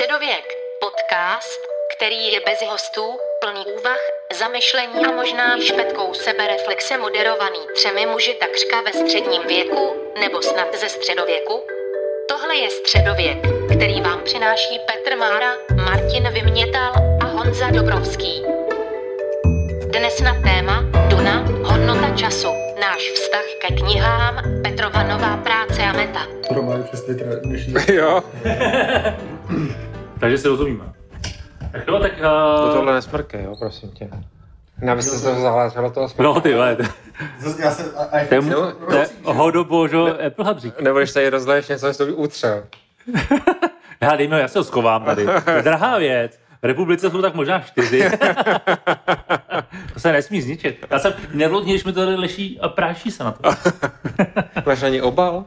Středověk. Podcast, který je bez hostů, plný úvah, zamyšlení a možná i špetkou sebereflexe moderovaný třemi muži takřka ve středním věku, nebo snad ze středověku. Tohle je Středověk, který vám přináší Petr Mára, Martin Vymětal a Honza Dobrovský. Dnes na téma Duna, hodnota času, náš vztah ke knihám, Petrova nová práce a meta. Má přesně dnešní. Jo, Takže si rozumíme. Tak jo, tak... to Uh... tohle nesmrkej, jo, prosím tě. Ne, abyste se to zahlásilo toho smrka. No ty vole, to Zase já jsem... A, a, to je, mu- No, to je hodobožo Apple Hubřík. Nebo když tady rozleješ něco, co by utřel. Já dejme, já se ho schovám tady. To je drahá věc. V republice jsou tak možná čtyři. to se nesmí zničit. Já jsem nervózní, když mi to tady leží a práší se na to. Máš na ní obal?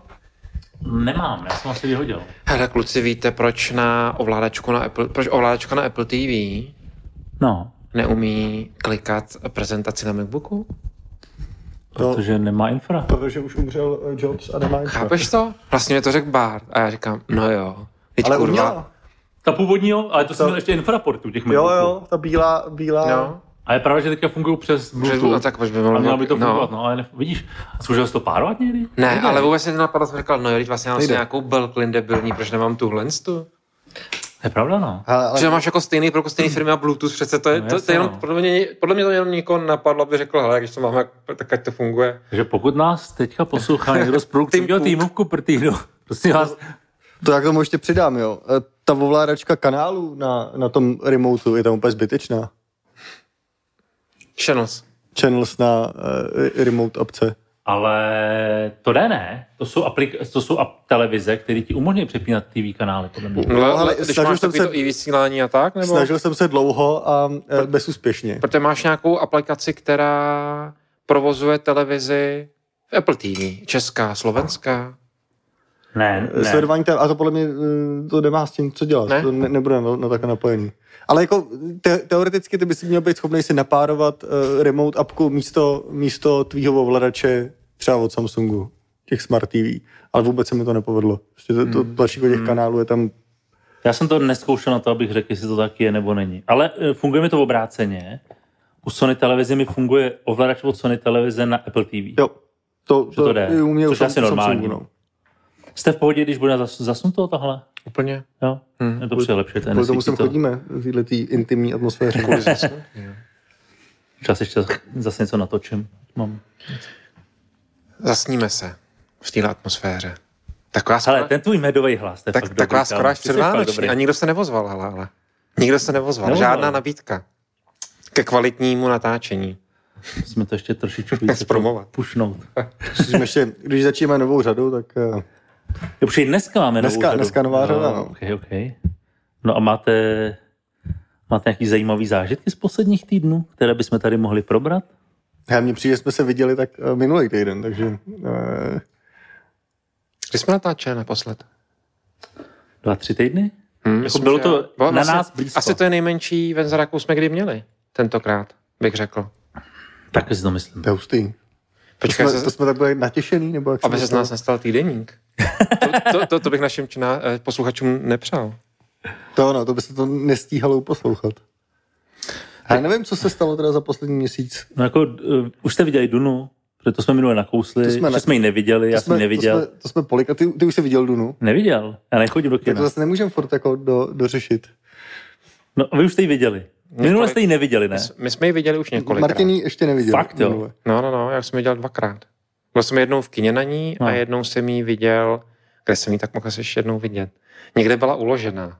Nemám, já jsem asi vyhodil. Hele, kluci, víte, proč na ovládačku na Apple, proč ovládačka na Apple TV No, neumí klikat prezentaci na Macbooku? protože nemá infra. protože už umřel eh, Jobs a nemá infra. Chápeš to? Vlastně mě to řekl Bart. A já říkám, no jo. Teď Ale kurva. uměla. Ta původní, jo, ale to jsem To- měl ještě infraportu těch Jo, Macbooků. jo, ta bílá, bílá. No, A je pravda, že teďka fungují přes Přes- Bluetooth. no tak proč by A mohlo mělo by to no. fungovat, no, ale ne, vidíš, a zkoušel jsi to párovat někdy? Ne, Nejde. ale vůbec mě to napadlo, jsem říkal, no jo, teď vlastně mám Nejde. nějakou Belklin debilní, proč nemám tuhle tu? Je pravda, no. Ale, ale Že máš jako stejný pro stejný firmy a Bluetooth, přece to je, No to, to jasně, je jenom, no. podle, mě, podle mě to jenom někoho napadlo, aby řekl, hele, když to máme, tak ať to funguje. Takže pokud nás teďka poslouchá někdo z produkčního Tim týmu v Cupertinu, prostě vás, to já k tomu ještě přidám, jo. Eh, Ta ovládačka kanálu na, na tom remotu je tam úplně zbytečná. Channels. Channels na uh, remote apce. ale to jde ne. To jsou, aplik- to jsou ap- televize, které ti umožňují přepínat TV kanály, podle mě. No, ale když snažil máš jsem se- to i vysílání a tak, nebo? Snažil jsem se dlouho a uh, bezúspěšně. Protože máš nějakou aplikaci, která provozuje televizi v Apple TV. Česká, slovenská. Ne, ne. Sledování té, a to podle mě eh, to nemá s tím co dělat. Ne? To ne, nebude na, na takhle napojený. Ale jako te, teoreticky ty bys měl být schopný si napárovat uh, remote appku místo, místo tvýho ovladače třeba od Samsungu, těch Smart TV. Ale vůbec se mi to nepovedlo. Prostě to, to tlačítko těch kanálů je tam Já jsem to neskoušel na to, abych řekl, jestli to tak je nebo není. Ale eh, funguje mi to obráceně. U Sony televize mi funguje ovladač od Sony televize na Apple TV. Jo, to, Že to jde, u mě což je asi Samsungu, normální. no. Jste v pohodě, když bude zas, zasnuto tohle? Úplně. Jo? Hmm. Je to přijde lepší. Kvůli tomu sem to. chodíme v této intimní atmosféře. Čas ještě zase něco natočím. Mám. Zasníme se v téhle atmosféře. Taková skoro, Ale ten tvůj medový hlas, to je tak, fakt taková dobrý, skoro až předvánoční. dobrý. A nikdo se nevozval, ale, ale. Nikdo se nevozval. Nevozval. Žádná nabídka. Ke kvalitnímu natáčení. Musíme to ještě trošičku víc Zpromovat. pušnout. Musím ještě, když začínáme novou řadu, tak uh, Jo, protože i dneska máme novou Dneska- řadu. dneska nová řada, no. Okay, okay. No a máte, máte nějaký zajímavý zážitky z posledních týdnů, které bychom tady mohli probrat? já mně přijde, jsme se viděli tak uh, minulý týden, takže uh, Kdy jsme natáčeli naposled? Dva, tři týdny? Hmm, Jako myslím, bylo že to. Bylo na asi- nás blízko. Asi to je nejmenší Venzera, jakou jsme kdy měli. Tentokrát, bych řekl. Tak si to myslím. to je hustý. To Počkej, jsme, se, to jsme tak byli natěšený, nebo jak aby se z to nás nestal týdeník. To, to, to, to bych našim čina, eh, posluchačům nepřál. To no, to by se to nestíhalo poslouchat. Já nevím, co se stalo teda za poslední měsíc. No jako, uh, už jste viděli Dunu, protože to jsme minule nakousli, To to jsme že jsme ji neviděli, já to jsme, jsem ji neviděl. To jsme, to jsme polik, a ty, ty už jsi viděl Dunu. Neviděl, já nechodím do Tak kina. to zase nemůžeme furt jako do, dořešit. No vy už jste ji viděli. Minule jste ji neviděli, ne? My jsme ji viděli už několikrát. Martin ji ještě neviděl. Fakt, jo? minule. No, no, no, já jsem ji viděl dvakrát. Byl jsem jednou v kině na ní a No. jednou jsem ji viděl, kde jsem ji tak mohl asi ještě jednou vidět. Někde byla uložená.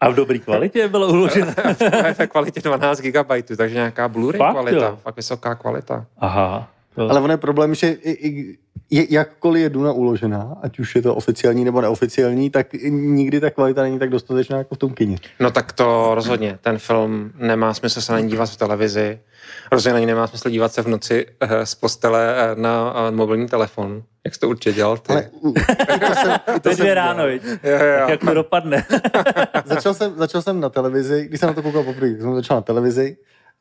A v dobré kvalitě byla uložena. ve kvalitě 12 GB, takže nějaká Blu-ray Fakt, kvalita, jo? fakt vysoká kvalita. Aha. To- Ale on je problém, že i, i, je, jakkoliv je Duna uložená, ať už je to oficiální nebo neoficiální, tak nikdy ta kvalita není tak dostatečná jako v tom kině. No tak to rozhodně. Ten film nemá smysl se na ní dívat v televizi. Rozhodně na ní nemá smysl dívat se v noci eh, z postele eh, na eh, mobilní telefon. Jak jsi to určitě dělal ty? Ale to jsem, To je jsem ráno, viď? Jo, jo, jak to dopadne. začal, jsem, začal jsem na televizi, když jsem na to koukal poprvé, jsem začal na televizi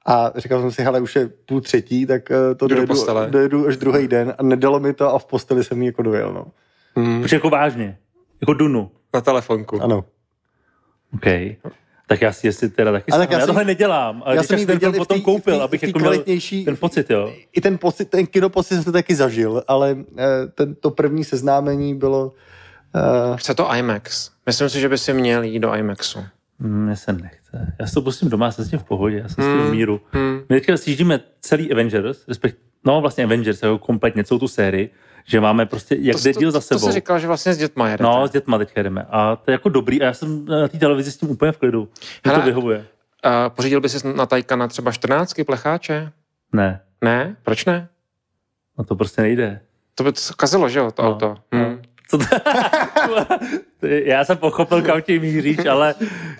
a říkal jsem si, hele, už je půl třetí, tak eh, to do dojedu, dojedu až druhý den a nedalo mi to a v posteli jsem ji jako dojel, no. Hmm, Protože jako vážně. Jako Dunu. na telefonku. Ano. OK. Tak já si jestli teda taky Ale ale tak já já, já jsem- tohle nedělám, ale já jsem jsem ji ten viděl film potom té- koupil, té- abych té jako měl kvalitnější- ten pocit, jo. I ten, pocit, ten kinopocit jsem to taky zažil, ale eh, ten, to první seznámení bylo... Uh, Chce to IMAX. Myslím si, že by si měl jít do IMAXu. Hmm, Mně se nechce. Já si to pustím doma, já jsem s tím v pohodě, já jsem s tím Hmm, v míru. hmm. My teďka sjíždíme celý Avengers, respekt, no vlastně Avengers, jako kompletně celou tu sérii, že máme prostě jak jde díl za to, sebou. to jsi říkal, že vlastně s dětma jedete. No, s dětma teďka jdeme. A to je jako dobrý. A já jsem na té televizi s tím úplně v klidu. Hele. to vyhovuje. Uh, pořídil by si na Tajkana třeba 14 plecháče? Ne, Ne? Proč ne? no to prostě nejde. To by to kazilo, že jo, to No, auto. Hmm. To... já jsem pochopil, kam tím míříš, ale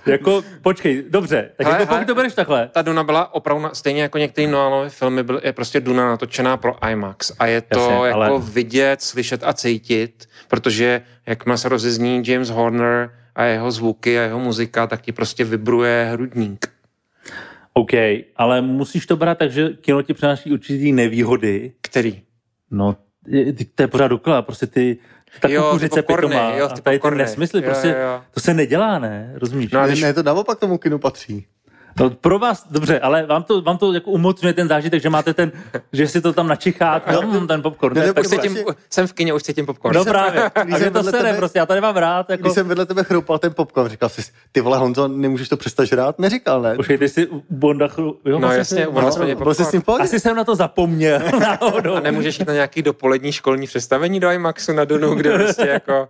jako, počkej, dobře, tak Hele, jako pokud to bereš takhle, Ta Duna byla opravdu, na- stejně jako některé Nolanové filmy, byl, je prostě Duna natočená pro IMAX. A je to Jasně, jako ale- vidět, slyšet a cítit, protože jakmile se rozezní James Horner a jeho zvuky a jeho muzika, tak ti prostě vibruje hrudník. OK, ale musíš to brát tak, že kino ti přináší určitý nevýhody. Který? No, to je pořád dokola, prostě ty, ta Jo, ty kukuřice popcorny, pitomá jo, a ty tady ty nesmysly, Jo, prostě jo, jo. to se nedělá, ne? Rozumíš? No a když- ne, to naopak tomu kinu patří. No, pro vás, dobře, ale vám to, vám to jako umocňuje ten zážitek, že máte ten, že si to tam načicháte, no, mm, ten popcorn. Ne, to je nebo Už peklo. si- cítím, jsem v kině, už cítím popcorn. No právě, a když mě jsem to vedle sere, tebe- prostě, já to nemám rád, jako, Když jsem vedle tebe chroupal ten popcorn, říkal jsi, ty vole Honzo, nemůžeš to přestat žrát? Neříkal, ne? Počkej, ty jsi u Bonda, chru- jo, No vlastně jasně, u Bonda měli byl jsi s tím? Asi jsem na to zapomněl náhodou. A nemůžeš jít na nějaký dopolední školní představení do IMAXu na Dunu, kde prostě jako...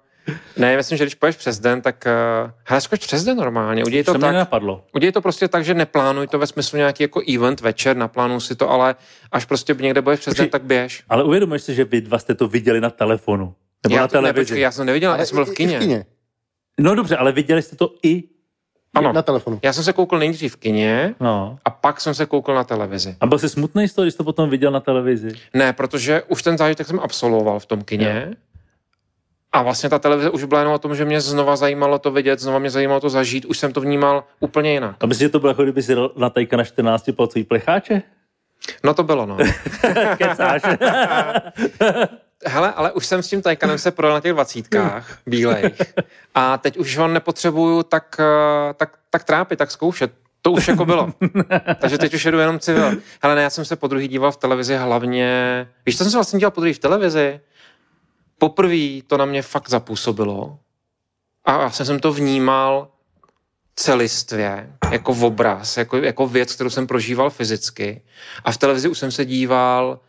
Ne, myslím, že když poješ přes den, tak... Uh, hele, skoč přes den normálně, udělej to tak. nenapadlo. Udělej to prostě tak, že neplánuj to ve smyslu nějaký jako event večer, naplánuj si to, ale až prostě někde budeš přes den, Počkej. tak běž. Ale uvědomuješ si, že vy dva jste to viděli na telefonu. Nebo já na to, ne, televizi. počkej, já jsem neviděl, já Ale jsem byl v kině. v kině. No dobře, ale viděli jste to i... Ano, Na telefonu. já jsem se koukl nejdřív v kině No. a pak jsem se koukl na televizi. A byl jsi smutný z toho, když jsi to potom viděl na televizi? Ne, protože už ten zážitek jsem absolvoval v tom kině. A vlastně ta televize už byla jenom o tom, že mě znova zajímalo to vidět, znova mě zajímalo to zažít, už jsem to vnímal úplně jinak. A myslíš, že to bylo jako kdyby si na tajka na 14 palcový plecháče? No to bylo, no. Kecáš. Hele, ale už jsem s tím Taycanem se projel na těch dvacítkách bílejch a teď už ho nepotřebuju tak, eh, tak, tak trápit, tak zkoušet. To už jako bylo. Takže teď už jedu jenom civil. Hele, ne, já jsem se po druhý díval v televizi hlavně... Víš, co jsem se vlastně dělal po druhý v televizi? Poprvé to na mě fakt zapůsobilo a vlastně jsem to vnímal celistvě, jako obraz, jako, jako věc, kterou jsem prožíval fyzicky. A v televizi už jsem se díval,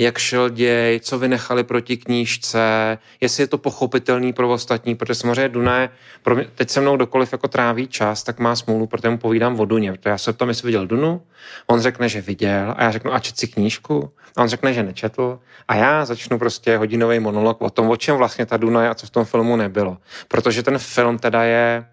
jak šel děj, co vynechali proti knížce, jestli je to pochopitelný pro ostatní, protože samozřejmě Duna je, pro mě, teď se mnou kdokoliv jako tráví čas, tak má smůlu, protože mu povídám o Duně. Protože já se ptám, jestli viděl Dunu, on řekne, že viděl a já řeknu, a čet si knížku? A on řekne, že nečetl a já začnu prostě hodinový monolog o tom, o čem vlastně ta Duna je a co v tom filmu nebylo. Protože ten film teda je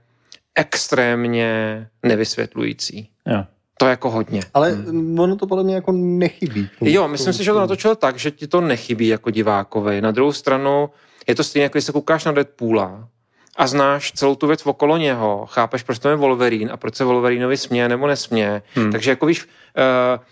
extrémně nevysvětlující. jo. To je jako hodně. Ale ono to podle mě jako nechybí. Jo, myslím si, že to natočil tak, že ti to nechybí jako divákovi. Na druhou stranu je to stejně, jako když se koukáš na Deadpoola a znáš celou tu věc okolo něho, chápeš, proč to je Wolverine a proč se Wolverinovi směje nebo nesměje. Hmm. Takže jako víš, uh,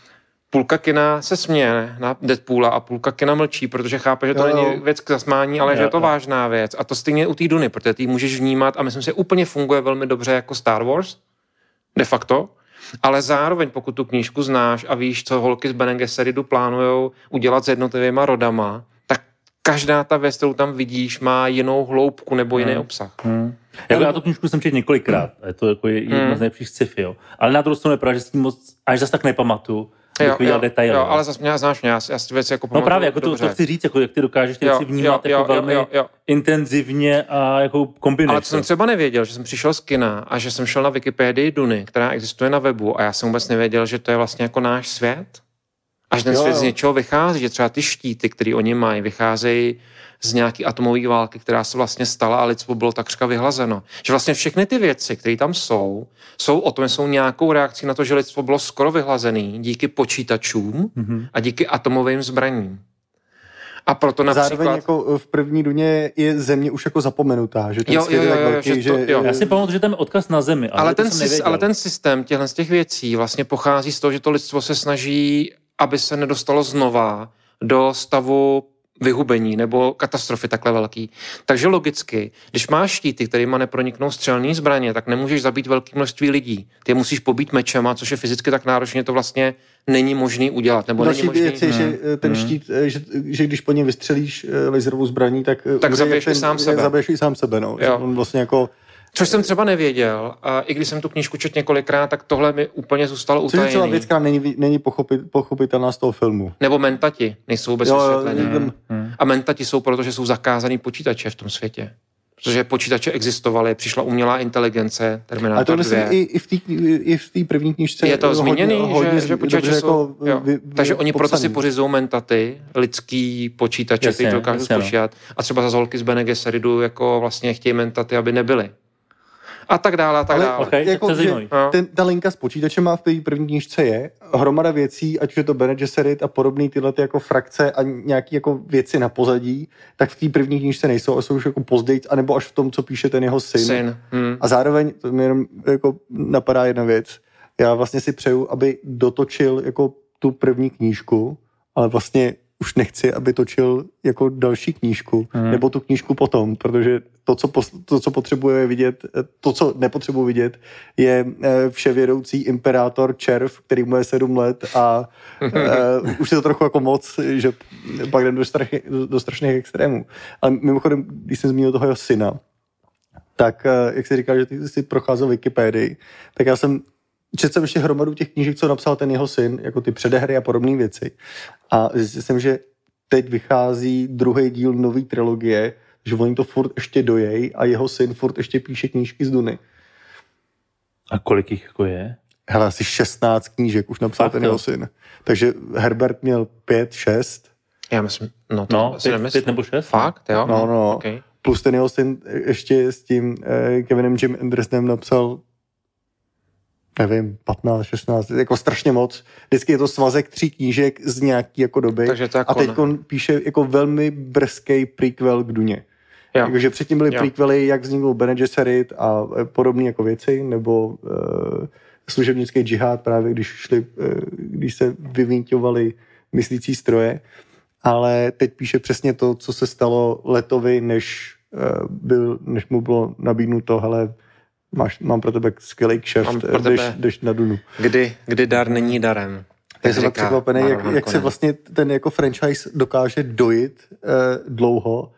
půlka kina se směje na Deadpoola a půlka kina mlčí, protože chápe, že to Jo, jo. není věc k zasmání, ale Jo, že je to jo. vážná věc. A to stejně u té Duny, protože ty můžeš vnímat a myslím si, že úplně funguje velmi dobře jako Star Wars, de facto, ale zároveň, pokud tu knížku znáš a víš, co holky z Bene Gesseridu plánujou udělat s jednotlivými rodama, tak každá ta věc, kterou tam vidíš, má jinou hloubku nebo jiný obsah. Hmm. Jako já tu knížku jsem četl několikrát, je to jako jedna Hmm. z nejlepších sci-fi, jo. Ale na druhou stranu je pravda, že s tím moc, až zase tak nepamatuju, bych viděl detaily. jo, jo. ale zase mě znáš mě, já, já si věci jako No právě, jako to, to chci říct, jako jak ty dokážeš ty Jo, věci vnímat jo, jako jo, velmi jo, jo. intenzivně a jako kombinuješ Ale to jsem třeba nevěděl, že jsem přišel z kina a že jsem šel na Wikipedii Duny, která existuje na webu a já jsem vůbec nevěděl, že to je vlastně jako náš svět. A že ten Jo, svět jo. z něčeho vychází, že třeba ty štíty, které oni mají, vycházejí z nějaký atomové války, která se vlastně stala a lidstvo bylo takřka vyhlazeno. Že vlastně všechny ty věci, které tam jsou, jsou o tom, že jsou nějakou reakcí na to, že lidstvo bylo skoro vyhlazený díky počítačům Mhm. a díky atomovým zbraním. A proto například... Zároveň jako v první duně je země už jako zapomenutá, že ten Jo, svět jo, je tak jo, jo, velký, že že, to- jo. Já si pamatuju, že tam je odkaz na zemi, ale, ale, ten, sys, nevěděl. ale ten systém těchto z těch věcí vlastně pochází z toho, že to lidstvo se snaží, aby se nedostalo znova do stavu vyhubení nebo katastrofy takhle velký. Takže logicky, když máš štíty, kterýma neproniknou střelné zbraně, tak nemůžeš zabít velké množství lidí. Ty je musíš pobít mečema, což je fyzicky tak náročně, to vlastně není možný udělat. Nebo Další není možný... věc je, že eh, ten Hmm. štít, eh, že, že když po něm vystřelíš eh, laserovou zbraní, tak, Tak zabiješ sám sebe. Zabiješ i sám sebe, no. On vlastně jako, Což jsem třeba nevěděl, a i když jsem tu knížku četl několikrát, tak tohle mi úplně zůstalo což je celá utajený. věc, která není, není pochopit, pochopitelná z toho filmu. Nebo mentati nejsou vůbec Jo, jo, vysvětlení. ten- A mentati jsou proto, že jsou zakázaný počítače v tom světě. Protože počítače existovaly, přišla umělá inteligence, Ale Terminator to 2. myslím i, i v té i v té první knížce. Je to hodně- zmíněný, hodně, že, že počítače dobře jsou... jako jo. vy- Takže oni proto si pořizují mentaty, lidský počítače, který dokážou jasně, no. spočítat. A třeba za zolky z Bene Gesseridu jako vlastně chtějí mentaty, aby nebyly. A tak dále, a tak Ale- dále. OK, tak to že. No. ten, ta linka s počítačem v té první knížce je hromada věcí, ať už je to Bene Gesserit a podobné tyhle ty jako frakce a nějaké jako věci na pozadí, tak v té první knížce nejsou a jsou už jako později, anebo až v tom, co píše ten jeho syn. Syn. Hm. A zároveň, to mi jenom jako napadá jedna věc, já vlastně si přeju, aby dotočil jako tu první knížku, ale vlastně už nechci, aby točil jako další knížku, hmm. nebo tu knížku potom, protože to co, pos, to, co potřebuje vidět, eh, to, co nepotřebuji vidět, je eh, vševědoucí imperátor červ, který mu je sedm let a uh, už je to trochu jako moc, že pak jdem do, strašně, do, do strašných extrémů. Ale mimochodem, když jsem zmínil toho jeho syna, tak jak jsi říkal, že ty jsi procházel Wikipedii, tak já jsem četl jsem ještě hromadu těch knížek, co napsal ten jeho syn, jako ty předehry a podobné věci. A zjistil jsem, že teď vychází druhý díl nové trilogie, že oni to furt ještě dojej a jeho syn furt ještě píše knížky z Duny. A kolik jich jako je? Hele, asi 16 knížek už napsal Fakt, ten jeho syn. Takže Herbert měl 5, 6, Já myslím, no to No, asi pět, pět nebo šest? Fakt, jo? No, no. Okay. plus ten jeho syn ještě s tím eh, Kevinem Jim Andersonem napsal nevím, 15, 16, jako strašně moc. Vždycky je to svazek tří knížek z nějaký jako doby. Takže to je a teď jako- on píše jako velmi brzký prequel k Duně. Jo. Takže předtím byly Jo. prequely, jak vzniknul Bene Gesserit a eh, podobné jako věci, nebo uh, služebnický džihad, právě když, šli, uh, když se vyvinťovaly myslící stroje. Ale teď píše přesně to, co se stalo letovi, než, uh, byl, než mu bylo nabídnuto, hele, máš, mám pro tebe skvělý kšeft, Mám pro jdeš, tebe- jdeš na Dunu. Kdy, kdy dar není darem. Já jsem překvapený, jak, Marlon jak se vlastně ten jako franchise dokáže dojít eh, dlouho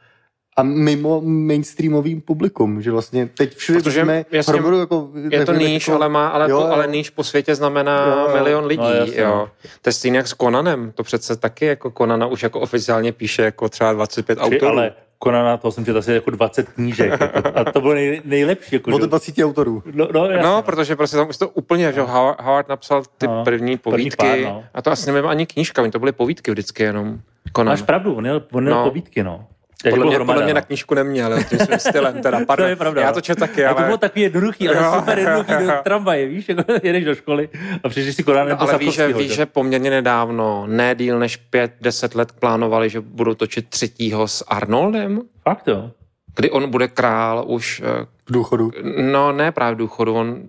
a mimo mainstreamovým publikum, že vlastně teď všude Protože, vidíme jasně, hromadu jako... Je to níž, jako- ale, má, ale, jo, po, jo. ale níž po světě znamená Jo, jo. milion lidí. No, jasně, jo. no. To je stejně jak s Conanem. To přece taky jako Conana už jako oficiálně píše jako třeba 25 Či, autorů. ale Konana, toho jsem četl asi jako 20 knížek. Jako, a to bylo nej, nejlepší. Jako, Od že- 20 autorů. no, no, jasně. No, protože prostě tam už to úplně, že Howard, Howard napsal ty No, první povídky první pár, no. a to asi nebyla ani knížka, oni to byly povídky vždycky jenom. Conan. Máš pravdu, on měl, on měl No. povídky, no. Takže podle, mě, hromada, podle mě na no. knížku neměl, jo, tím svým stylem teda. Pardon, To je pravda. Já to četl taky, A to ale... bylo takový jednoduchý, ale Jo, super jednoduchý jo, do tramvaje, víš, jako jedeš do školy a přišli si Konana No, ale víš, že, víš, že poměrně nedávno, ne díl než 5-10 let plánovali, že budou točit třetího s Arnoldem, Fakt jo. kdy on bude král už, eh, V důchodu. no ne právě v důchodu, on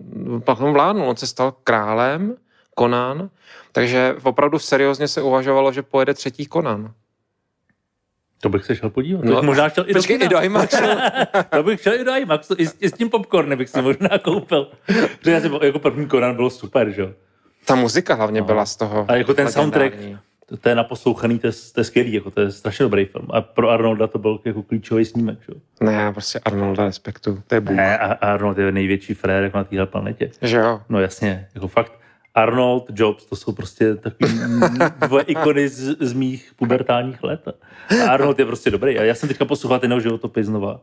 pak on vládnul, on se stal králem, Conan, takže opravdu seriózně se uvažovalo, že pojede třetí Conan. To bych se šel podívat. To No, bych možná šel i do Počkej, kina. i do IMAXu. To bych šel i do IMAXu, i, s- i s tím popcornem bych si možná koupil. Protože já si, jako první Conan bylo super, že jo. Ta muzika hlavně byla z toho. A jako ten legendární. soundtrack, to, to je naposlouchaný, to je, to je skvělý, jako to je strašně dobrý film. A pro Arnolda to byl jako klíčový snímek, že jo. Ne, já prostě Arnolda respektu, to je bůh. Ne, a Arnold je největší frér jako na téhle planetě. Že jo? No jasně, jako fakt. Arnold, Jobs, to jsou prostě takový dvoje ikony z, z mých pubertálních let. A Arnold je prostě dobrý. A já jsem teďka poslouchal ten jeho životopis znova.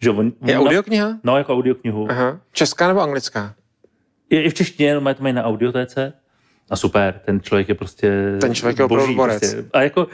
Že on, Je on, audiokniha? No, jako audioknihu. Aha. Česká nebo anglická? Je i v češtině, no, mají to mají na audiotéce. A super, ten člověk je prostě Ten člověk je boží. Prostě. A jako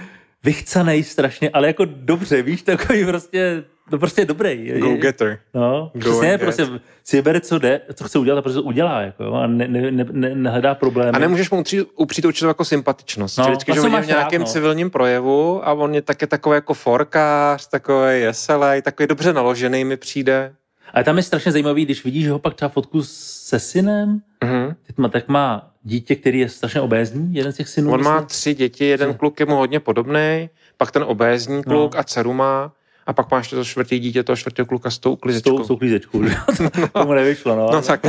vychcanej strašně, ale jako dobře, víš, takový prostě, to prostě je dobrý. Go getter. No, Go přesně, and get. prostě si vybere, co jde, co chce udělat a prostě to udělá, jako, jo, a ne, ne, ne, ne, nehledá problémy. A nemůžeš mu upřít, určitou jako sympatičnost. No, No, vždycky, že ho v nějakém rád, no. civilním projevu a on je taky takový jako forkář, takový jeselej, takový dobře naložený mi přijde. Ale tam je strašně zajímavý, když vidíš ho pak třeba fotku se synem, Mhm. má, tak má dítě, který je strašně obézní, jeden z těch synů. On má myslím. tři děti, jeden kluk je mu hodně podobný, pak ten obézní kluk a dceru má, a pak máš to čtvrtý dítě, toho čtvrtého kluka s tou S tou, s tou klízečkou, že? Tomu nevyšlo, no. No tak,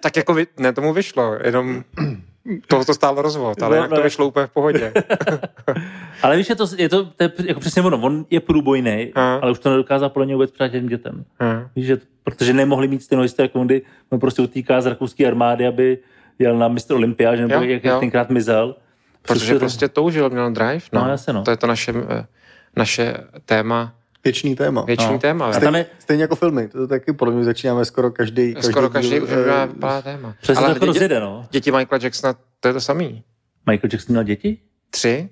tak jako vy, ne, tomu vyšlo, jenom toho to stálo rozvod, ale No, to no. vyšlo úplně v pohodě. Ale víš, je to, je to, to je jako přesně ono, on je průbojný, Aha. ale už to nedokázal podle něj vůbec přát těm dětem. Hm. Víš, že, protože nemohli mít stejnou historii, jako on, kdy on prostě utíká z rakouské armády, aby jel na mistr Olympia, že nebo Jo, jak, jo. jak tenkrát mizel. Protože Přesně prostě toužil, měl drive. No, No, jasně, no. To je to naše, eh, naše téma, Věčný téma. věčný No. téma. Stejně, je- stejně jako filmy, to taky podle mě začínáme skoro každý, každý Skoro každý díl, už eh, vypadá téma. Přesně to Ale jako dě, rozjede, no. děti Michaela Jacksona, to je to samý. Michael Jackson měl děti? Tři?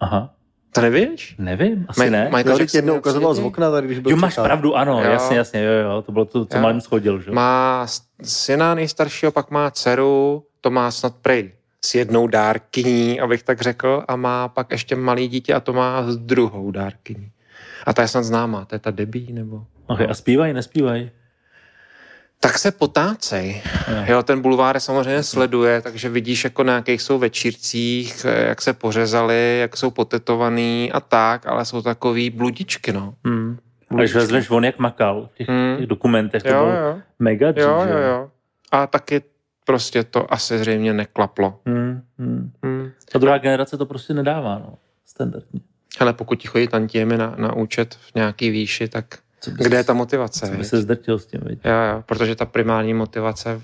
Aha, To nevíš? nevím, asi Mi- ne. Michael Jackson jednou ukazoval z děti? okna, tady když byl Jo, máš pravdu, ano, Jo. jasně, jasně, jo, jo, to bylo to, co malým schodil, že? Má syna nejstaršího, pak má dceru, to má snad prej s jednou dárkyní, abych tak řekl, a má pak ještě malý dítě a to má s druhou dárkyní. A ta je snad známá, to je ta Debbie, nebo... Okay, a zpívají, nespívají? Tak se potácej. Jo. Jo, ten bulvár samozřejmě sleduje, takže vidíš, jako na jakých jsou večírcích, jak se pořezali, jak jsou potetovaný a tak, ale jsou takový bludičky, no. Hmm. A když vezmeš on, jak makal v těch, Hmm. těch dokumentech, to Jo, bylo jo, mega dřív, jo, jo, jo. A taky prostě to asi zřejmě neklaplo. Hmm, hmm. Hmm. Ta druhá generace to prostě nedává, no. Standardně. Ale pokud ti chodí tantiemy na, na účet v nějaký výši, tak Co by kde je ta motivace? Co by se zdrtil s tím, viď? Jo, jo, protože ta primární motivace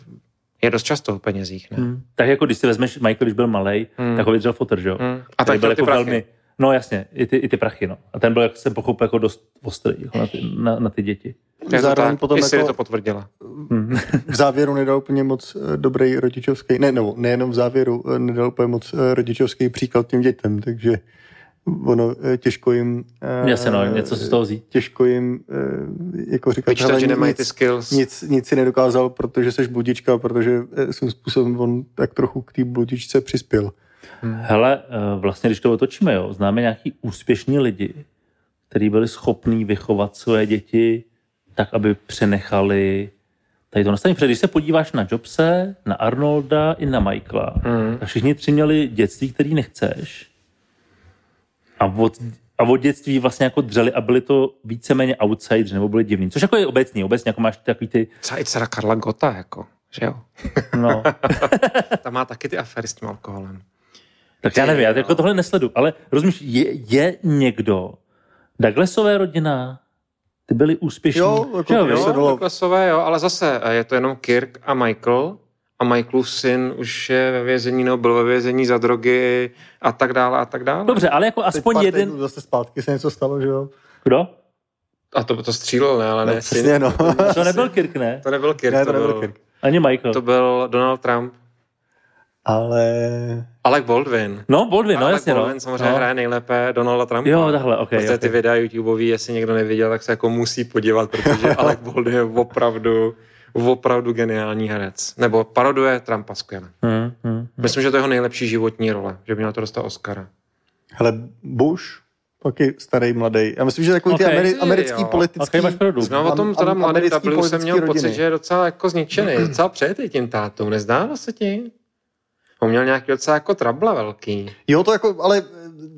je dost často v penězích, ne? Hmm. Tak jako když si vezmeš Michael, když byl malý, Hmm. tak ho vydržel fotr, že jo? Hmm. A tak byl ty prachy. velmi, no jasně, i ty, i ty prachy, no. A ten byl, jak jsem pochopil, jako dost ostrý jako na, ty, na, na ty děti. Je to Zároveň tak, potom jako- to potvrdila. Hmm. v závěru nedal úplně moc eh, dobrý rodičovský, ne, nebo nejenom v závěru, eh, nedal úplně moc eh, rodičovský příklad těm dětem, takže ono eh, těžko jim... eh, Jasně, no, něco si z toho vzít. Těžko jim, eh, jako říkat, Vyčtat, hele, že nemají nic, ty skills. nic, nic si nedokázal, protože seš bludička, protože svým způsobem on tak trochu k té bludičce přispěl. Hele, eh, vlastně, když to otočíme, jo, známe nějaký úspěšní lidi, kteří byli schopní vychovat své děti tak, aby přenechali tady to nastavení. Protože když se podíváš na Jobse, na Arnolda i na Michaela, Mm. tak všichni tři měli dětství, který nechceš. A od, a od dětství vlastně jako dřeli a byli to víceméně outsiders, nebo byli divní. Což jako je obecný, obecně jako máš takový ty, Třeba i dcera Karla Gota, jako, že jo? no, Ta má taky ty afery s tím alkoholem. tak já nevím, já jo. jako tohle nesledu, ale rozumíš, je, je někdo, Douglasové rodina, ty byli úspěšní. Jo, jako se Jo, dalo- Douglasové, jo, ale zase eh, je to jenom Kirk a Michael a Michaelův syn už je ve vězení nebo byl ve vězení za drogy a tak dále a tak dále. Dobře, ale jako Teď aspoň pár jeden... Zase zpátky se něco stalo, že jo? Kdo? A to, to střílel, ne, ale ne. No, syn. přesně, no. To nebyl Kirk, ne? To nebyl Kirk, Ne, to, to nebyl byl, Kirk. Ani Michael. to byl Donald Trump. Ale Alec Baldwin. No, Baldwin, no Alec jasně, no. Baldwin samozřejmě no. hraje nejlépe Donalda Trumpa. Jo, takhle, ok. Protože ty okay. videa YouTubeový, jestli někdo neviděl, tak se jako musí podívat, protože Alec Baldwin je opravdu, opravdu geniální herec. Nebo paroduje Trumpa skvěle. Hmm, hmm. Myslím, že to je jeho nejlepší životní role, že by měl to dostat Oscara. hele, Bush, taky starý, mladý. Já myslím, že takový ty Ok. ameri- Jo. americký Ok, politický... máš pravdu. Znovu o tom teda americký W jsem politický měl pocit, rodiny. že je docela jako zničený, docela přejetý tím tátou. Nezdálo se ti? On měl nějaký docela jako trable velký. Jo, to jako, ale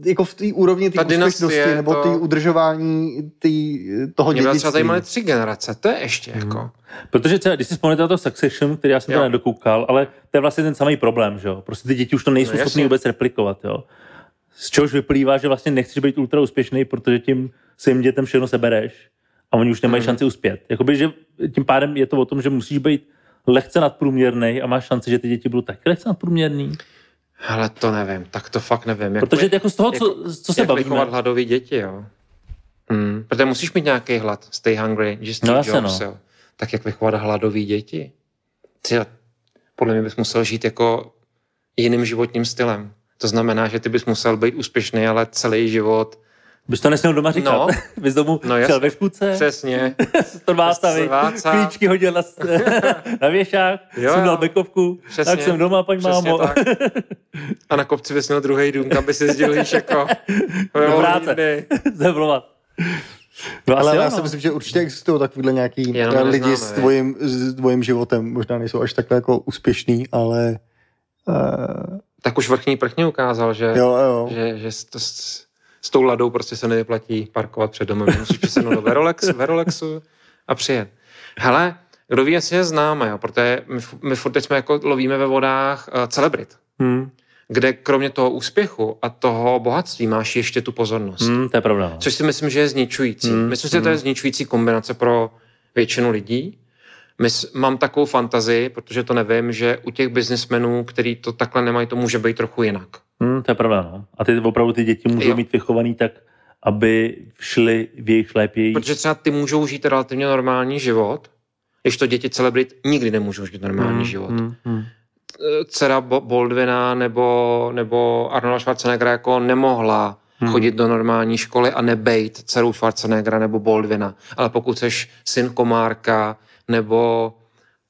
jako v té úrovni té úspěšnosti, nebo to- té udržování tý, toho Mě třeba dědictví. tady měli tři generace, to je ještě jako. Protože třeba, když si vzpomněte na to Succession, který já jsem Jo. to nedokoukal, ale to je vlastně ten samý problém, že jo? Prostě ty děti už to nejsou No, schopný vůbec replikovat, jo? Z čehož vyplývá, že vlastně nechceš být ultra úspěšný, protože tím svým dětem všechno sebereš a oni už nemají Hmm. šanci uspět. Jakoby, že tím pádem je to o tom, že musíš být lehce nadprůměrný a máš šanci, že ty děti budou taky lehce nadprůměrný. Ale to nevím, tak to fakt nevím. Jak Protože jako z toho, co, co se jak bavíme, vychovat hladový děti, jo. Hmm. Protože musíš mít nějaký hlad, stay hungry, že Steve No Jobs, no. jo. Tak jak vychovat hladový děti? Ty, podle mě bys musel žít jako jiným životním stylem. To znamená, že ty bys musel být úspěšný, ale celý život. Bys to nesměl doma říkat. No. bys domů No šel ve škůdce, Přesně. to má stavit, Sváca. klíčky hodil na, na věšák, Jo, jsem dal jo. bekovku, Přesně. tak jsem doma, paň Přesně mámo. tak. A na kopci bys měl druhý dům, kam by si jezdil jako Do práce. Zemlovat. No Ale já si no. myslím, že určitě existují takovýhle nějaký Jenom je lidi neznáme, s tvojím, s tvojím životem. Možná nejsou až takhle jako úspěšný, ale uh, Tak už vrchní prchně ukázal, že, jo, jo. že, že to s- tou ladou prostě se nevyplatí parkovat před domem. Musíš přesednout do Verolex, Verolexu a přijet. Hele, kdo ví, jestli je známe, jo, protože my, my furt teď jsme jako lovíme ve vodách uh, celebrit, Hmm. kde kromě toho úspěchu a toho bohatství máš ještě tu pozornost. Hmm, to je pravda. No. Což si myslím, že je zničující. Hmm, Hmm. Myslím si, že to je zničující kombinace pro většinu lidí. Mys, mám takovou fantazii, protože to nevím, že u těch biznismenů, kteří to takhle nemají, to může být trochu jinak. Hmm, to je pravda. No. A ty opravdu ty děti můžou Jo. mít vychovaný tak, aby šli v jejich šlépěji. Protože třeba ty můžou žít relativně normální život, když to děti celebrit nikdy nemůžou žít normální Hmm, život. hmm, hmm. Dcera Bo- Baldwina nebo, nebo Arnolda Schwarzeneggera jako nemohla Hmm. chodit do normální školy a nebejt dcerou Schwarzeneggera nebo Baldwina. Ale pokud seš syn Komárka nebo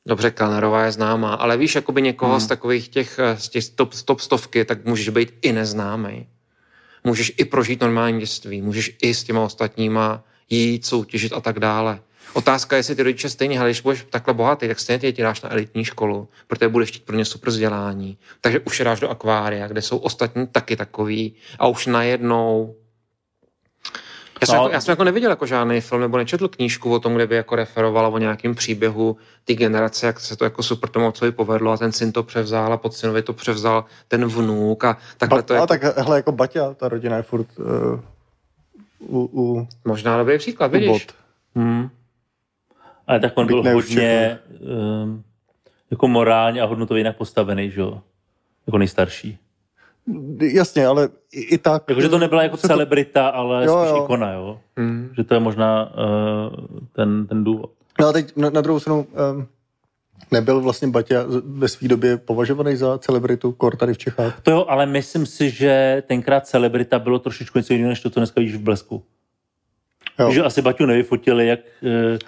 Dobře, Kalnerová je známá, ale víš, jakoby někoho Hmm. z takových těch, eh, z těch top, top stovky, tak můžeš být i neznámý. Můžeš i prožít normální dětství, můžeš i s těma ostatníma jít, soutěžit a tak dále. Otázka je, jestli ty rodiče stejně, ale když budeš takhle bohatý, tak stejně děti dáš na elitní školu, protože budeš chtít pro ně super vzdělání. Takže už je dáš do akvária, kde jsou ostatní taky takový a už najednou já jsem, No. jako, já jsem jako neviděl jako žádný film nebo nečetl knížku o tom, kde by jako referovala o nějakém příběhu té generace, jak se to jako super tomu otcovi povedlo a ten syn to převzal a pod synovi to převzal ten vnuk a takhle Ba- to a jako, tak hele, jako Baťa, ta rodina je furt uh, u, u, možná dobrý příklad, u vidíš? bod. Hmm. Ale tak on Byť byl hodně um, jako morálně a hodnotově jinak postavený, že jo? Jako nejstarší. Jasně, ale i, i tak... Jakože to nebyla jako se to- celebrita, ale Jo, spíš jo. ikona, jo? Hmm. Že to je možná uh, ten, ten důvod. No a teď na, na druhou stranu um, nebyl vlastně Baťa ve své době považovaný za celebritu kor tady v Čechách. To jo, ale myslím si, že tenkrát celebrita bylo trošičku něco jiného, než to, co dneska vidíš v blesku. Jo. Že asi Baťu nevyfotili, jak,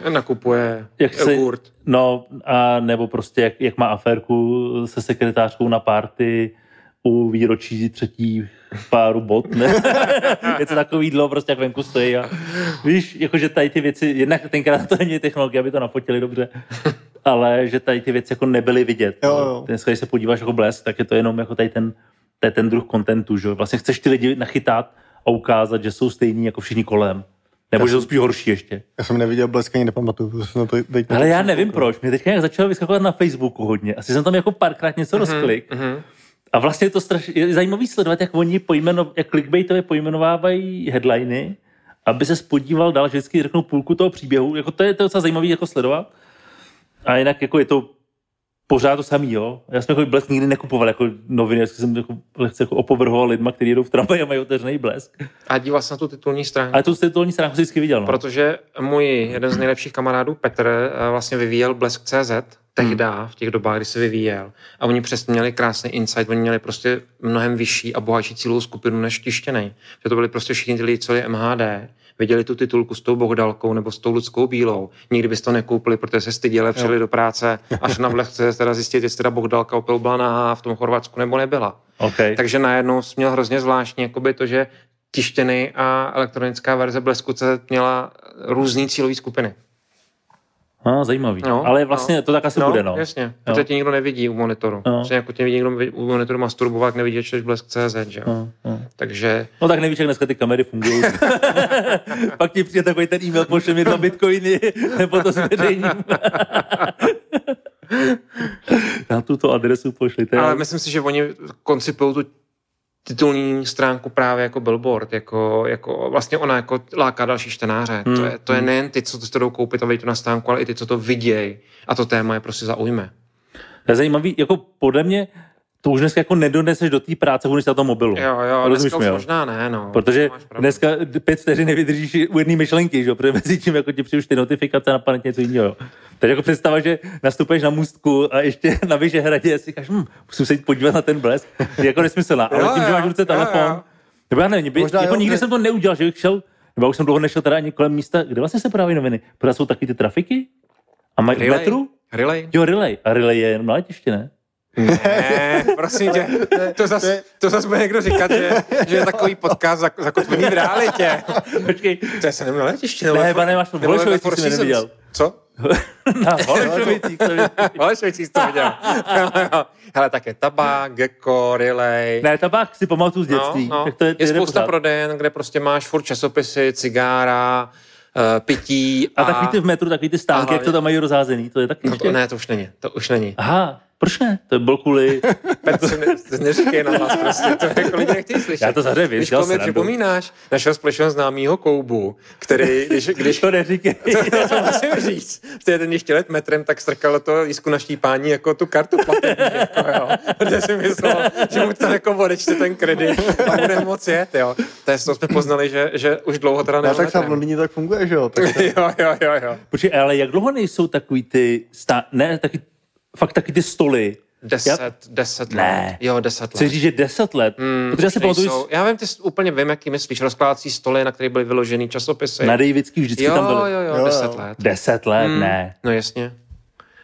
eh, Nakupuje jak se, jogurt. no, a nebo prostě jak, jak má aférku se sekretářkou na párty u výročí třetí páru bot, ne? je to takový dlouho, prostě jak venku stojí a víš, jakože tady ty věci, jednak tenkrát to není technologie, aby to nafotili dobře, ale že tady ty věci jako nebyly vidět. Jo, no. jo. Dneska, když se podíváš jako blesk, tak je to jenom jako tady ten, to je ten druh kontentu, že jo? Vlastně chceš ty lidi nachytat a ukázat, že jsou stejní jako všichni kolem. Nebo že jsou spíš horší ještě. Já jsem neviděl blesk ani nepamatuju. to jsem na to teď Ale já nevím proč. Mě teďka nějak začalo vyskakovat na Facebooku hodně. Asi jsem tam jako párkrát něco rozklik. Mhm. A vlastně je to strašně je zajímavý sledovat, jak oni pojmeno, jak clickbaitově pojmenovávají headliny, aby se spodíval dál, že vždycky řeknou půlku toho příběhu. Jako to je to docela zajímavý jako sledovat. A jinak jako je to pořád to samý, jo. Já jsem jako blesk nikdy nekupoval jako noviny, já jsem jako, lehce jako opovrhoval lidma, kteří jedou v tramvaji a mají otevřený blesk. A díval se na tu titulní stránku. Ale tu titulní stránku jsem vždycky viděl, no. Protože můj jeden z nejlepších kamarádů, Petr, eh, vlastně vyvíjel Blesk.cz tehda, v těch dobách, kdy se vyvíjel. A oni přesně měli krásný insight, oni měli prostě mnohem vyšší a bohatší cílovou skupinu než tištěnej. Že to byli prostě všichni ty lidi, co je MHD, viděli tu titulku s tou Bohdalkou nebo s tou Ludskou Bílou. Nikdy bys to nekoupili, protože se styděli, přijeli do práce, až na Blesk.cz teda zjistit, jestli teda Bohdalka opět byla nahá v tom Chorvatsku nebo nebyla. Okay. Takže najednou měl hrozně zvláštní jakoby to, že tištěný a elektronická verze Blesku měla různý cílové skupiny. No, zajímavý. No, Ale vlastně to tak asi no, bude, no. jasně. Protože tě nikdo nevidí u monitoru. No. No. jako tě vidí někdo u monitoru masturbovat, nevidí, že čteš Blesk.cz, že jo. No, no. Takže No tak nevíš, jak dneska ty kamery fungují. Pak ti přijde takový ten e-mail, pošle mi dva bitcoiny, nebo to zveřejním. Na tuto adresu pošlete. Ale myslím si, že oni koncipují tu titulní stránku právě jako billboard, jako, jako vlastně ona jako láká další čtenáře. Hmm, To, je, to je nejen ty, co to jdou koupit a to na stránku, ale i ty, co to vidějí a to téma je prostě zaujme. To je zajímavý, jako podle mě to už dneska jako nedoneseš do té práce, když na tom mobilu. Jo, jo, Rozumíš dneska mi, už jo? možná ne, no. Protože dneska pět vteřin nevydržíš u jedné myšlenky, že? jo? protože mezi tím jako ti přijde ty notifikace na paměť něco jiného. jo. Takže jako představa, že nastupuješ na můstku a ještě na Vyšehradě a si říkáš, hm, musím se jít podívat na ten blesk, je jako nesmyslná. Ale Jo, tím, že jo, máš v ruce jo, telefon, jo. nebo já nevím, by, Možná jako jo, nikdy že- jsem to neudělal, že bych šel, nebo už jsem dlouho nešel teda ani kolem místa, kde vlastně se praví noviny. Protože jsou taky ty trafiky? A mají metru? Relay? Jo, relay. A relay je jenom na letiště, ne? Ne, prosím tě, to zas, to zas bude někdo říkat, že, že je takový podcast zak- zakotvený v realitě. Počkej, To je se na letišti, nebo Ne, pane, máš to ve Holešovicích jsi Seasons. neviděl. Co? Na Holešovicích to je- Holešovicích jsi to viděl. Hele, také tabák, gecko, relay. Ne, tabák si pamatuju z dětství. No, no. Tak to je, je jde spousta prodejen, kde prostě máš furt časopisy, cigára, eh, pití. A takový ty v metru, takový ty stánky, A jak to tam mají rozházený, to je taky No ještě? to, ne, to už není, to už není. Aha, proč ne? To bylo kvůli... Petře, ne, neříkej na vás prostě, to jako lidi nechtějí slyšet. Já to zahřeji, Víš, dělal koho mi připomínáš? Našeho společného známého Koubu, který, když, když to neříkej. to, to musím říct. V ten ještě let metrem, tak strkalo to lísku na štípání jako tu kartu platební, jako jo. Protože si myslel, že mu to jako odečte ten kredit a bude moc jet, jo. To, je, to jsme poznali, že, že už dlouho teda Ne, nemá tak tam v metrem. Londýně tak funguje, že jo? Tak Jo, jo, jo, jo. Počkej, ale jak dlouho nejsou takový ty... Stá... Ne, taky, fakt taky ty stoly. Deset, deset let. Ne. Jo, deset Chci let. říct, že 10 let. Hmm, protože já si pamatuju, nejsou. Já vím, ty jsi úplně vím, jaký myslíš. Rozkládací stoly, na kterých byly vyložený časopisy. na Davidský vždycky jo, tam byly. jo, jo, Jo, deset jo. let. 10 let, Hmm, ne. No jasně.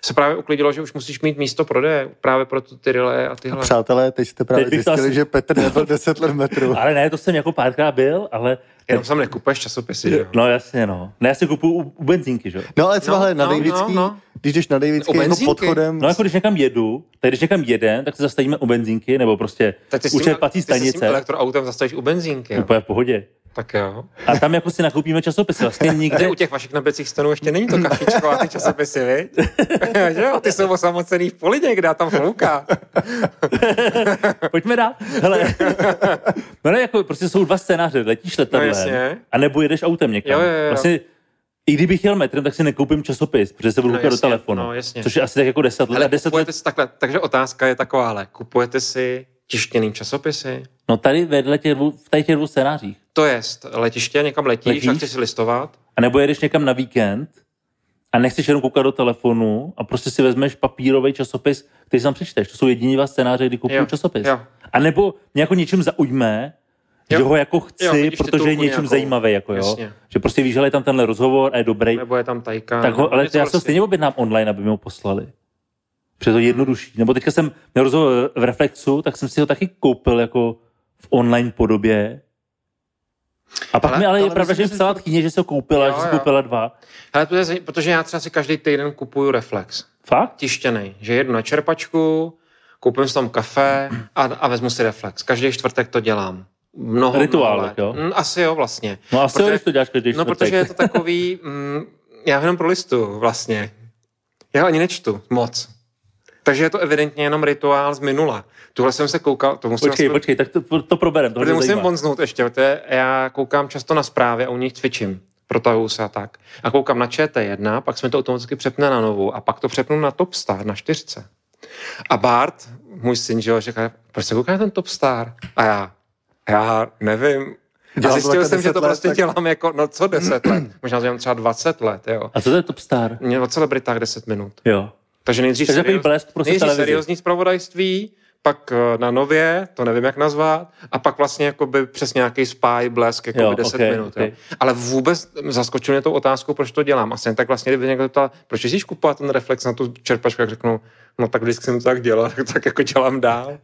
Se právě uklidilo, že už musíš mít místo prodeje právě pro tu ty relé a tyhle. přátelé, teď jste právě Teď zjistili, asi- že Petr nebyl 10 let v metru. Ale ne, to jsem jako párkrát byl, ale... Jenom sam nekupuješ časopisy, že jo? No jasně, no. Ne, já si kupuju u, u benzínky, že jo. No ale třeba No, hele, na no, Davidský, no, no. když jdeš na Davidský jako benzínky? podchodem, No jako když někam jedu, tak když někam jeden, tak se zastavíme u benzínky, nebo prostě Tak ty u čerpací ty se s tím stanice. elektroautem zastavíš u benzínky, jo? Úplně v pohodě. Tak jo. A tam jako si nakoupíme časopisy. Vlastně Kde nikde, u těch vašich nabíjecích stanů ještě není to kafičko a ty časopisy, viď? že jo? Ty jsou osamocený v poli někde a tam flouká. pojďme dál. Hele, no ne, jako prostě jsou dva scénáře, letíš No letadlem, jasně. a nebo jedeš autem někam. Jo, jo, jo. Vlastně, i kdybych jel metrem, tak si nekoupím časopis, protože se budu No koukat do jasně, telefonu. no jasně. Což je asi tak jako 10 let. Ale a 10 let si takhle, takže otázka je taková, ale kupujete si tištěný časopisy? No tady vedle těch dvou, v tady těch dvou scénářích. To je letiště, někam letíš, Letíš? a chceš si listovat. A nebo jedeš někam na víkend a nechceš jenom koukat do telefonu a prostě si vezmeš papírový časopis, který si tam přečteš. To jsou jediní dva scénáře, kdy kupuju časopis. jo. A nebo mě jako něčím zaujme, Jo. že ho jako chci, Jo, protože je něčím nějakou. zajímavý, jako jo. Jasně. Že prostě víš, že je tam tenhle rozhovor a je dobrý. Nebo je tam tajka. tak ho, ale já se prostě. stejně objednám online, aby mi ho poslali. Protože to je jednodušší. Nebo teďka jsem měl rozhovor v Reflexu, tak jsem si ho taky koupil jako v online podobě. A pak Ale- mi ale je ale pravda, myslím, že mi psala tchýně, že se ho koupila, Jo, že se koupila dva. Hele, protože, protože já třeba si každý týden kupuju Reflex. Fakt? Tištěný. Že jedu na čerpačku, koupím si tam kafe a, a vezmu si Reflex. Každý čtvrtek to dělám. Mnoho, Rituál, mnoho let. jo? Mm, asi jo, vlastně. No asi Protože- jo, když to děláš každý No, protože je to takový, mm, já jenom pro listu vlastně. Já ani nečtu moc. Takže je to evidentně jenom rituál z minula. Tuhle jsem se koukal, to musím, Počkej, aspoň- počkej, tak to, to proberem, to protože musím bonznout ještě, protože já koukám často na zprávy a u nich cvičím. Protahuju se a tak. A koukám na ČT1, pak jsme to automaticky přepne na novou a pak to přepnu na Topstar, na čtyřce. A Bart, můj syn, že jo, říká, proč se kouká na ten Topstar? A já, já nevím. A Dělám zjistil jsem, že 10 to let, prostě tak- dělám jako, no co 10 let? Možná to dělám třeba 20 let, jo. A co to je Topstar? Mě o celebritách 10 minut. Jo. Takže nejdřív, Takže serióz- blesk prostě nejdřív televizi. seriózní zpravodajství, pak eh, na nově, to nevím, jak nazvat, a pak vlastně jakoby přes nějaký spy blesk, jako Jo, 10 ok, minut. ok. Jo. Ale vůbec zaskočil mě tou otázkou, proč to dělám. Asi tak vlastně, kdyby někdo ptal, proč jsi kupovat ten reflex na tu čerpačku, jak řeknu, no tak vždycky jsem to tak dělal, tak, tak jako dělám dál.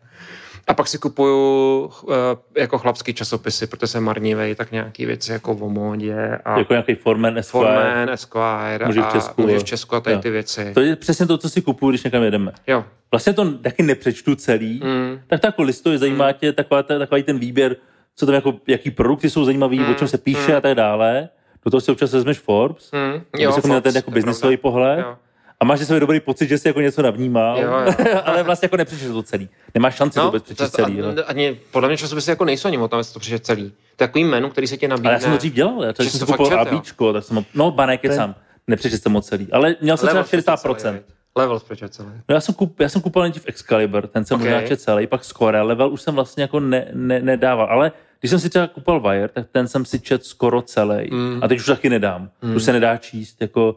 A pak si kupuju uh, jako chlapský časopisy, protože jsem marnivej, tak nějaký věci jako o módě a Jako nějaký Forman, Esquire. Forman, Esquire Muži v a Česku, muži jo. v Česku a tady Jo. ty věci. To je přesně to, co si kupuju, když někam jedeme. Jo. Vlastně to taky nepřečtu celý, Mm. tak to jako listuje, zajímá tě taková, ta- takový ten výběr, co tam jako, jaký produkty jsou zajímavý, Mm, o čem se píše a tak dále. Do toho si občas vezmeš Forbes, Mm. aby se měl ten jako je biznisový pravda. pohled. Jo. A máš že svůj dobrý pocit, že jsi jako něco navnímal, Jo, jo. ale vlastně jako nepřečteš to celý. Nemáš šanci to vůbec přečíst to- celý. a- ani, podle mě časopisy jako nejsou ani o tom, jestli to přečet celý. To je takový menu, který se ti nabídne. Ale já jsem to dřív dělal, já Že jsem to fakt kupoval? ABčko, tak jsem, no banek je sám, nepřečet jsem moc celý, ale měl jsem třeba Level 60%. celý, viď? Level přečet celý. No já jsem, kup, já jsem kupoval nejdřív Excalibur, ten jsem Ok. možná čet celý, pak Score, level už jsem vlastně jako ne, ne, nedával, ale když jsem si třeba kupoval Wire, tak ten jsem si čet skoro celý. Mm. A teď už taky nedám. Už se nedá číst, jako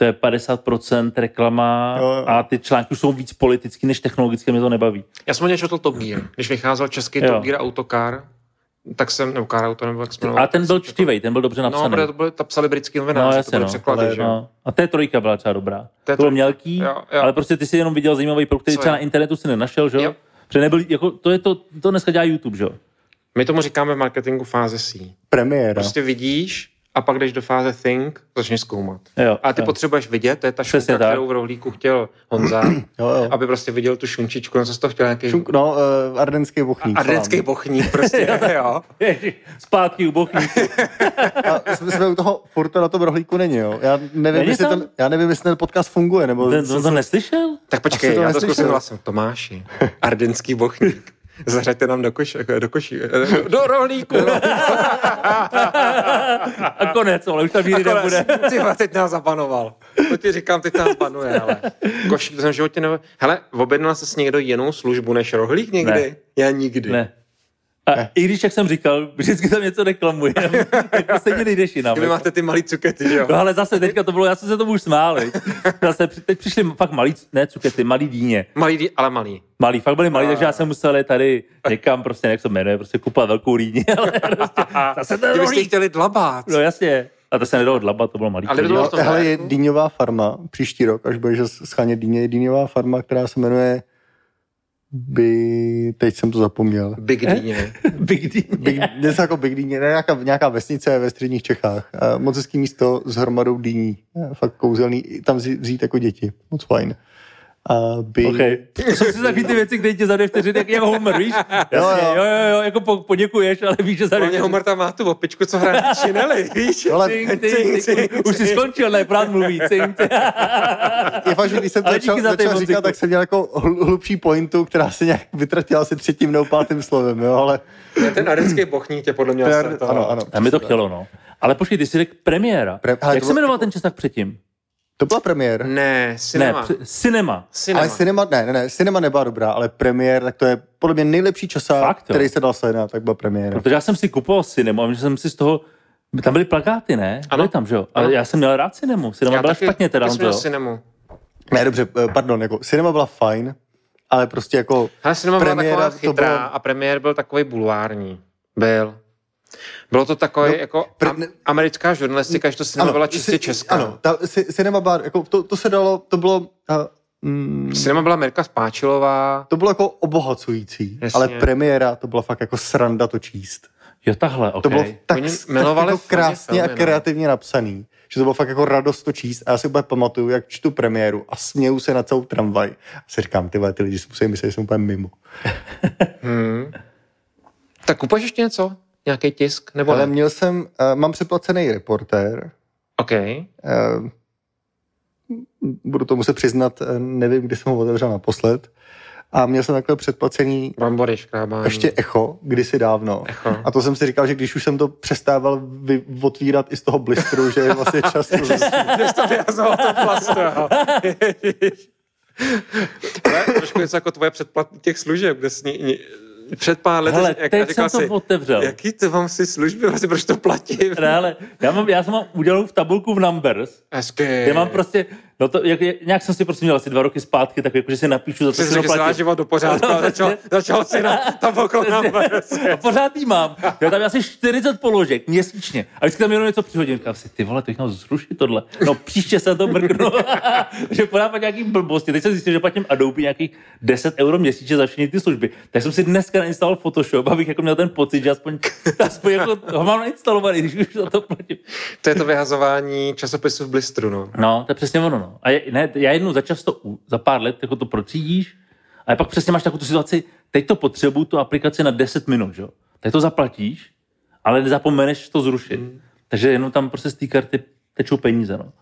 to je 50% reklama Jo, jo. a ty články už jsou víc politický než technologické, mě to nebaví. Já jsem hodně četl Top Gear. Když vycházel český Jo. Top Gear Autocar, tak jsem, nebo Car Auto, nebo jak se A ten byl čtivej, ten byl dobře No, napsaný. protože to byly, to psali britský No, novináři, jasně, to byly no. překlady, Ale že? No. A té trojka byla třeba dobrá. Té To bylo trojka. mělký, Jo, jo. ale prostě ty si jenom viděl zajímavý produkt, který Co třeba je? na internetu si nenašel, že Jo. jo? Protože nebyl, jako, to je to, to dneska dělá YouTube, že jo? My tomu říkáme v marketingu fáze C. Premiéra. Prostě vidíš a pak jdeš do fáze think, začneš zkoumat. Jo, A ty jo. potřebuješ vidět, to je ta Přesně šunka, tak. kterou v rohlíku chtěl Honza, Jo, jo. aby prostě viděl tu šunčičku, no co jsi to chtěl, nějaký Šunk, no, uh, ardenský bochník. ardenský salám. bochník prostě, jo. Ježiš, Zpátky u bochníku. A jsme, jsme u toho furt to na tom rohlíku není, jo. Já nevím, Není jestli tam? ten, já nevím, jestli ten podcast funguje, nebo... Ten, to, to neslyšel? Tak počkej, to já to zkusím hlasem. Tomáši, ardenský bochník. Zařaďte nám do, koš, do koší, do rohlíku. A konec, ale už tam nikdy nebude. Ty teď nás zabanoval. To ti říkám, teď nás banuje, ale košík to jsem v životě nebo... Hele, objednal jsi někdo jinou službu než rohlík někdy? Ne. Já nikdy. Ne. A i když, jak jsem říkal, vždycky tam něco reklamuje, jako stejně nejdeš jinam. Vy jako. máte ty malý cukety, že jo? No ale zase teďka to bylo, já jsem se tomu už smál. Zase teď přišli fakt malý, ne cukety, malý dýně. Malý, ale malý. Malý, fakt byli malý, takže já jsem musel jít tady někam, prostě jak se jmenuje, prostě kupovat velkou rýni, ale prostě, zase byste rohlík. chtěli dlabát. No jasně. A to se nedalo dlabat, to bylo malý. Ale to hele, je dýňová farma, příští rok, až budeš schánět dýně, je dýňová farma, která se jmenuje by, teď jsem to zapomněl. Big dýně. Big D. Big, něco jako Big Dýně, ne, nějaká, nějaká vesnice ve středních Čechách. Moc hezký místo s hromadou dýní. A Fakt kouzelný, tam vzít jako děti. Moc fajn. A by... Okay. To jsou si takový ty věci, které ti za dvě vteřiny, jak, jak Homer, víš? Jasně, jo. jo, jo, jo, jako po, poděkuješ, ale víš, že za dvě Hlavně Homer tam má tu opičku, co hraje na čineli, víš? Ale Cink, cink, cink. Už jsi skončil, ne, právě mluví. Cink. je fakt, že když jsem to začal, začal muziku. říkat, tak jsem měl jako hl- hlubší pointu, která se nějak vytratila asi třetím nebo pátým slovem, jo, ale... Ne, ten ardenský bochník tě podle mě je- ano, ano. A mi to chtělo, no. Ale počkej, ty jsi řekl premiéra. Pre- Jak se jmenoval ten časák předtím? To byla premiér. Ne, cinema. Ne, cinema. cinema. Ale cinema, ne, ne, ne, cinema nebyla dobrá, ale premiér, tak to je podle mě nejlepší časák, Fakt, jo? který se dal sledovat, tak byla premiéra. Protože já jsem si kupoval cinema, že jsem si z toho tam byly plakáty, ne? Ano. Byly tam, že jo? Ale Ano. já jsem měl rád cinemu. Cinema Já byla taky- špatně teda, on jsem měl cinemu. Ne, dobře, eh, pardon, jako cinema byla fajn, ale prostě jako Ale cinema byla premiéra taková to chytrá bylo- a premiér byl takový bulvární. Byl. Bylo to takové No, jako pre- am- americká žurnalistika, že to cinema byla čistě si- česká. Ano, ta, si, cinema byla, jako to, to se dalo, to bylo, uh, mm, Cinema byla Mirka Spáčilová. to bylo jako obohacující, Jasně. ale premiéra to byla fakt jako sranda to číst. Jo, takhle, ok. To bylo tak, Oni tak jako fakt krásně filmy, a no. kreativně napsaný, že to bylo fakt jako radost to číst. A já si úplně pamatuju, jak čtu premiéru a směju se na celou tramvaj. A si říkám, ty vole, ty lidi si musí myslet, že jsem úplně mimo. Hmm. Tak kupuješ ještě něco? Nějaký tisk? Nebo Ale ne? měl jsem, uh, mám přeplacený reportér, OK. uh, budu to muset přiznat, eh, nevím, kdy jsem ho otevřel naposled. A měl jsem takhle předplacený škrábání. ještě echo, kdysi dávno. Echo. A to jsem si říkal, že když už jsem to přestával vy, otvírat i z toho blistru, že je vlastně čas to vyhazoval to. Ale trošku něco jako tvoje předplatní těch služeb, kde jsi před pár lety, Hele, jak teď říkal jsem to si, otevřel. jaký ty vám si služby, vlastně proč to platím? Ne, ale já, mám, já jsem mám udělanou v tabulku v Numbers, Hezky. kde mám prostě, no to, jak, jak- nějak jsem si prostě měl asi dva roky zpátky, tak jako, že si napíšu, za co Jsi si zaplatím. život do pořádku a začal, začal si na tabulku na A pořád jí mám. Já tam asi 40 položek měsíčně. A vždycky tam jenom něco přihodím. Říkám si, ty vole, to jich mám zrušit tohle. No příště se to mrknu. že podávat nějaký blbosti. Teď jsem zjistil, že platím Adobe nějakých 10 euro měsíčně za všechny ty služby. Tak jsem si dneska nainstaloval Photoshop, abych jako měl ten pocit, že aspoň, aspoň jako ho mám nainstalovaný, když už za to platím. To je to vyhazování časopisu v blistru, no. No, to je přesně ono. No. A je, ne, já jednou za často, za pár let jako to procídíš, a pak přesně máš takovou tu situaci, teď to potřebuju tu aplikaci na 10 minut, že? jo? Tak to zaplatíš, ale nezapomeneš to zrušit. Mm. Takže jenom tam prostě z té karty tečou peníze. No.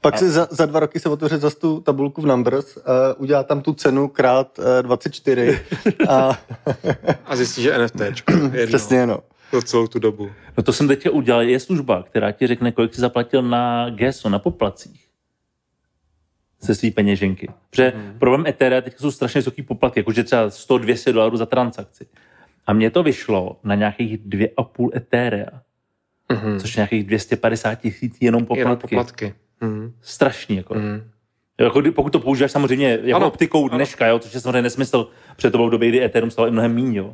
Pak si za, za dva roky se otevře zase tu tabulku v Numbers, uh, udělá tam tu cenu krát uh, 24 a A zjistí, že. Jedno. přesně no. Po celou tu dobu. no to jsem teďka udělal, je služba, která ti řekne, kolik jsi zaplatil na GESO, na poplacích ze svý peněženky. Protože mm. problém Etherea teď jsou strašně vysoký poplatky, jakože třeba 100-200 dolarů za transakci. A mně to vyšlo na nějakých 2,5 Etherea, Mhm. což je nějakých 250 tisíc jenom poplatky. Jenom poplatky. Mhm. Strašný. Jako. Mhm. Jako, pokud to používáš samozřejmě jako Ano, ano, optikou dneška, jo, což je samozřejmě nesmysl, protože to bylo v době, kdy Ethereum stalo i mnohem méně.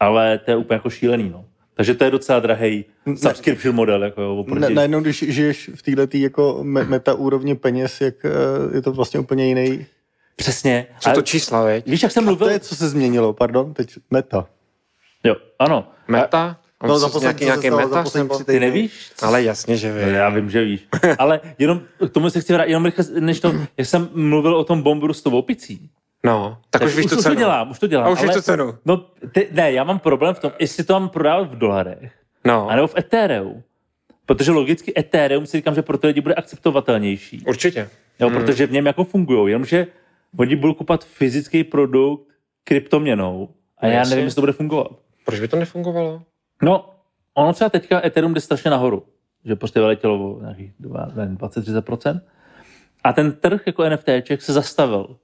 Ale to je úplně jako šílený, no. Takže to je docela drahý subscription model, jako jo, oproti. Na, najednou, když žiješ v této jako me, meta úrovni peněz, jak uh, je to vlastně úplně jiný. Přesně. Co A to čísla, veď? Víš, jak jsem A mluvil? to je, co se změnilo, pardon, teď meta. Jo, ano. Meta? A No, no, za poslední- za meta? poslední Nebo... Ty nevíš? Ale jasně, že No, vím. Já vím, že víš. Ale jenom k tomu se chci vrátit, jenom rychle, než to, jak jsem mluvil o tom bombu s tou opicí. No, tak, už víš už, tu už cenu. to dělám, už to dělám. A už ale- tu cenu. No, ty, ne, já mám problém v tom, jestli to mám prodávat v dolarech, No, anebo v Ethereum. Protože logicky Ethereum si říkám, že pro ty lidi bude akceptovatelnější. určitě. Jo, protože v něm jako fungují, jenomže oni budou kupovat fyzický produkt kryptoměnou a No já nevím, jestli to bude fungovat. Proč by to nefungovalo? No, ono třeba teďka Ethereum jde strašně nahoru, že prostě vyletělo o nějakých 20-30%. A ten trh jako NFTček se zastavil.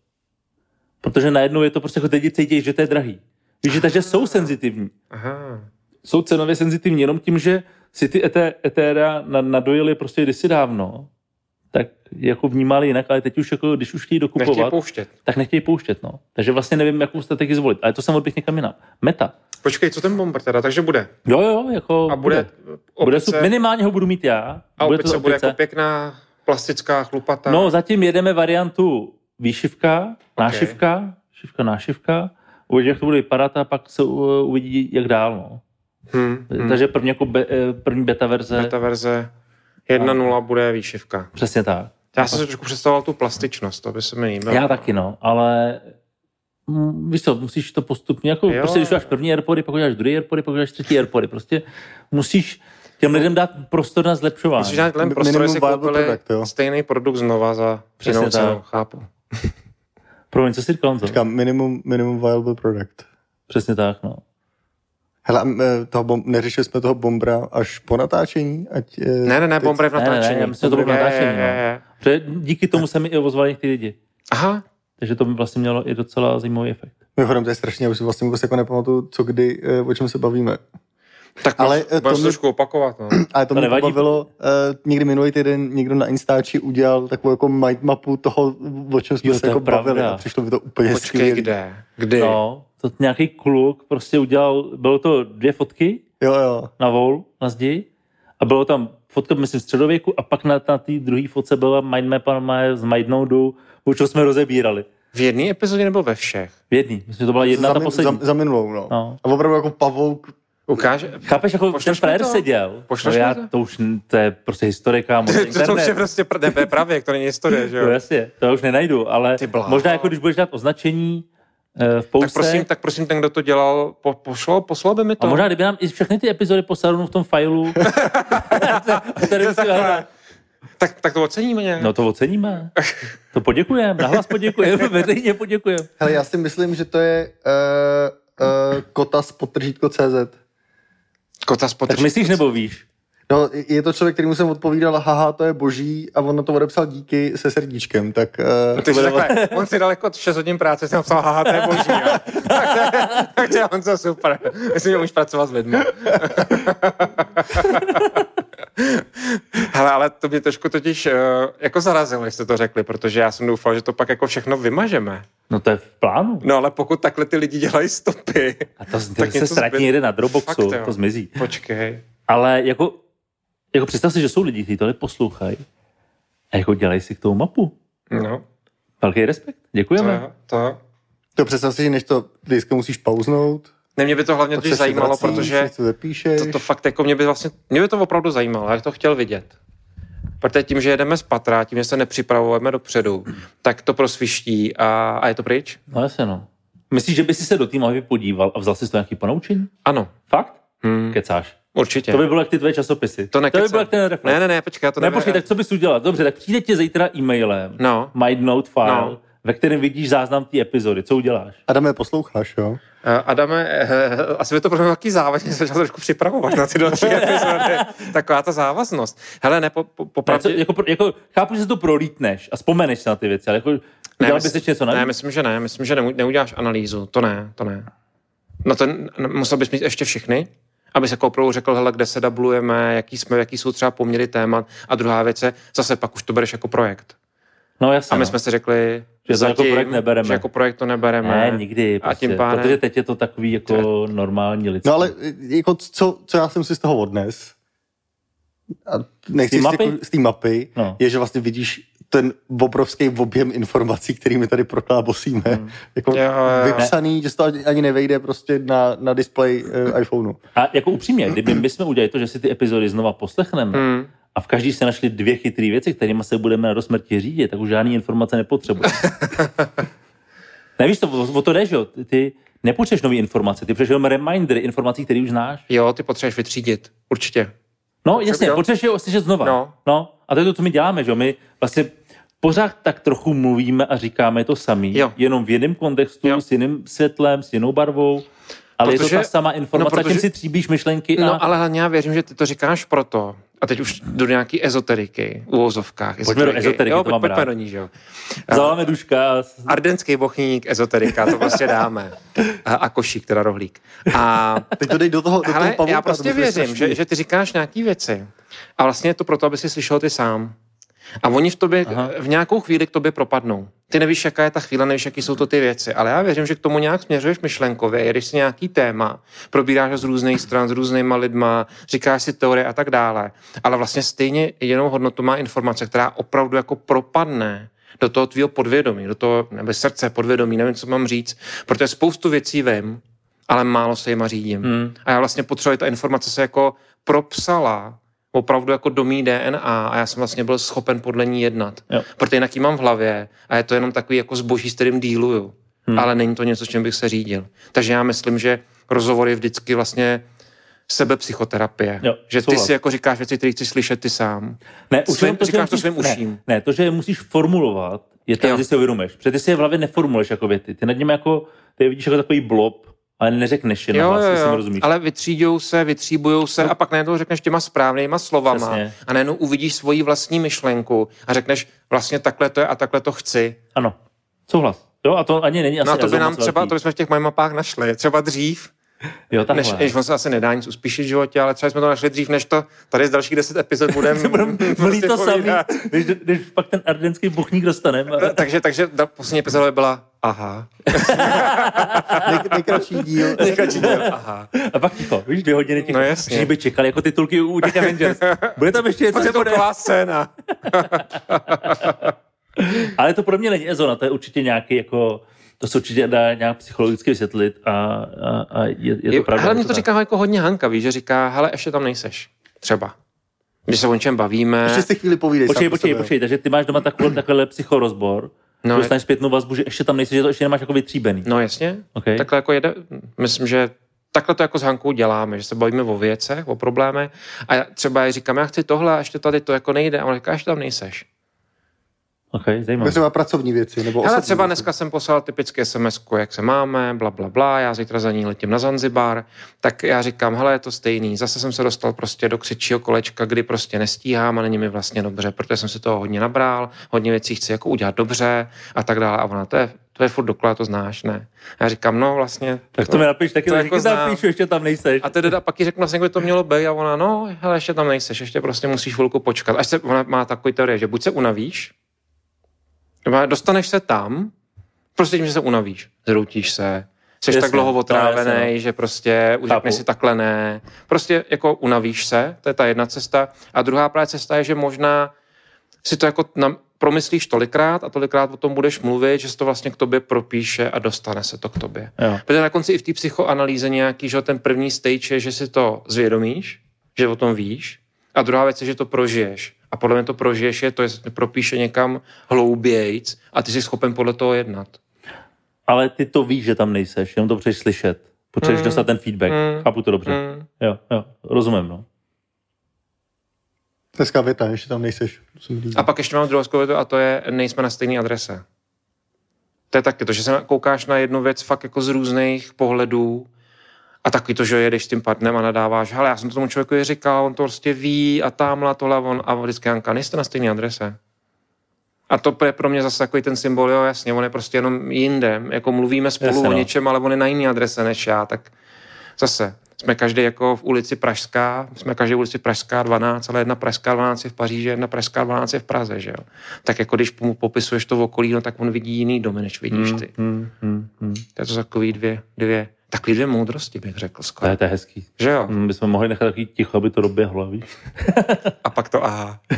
Protože najednou je to prostě jako lidi cítí, že to je drahý. Víš, že takže jsou senzitivní. Aha. Jsou cenově senzitivní jenom tím, že si ty Etherea na- nadojili prostě kdysi dávno, tak jako vnímali jinak, ale teď už jako, když už chtějí Nechtějí dokupovat, pouštět. tak nechtějí pouštět, no. Takže vlastně nevím, jakou strategii zvolit. Ale to jsem odběh někam jinam. Meta. Počkej, co ten bomber teda? Takže bude. Jo, jo, jako A bude, bude opice, super. Minimálně ho budu mít já. a bude opice to bude opice. jako pěkná plastická chlupatá. No, zatím jedeme variantu výšivka, nášivka, šivka, nášivka. Uvidí, jak to bude vypadat a pak se uh, uvidí, jak dál, no. hmm, hmm. Takže první, jako be, eh, první beta verze, Beta verze 1.0 bude výšivka. přesně tak. Já jsem si trošku představoval tu plastičnost, to by se mi líbilo. Já taky, no, ale mm, víš co, musíš to postupně, jako Jo. prostě když uděláš první Airpody, pak uděláš druhý Airpody, pak uděláš třetí Airpody, prostě musíš těm lidem dát prostor na zlepšování. Musíš dát Mi- prostor, jestli koupili product, jo. stejný produkt znova za Přesně jinou cenu. tak. Chápu. Promiň, co jsi říkal, Honzo? Říkám minimum, minimum viable product. Přesně tak, no. Hele, e, toho bom, neřešili jsme toho bombra až po natáčení? Ať, e, Ne, ne, ne, teď- bomber v Ne, ne, ne, natáčení. myslím, to bylo v Je, je, natáčení, je, no. je. Protože díky tomu se mi i ozvali někteří lidi. Aha, Takže to by vlastně mělo i docela zajímavý efekt. Mimochodem, to je strašně, já už si vlastně vůbec jako nepamatuju, co kdy, e, o čem se bavíme. Tak Ale, eh, to se mě- trošku opakovat. No. Ale to, To mě nevadí. pobavilo, uh, někdy minulý týden někdo na Instači udělal takovou jako mindmapu toho, o čem jsme Jo, se jako bavili a přišlo mi to úplně Počkej, skvělý. kde? Kdy? No, to nějaký kluk prostě udělal, bylo to dvě fotky Jo, jo. na vol, na zdi, a bylo tam fotka, myslím, středověku, a pak na, na té druhé fotce byla mindmapa z Mindnodu, o čem jsme rozebírali. V jedné epizodě nebo ve všech? V jedný, myslím, že to byla jedna za, ta poslední. za, za minulou, no. No. A opravdu jako pavouk, Ukáže? Chápeš, jako Pošleš ten frajer to? seděl. Pošleš no mi já, to? to už, to je prostě historika, moc To, to, to už je prostě pr- ne, právě, to není historie, že To jo? jasně, to už nenajdu, ale možná jako když budeš dát označení eh, v pouze, Tak prosím, tak prosím, ten, kdo to dělal, po, pošlo, poslal by mi to. a možná kdyby nám i všechny ty epizody poslal v tom failu, který hledat. tak, tak to oceníme nějak. No to oceníme. To poděkujeme, nahlas poděkujeme, veřejně poděkujeme. hele, já si myslím, že to je uh, uh, kotas potržítko CZ. Kota Tak myslíš nebo víš? No, je to člověk, který mu jsem odpovídal, haha, to je boží, a on na to odepsal díky se srdíčkem, tak uh, Takže takhle, on si dal jako 6 hodin práce, jsem napsal, haha, to je boží, jo. tak, to je, tak to je on co super. Myslím, že umíš pracovat s lidmi. Hele, ale to mě trošku totiž uh, jako zarazilo, když jste to řekli, protože já jsem doufal, že to pak jako všechno vymažeme. No to je v plánu. No ale pokud takhle ty lidi dělají stopy, A to, to Tak se ztratí zbyt- někde na Dropboxu, Fakt, jo. to zmizí. počkej. Ale jako, jako představ si, že jsou lidi, kteří tohle poslouchají a jako dělají si k tomu mapu. No, Velký respekt, to, děkujeme. to. to představ si, než to vždycky musíš pauznout, Ne, mě by to hlavně se zajímalo, vracíš, protože to, to fakt jako mě by vlastně, mě by to opravdu zajímalo, já to chtěl vidět. Protože tím, že jedeme z patra, tím, že se nepřipravujeme dopředu, tak to prosviští a, a je to pryč? No jasně no. Myslíš, že by si se do té mapy podíval a vzal si to nějaký ponaučení? Ano, Fakt? hmm, Kecáš. určitě. To by bylo jak ty tvoje časopisy. to to by nekecám. bylo jak ten reflex. Ne, ne, ne, počkej, já to ne, počkej, tak co bys udělal? Dobře, tak přijde ti zítra e-mailem No, My Note file, No. ve kterém vidíš záznam té epizody. Co uděláš? Adame, posloucháš, jo? Eh, Adame, eh, asi by to bylo velký závazně, se začal trošku připravovat na ty další epizody. Taková ta závaznost. Hele, ne, po, po, Ne, co, popravdě... jako, pro- jako, chápu, že se to prolítneš a vzpomeneš na ty věci, ale jako, udělal bys mysl- něco Ne, navíc? myslím, že ne. Myslím, že neu- neuděláš analýzu. To ne, to ne. No ten, musel bys mít ještě všechny, aby se koupil řekl, hele, kde se dublujeme, jaký jsme, jaký jsou třeba poměry témat. A druhá věc je, zase pak už to bereš jako projekt. No jasně, A my no. jsme si řekli, Že to jako projekt nebereme. Že jako projekt to nebereme. Ne, nikdy. A Prostě, tím pádem- Protože teď je to takový jako normální lidský. No ale jako co, co já jsem si z toho odnes, a nechci Z té mapy? jako z mapy, No. je, že vlastně vidíš ten obrovský objem informací, který my tady proklábosíme, hmm. jako Jo, jo, jo. vypsaný, že se to ani nevejde prostě na, na displej uh, iPhoneu. A jako upřímně, kdyby my jsme udělali to, že si ty epizody znova poslechneme Hmm. A v každý se našli dvě chytré věci, kterými se budeme do smrti řídit, tak už žádný informace nepotřebujeme. Nevíš to, o, o to jde, že jo? Ty- nepotřebuješ nové informace, ty potřebuješ jenom remindery informací, které už znáš. Jo, ty potřebuješ vytřídit. Určitě. No jasně, jo. potřebuješ je slyšet znova. No. no. A to je to, co my děláme, že jo? My vlastně pořád tak trochu mluvíme a říkáme to samý, Jo. jenom v jiném kontextu, Jo. s jiným světlem, s jinou barvou, ale je Protože- to ta sama informace, no, no, protože- protože... si tříbíš myšlenky a... No, ale hlavně já věřím, že ty to říkáš proto, a teď už do nějaký ezoteriky, uvozovkách. Pojďme do ezoteriky, jo, to pojď, mám pojďme do ní, že jo. Zavoláme Duška. Ardenský bochník, ezoterika, to prostě dáme. A, a košík, teda rohlík. A Teď to dej do toho, do toho Ale pavouka, já prostě věřím, že, že ty říkáš nějaký věci a vlastně je to proto, aby si slyšel ty sám. A oni v tobě, Aha. v nějakou chvíli k tobě propadnou. Ty nevíš, jaká je ta chvíle, nevíš, jaký jsou to ty věci, ale já věřím, že k tomu nějak směřuješ myšlenkově, jedeš si nějaký téma, probíráš ho z různých stran, s různýma lidma, říkáš si teorie a tak dále, ale vlastně stejně jedinou hodnotu má informace, která opravdu jako propadne do toho tvýho podvědomí, do toho nebo srdce, podvědomí, nevím, co mám říct, protože spoustu věcí vím, ale málo se jima řídím. Hmm. A já vlastně potřebuji, ta informace se jako propsala opravdu jako do mý DNA a já jsem vlastně byl schopen podle ní jednat. Jo. Protože jinak ji mám v hlavě a je to jenom takový jako zboží, s kterým díluju. Hmm. Ale není to něco, s čím bych se řídil. Takže já myslím, že rozhovor je vždycky vlastně sebepsychoterapie. Jo, že ty souhlas. si jako říkáš věci, které chceš slyšet ty sám. Ne, už Svým- to, že říkáš to musíš- svým ne, uším. Ne, to, že je musíš formulovat, je tam, Jo. že si uvědomíš. Protože ty si je v hlavě neformuluješ jako věty. Ty nad ním jako, ty je vidíš jako takový blob, ale neřekneš je na Jo, hlas, jo, jestli mi jo, rozumíš. ale vytřídou se, vytříbujou se a pak najednou řekneš těma správnýma slovama Přesně. a najednou uvidíš svoji vlastní myšlenku a řekneš vlastně takhle to je a takhle to chci. Ano, souhlas. Jo, a to ani není asi No a to by nám třeba, velký. to bychom v těch mapách našli, třeba dřív, Jo, takhle. než, než on se asi nedá nic uspíšit v životě, ale třeba jsme to našli dřív, než to tady z dalších deset epizod budeme Mlí to samý, když, když pak ten ardenský buchník dostaneme. takže, takže ta poslední epizoda by byla aha. Nej, nejkratší díl. Nejkratší díl, aha. A pak ticho, víš, dvě hodiny ticho. No jasně. Všichni by čekali jako titulky u těch Avengers. Bude tam ještě něco, je to taková scéna. Ale to pro mě není ezona, to je určitě nějaký jako, to se určitě dá nějak psychologicky vysvětlit a, a, a je, je to Je, pravda. je mě to tak. říká jako hodně Hanka, víš, že říká, hele, ještě tam nejseš. Třeba. Když se o něčem bavíme. Ještě si chvíli povídej. Počkej, počkej, počkej, takže ty máš doma takový, takovýhle psychorozbor, No, dostaneš zpětnou vazbu, že ještě tam nejsi, že to ještě nemáš jako vytříbený. No jasně. Okay. Takhle jako jede, myslím, že takhle to jako s Hankou děláme, že se bavíme o věcech, o problémech a já třeba říkám, já chci tohle a ještě tady to jako nejde a on říká, ještě tam nejseš. Okay, Jako zajímavé. třeba pracovní věci. Nebo Ale třeba věci. dneska jsem poslal typické sms jak se máme, bla, bla, bla, já zítra za ní letím na Zanzibar, tak já říkám, hele, je to stejný. Zase jsem se dostal prostě do křičího kolečka, kdy prostě nestíhám a není mi vlastně dobře, protože jsem si toho hodně nabral, hodně věcí chci jako udělat dobře a tak dále. A ona, to je, to je furt dokola, to znáš, ne? A já říkám, no vlastně. Tak to mi napiš taky, to jako jako znám. napíšu, ještě tam nejseš. A teda pak jí řeknu vlastně, by to mělo být a ona, no, hele, ještě tam nejseš, ještě prostě musíš chvilku počkat. Až se, ona má takový teorie, že buď se unavíš, dostaneš se tam, prostě tím, že se unavíš, zroutíš se, jsi Jasně, tak dlouho otrávený, jasně, no. že prostě už řekneš si takhle ne. Prostě jako unavíš se, to je ta jedna cesta. A druhá právě cesta je, že možná si to jako na, promyslíš tolikrát a tolikrát o tom budeš mluvit, že se to vlastně k tobě propíše a dostane se to k tobě. Jo. Protože na konci i v té psychoanalýze nějaký, že ten první stage je, že si to zvědomíš, že o tom víš, a druhá věc je, že to prožiješ. A podle mě to prožiješ je to, to propíše někam hloubějc a ty jsi schopen podle toho jednat. Ale ty to víš, že tam nejseš, jenom to potřebuješ slyšet. Potřebuješ Mm. dostat ten feedback. Mm. Chápu to dobře. Mm. Jo, jo, rozumím, no. Dneska věta, ještě tam nejseš. A pak ještě mám druhou zkovětu a to je, nejsme na stejné adrese. To je taky to, že se koukáš na jednu věc fakt jako z různých pohledů a taky to, že jedeš s tím partnerem a nadáváš, hele, já jsem to tomu člověku říkal, on to prostě ví a tamhle tohle, on, a vždycky Janka, nejste na stejné adrese. A to je pro mě zase takový ten symbol, jo, jasně, on je prostě jenom jinde, jako mluvíme spolu Jasně, o no. něčem, ale on je na jiný adrese než já, tak zase, jsme každý jako v ulici Pražská, jsme každý v ulici Pražská 12, ale jedna Pražská 12 je v Paříži, jedna Pražská 12 je v Praze, že jo. Tak jako když mu popisuješ to v okolí, no tak on vidí jiný domy, než vidíš ty. Hmm, hmm, hmm. To je to takový dvě, dvě, takový dvě moudrosti bych řekl To skoro. je, to je hezký. Že jo? Hmm, bychom mohli nechat takový ticho, aby to doběhlo, víš? A pak to aha.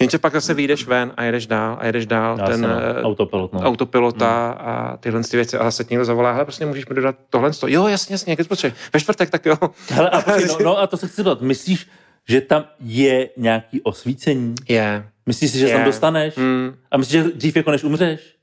Jenže pak zase vyjdeš ven a jedeš dál a jedeš dál. Já ten no, autopilot, no. autopilota a tyhle ty věci a zase ti někdo zavolá, hele, prostě můžeš mi dodat tohle. Jo, jasně, jasně, jak potřebuješ. Ve čtvrtek, tak jo. Hele, a, počkej, no, no, a to se chci zeptat. Myslíš, že tam je nějaký osvícení? Je. Myslíš si, že se Je. tam dostaneš? Mm. A myslíš, že dřív jako než umřeš?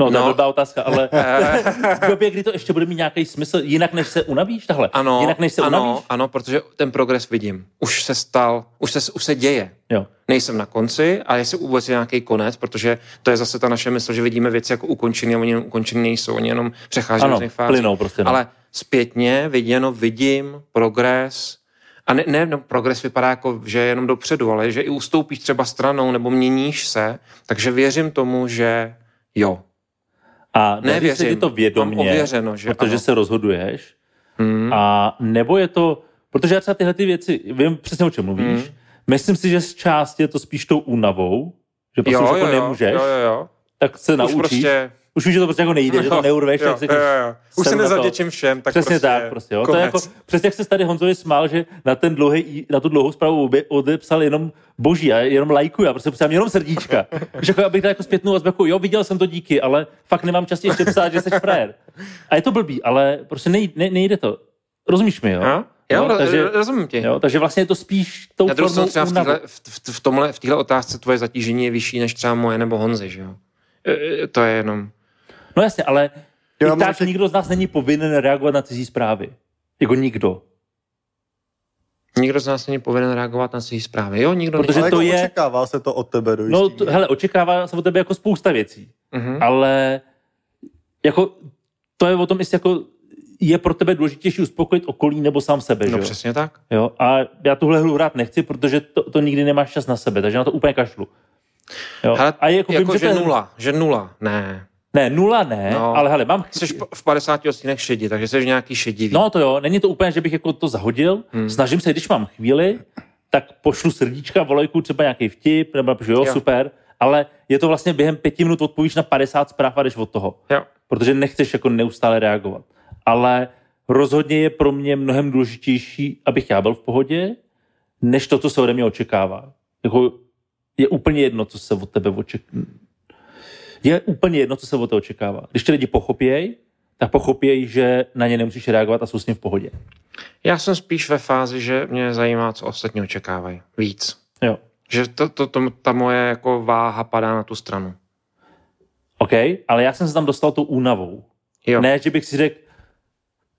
No, to No. blbá otázka, ale v době, kdy to ještě bude mít nějaký smysl, jinak než se unavíš tahle? Ano, Jinak než se ano, unavíš? ano, protože ten progres vidím. Už se stal, už se, už se děje. Jo. Nejsem na konci a jestli vůbec je nějaký konec, protože to je zase ta naše mysl, že vidíme věci jako ukončené a oni jenom ukončené nejsou, oni jenom přechází Ano, různých fází. plynou prostě, no. Ale zpětně viděno vidím progres, a ne, ne no, progres vypadá jako, že je jenom dopředu, ale že i ustoupíš třeba stranou nebo měníš se, takže věřím tomu, že jo. A Nevěřím. ti to vědomě, ověřeno, že protože ano. se rozhoduješ, Hmm. a nebo je to, protože já třeba tyhle ty věci, vím přesně o čem mluvíš, Hmm. myslím si, že z části je to spíš tou únavou, že prostě už jako nemůžeš, jo, jo, jo. tak se Už naučíš, prostě už víš, že to prostě jako nejde, že to Jo, neurveš, jo, tak si jo, jo. Už se nezavděčím všem, tak přesně prostě tak, prostě, jo. To je jako, přesně jak se tady Honzovi smál, že na, ten dlouhý, na tu dlouhou zprávu odepsal jenom boží, a jenom lajkuju, a prostě psám jenom srdíčka. že jako, abych dal jako zpětnou vazbu, jako, jo, viděl jsem to díky, ale fakt nemám častěji ještě psát, že jsi frajer. A je to blbý, ale prostě nej, ne, nejde to. Rozumíš mi, jo? Jo? Jo, Jo, ro- takže- rozumím ti. Jo, takže vlastně je to spíš tou Na druhou formou třeba v, týhle, v, v, tomhle, v téhle otázce tvoje zatížení je vyšší než třeba moje nebo Honzy, že jo? E, e, To je jenom... No jasně, ale Jo, i tak však- nikdo z nás není povinen reagovat na cizí zprávy. Jako nikdo. Nikdo z nás není povinen reagovat na svý zprávy. Jo, nikdo Protože Ale to jako je- očekává se to od tebe do No, jistý to, míry. hele, očekává se od tebe jako spousta věcí. Mhm. ale jako to je o tom, jestli jako je pro tebe důležitější uspokojit okolí nebo sám sebe, že No jo? přesně tak. jo? A já tuhle hru hrát nechci, protože to, to nikdy nemáš čas na sebe, takže na to úplně kašlu. Jo? Hele, a jako, jako, vím, že, že to je- nula, že nula, ne. Ne, nula ne, No. ale hele, mám... Jsi v 50 odstínech šedi, takže jsi nějaký šedivý. No to jo, není to úplně, že bych jako to zahodil. Hmm. Snažím se, když mám chvíli, tak pošlu srdíčka, volejku, třeba nějaký vtip, nebo napíšu, jo, Jo. jo, super, ale je to vlastně během pěti minut odpovíš na 50 zpráv a jdeš od toho. Jo. protože nechceš jako neustále reagovat. Ale rozhodně je pro mě mnohem důležitější, abych já byl v pohodě, než to, co se ode mě očekává. Jako je úplně jedno, co se od tebe očekává. Je úplně jedno, co se od tebe očekává. Když ty lidi pochopějí, tak pochopějí, že na ně nemusíš reagovat a jsou s ním v pohodě. Já jsem spíš ve fázi, že mě zajímá, co ostatní očekávají. Víc. Jo. Že to, to, to, ta moje jako váha padá na tu stranu. OK, ale já jsem se tam dostal tou únavou. Jo. Ne, že bych si řekl, ne,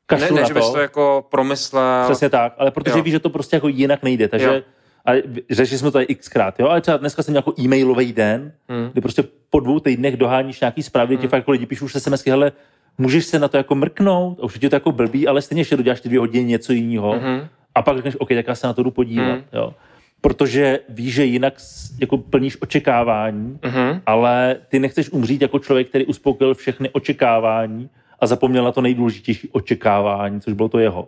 kašlu ne na že bys to jako promyslel. Přesně tak, ale protože Jo. víš, že to prostě jako jinak nejde, takže Jo. A řešili jsme to tady xkrát, jo, ale třeba dneska jsem měl jako e-mailový den, Hmm. kdy prostě po dvou týdnech doháníš nějaký zprávy, hmm. ti fakt jako lidi píšou už SMSky, hele, můžeš se na to jako mrknout, a už je to jako blbý, ale stejně ještě doděláš ty dvě hodiny něco jiného Mhm. a pak řekneš, OK, tak já se na to jdu podívat, Hmm. jo. Protože víš, že jinak jako plníš očekávání, Mhm. ale ty nechceš umřít jako člověk, který uspokojil všechny očekávání a zapomněl na to nejdůležitější očekávání, což bylo to jeho.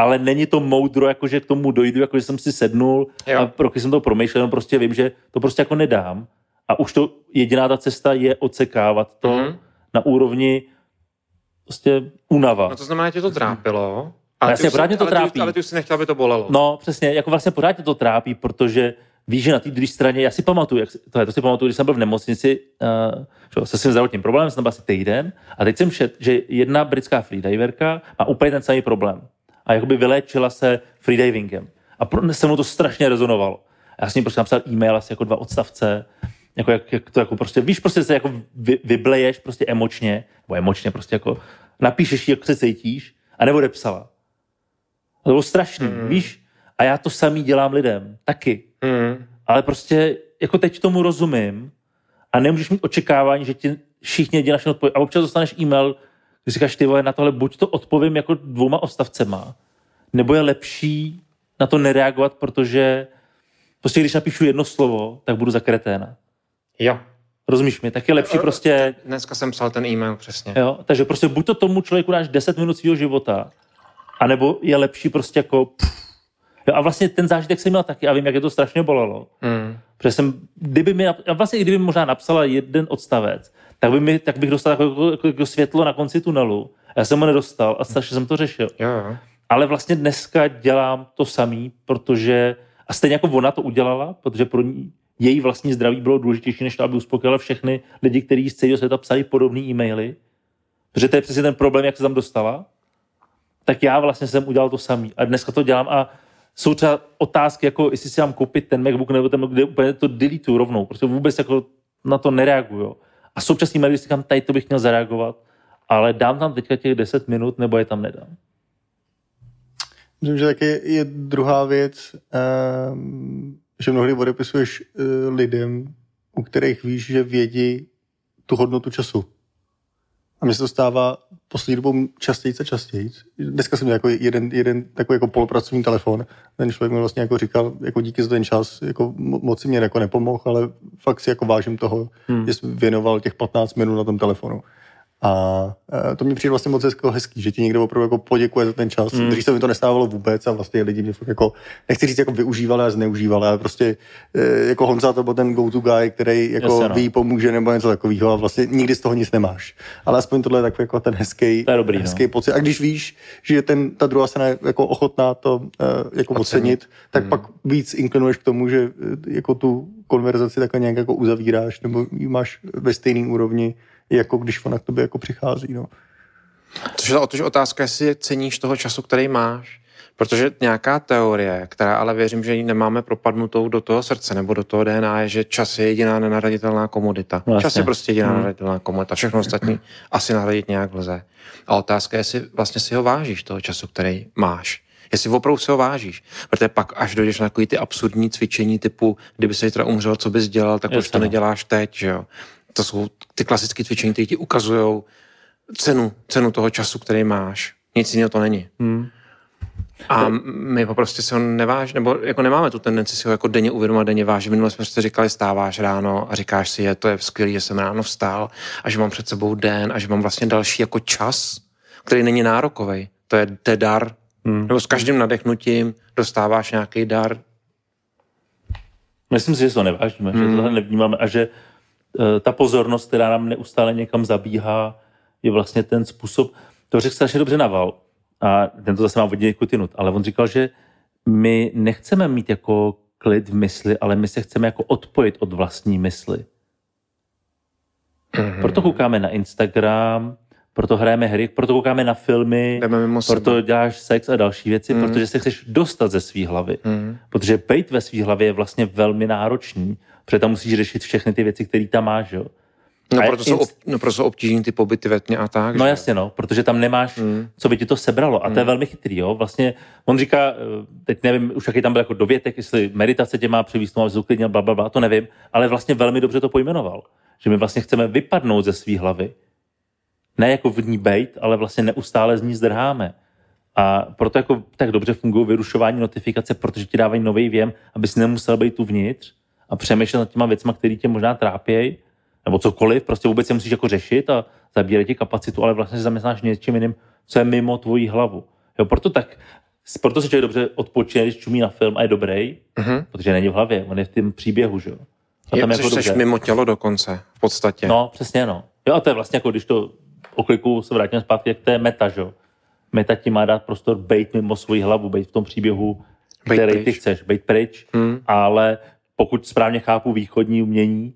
Ale není to moudro, jakože k tomu dojdu, jakože jsem si sednul Jo. a roky jsem to promýšlel, jenom prostě vím, že to prostě jako nedám. A už to jediná ta cesta je odsekávat to Mhm. na úrovni prostě únava. No to znamená, že tě to trápilo. Jasně, ty už pořád mě to ale ty, trápí. ale ty už si nechtěl, aby to bolelo. No, přesně, jako vlastně pořád tě to trápí, protože víš, že na té druhé straně, já si pamatuju, jak, to, je, to si pamatuju, když jsem byl v nemocnici uh, se svým zdravotním problémem, jsem tam byl asi týden a teď jsem šet, že jedna britská freediverka má úplně ten samý problém a jakoby vyléčila se freedivingem. A pro, se mnou to strašně rezonovalo. A já jsem prostě napsal e-mail asi jako dva odstavce, jako, jak, jak to jako prostě, víš, prostě se jako vy, vybleješ prostě emočně, nebo emočně prostě jako napíšeš jak se cítíš a nebo odepsala. A to bylo strašný, mm. víš? A já to samý dělám lidem, taky. Mm. Ale prostě jako teď tomu rozumím a nemůžeš mít očekávání, že ti všichni lidi naše odpověď. A občas dostaneš e-mail, když říkáš, ty vole, na tohle buď to odpovím jako dvouma odstavcema, nebo je lepší na to nereagovat, protože prostě když napíšu jedno slovo, tak budu za kreténa. Jo. Rozumíš mi? Tak je lepší prostě, Dneska jsem psal ten e-mail přesně. jo? Takže prostě buď to tomu člověku dáš 10 minut svého života, anebo je lepší prostě jako pff, jo, a vlastně ten zážitek jsem měl taky a vím, jak je to strašně bolelo. Mm. Protože jsem, kdyby mi, a vlastně i kdyby mi možná napsala jeden odstavec, tak, by mi, tak bych dostal jako, jako, jako, jako světlo na konci tunelu. Já jsem ho nedostal a strašně jsem to řešil. Jo, jo. Ale vlastně dneska dělám to samý, protože, A stejně jako ona to udělala, protože pro ní její vlastní zdraví bylo důležitější, než to, aby uspokojila všechny lidi, kteří z celého světa psali podobné e-maily. Protože to je přesně ten problém, jak se tam dostala. Tak já vlastně jsem udělal to samý. A dneska to dělám a jsou třeba otázky, jako jestli si mám koupit ten MacBook nebo ten kde úplně to deletu rovnou. Prostě vůbec jako na to nereaguju. A současný maily si říkám, tady to bych měl zareagovat, ale dám tam teďka těch 10 minut, nebo je tam nedám. Myslím, že taky je druhá věc, um, že mnohdy odepisuješ uh, lidem, u kterých víš, že vědí tu hodnotu času. A mně se to stává poslední dobou častěji a častěji. Dneska jsem měl jako jeden, jeden takový jako polopracovní telefon. Ten člověk mi vlastně jako říkal, jako díky za ten čas, jako moc si mě jako nepomohl, ale fakt si jako vážím toho, hmm. že jsi věnoval těch 15 minut na tom telefonu. A e, to mi přijde vlastně moc hezký, že ti někdo opravdu jako poděkuje za ten čas. Mm. Dřív se mi to nestávalo vůbec a vlastně lidi mě fakt jako, nechci říct jako využívali a zneužívali, ale prostě e, jako Honza to byl ten go-to guy, který jako Jasně, no. ví, pomůže nebo něco takového a vlastně nikdy z toho nic nemáš. Ale aspoň tohle je takový jako ten hezký, to je dobrý, hezký no. pocit. A když víš, že ten, ta druhá strana je jako ochotná to uh, jako ocenit, ocenit tak mm. pak víc inklinuješ k tomu, že jako tu konverzaci takhle nějak jako uzavíráš nebo ji máš ve stejné úrovni jako když ona k tobě jako přichází. No. Což je otož otázka, jestli ceníš toho času, který máš. Protože nějaká teorie, která ale věřím, že ji nemáme propadnutou do toho srdce nebo do toho DNA, je, že čas je jediná nenahraditelná komodita. Vlastně. Čas je prostě jediná hmm. nenahraditelná komodita. Všechno ostatní asi nahradit nějak lze. A otázka je, jestli vlastně si ho vážíš, toho času, který máš. Jestli opravdu si ho vážíš. Protože pak, až dojdeš na takový ty absurdní cvičení typu, kdyby se teda umřel, co bys dělal, tak už to no. neděláš teď, že jo to jsou ty klasické cvičení, které ti ukazují cenu, cenu toho času, který máš. Nic jiného to není. Hmm. A my prostě si ho neváž, nebo jako nemáme tu tendenci si ho jako denně uvědomovat, denně vážit. Minule jsme si říkali, stáváš ráno a říkáš si, je to je skvělé, že jsem ráno vstal a že mám před sebou den a že mám vlastně další jako čas, který není nárokový. To je, to je dar. Hmm. Nebo s každým nadechnutím dostáváš nějaký dar. Myslím si, že to nevážíme, hmm. že tohle nevnímáme a že ta pozornost, která nám neustále někam zabíhá, je vlastně ten způsob, to řekl strašně dobře Naval, a ten to zase má hodně kutinut, ale on říkal, že my nechceme mít jako klid v mysli, ale my se chceme jako odpojit od vlastní mysli. Mm-hmm. Proto koukáme na Instagram, proto hrajeme hry, proto koukáme na filmy, proto sebe. děláš sex a další věci, mm. protože se chceš dostat ze své hlavy. Mm. Protože být ve své hlavě je vlastně velmi náročný, protože tam musíš řešit všechny ty věci, které tam máš, jo. No, proto jsou, ob, no proto jsou obtížní ty pobyty ve tmě a tak. No že? jasně, no, protože tam nemáš, mm. co by ti to sebralo. A mm. to je hmm. velmi chytrý, jo. Vlastně, on říká, eh, teď nevím, už jaký tam byl jako dovětek, jestli meditace tě má převíst, no, uklidnil, bla, bla, bla, to nevím, ale vlastně velmi dobře to pojmenoval. Že my vlastně chceme vypadnout ze své hlavy. Ne jako v ní bejt, ale vlastně neustále z ní zdrháme. A proto jako tak dobře fungují vyrušování notifikace, protože ti dávají nový věm, abys nemusel být uvnitř a přemýšlet nad těma věcma, které tě možná trápějí, nebo cokoliv, prostě vůbec se musíš jako řešit a zabírat ti kapacitu, ale vlastně se zaměstnáš něčím jiným, co je mimo tvoji hlavu. Jo, proto tak, proto se člověk dobře odpočine, když čumí na film a je dobrý, uh-huh. protože není v hlavě, on je v tom příběhu, že jo. A je, tam jako dobře. mimo tělo dokonce, v podstatě. No, přesně, no. Jo, a to je vlastně jako, když to okliku se vrátím zpátky, jak to je meta, že jo. Meta ti má dát prostor být mimo svoji hlavu, být v tom příběhu, který pryč. ty chceš, být pryč, hmm. ale pokud správně chápu východní umění,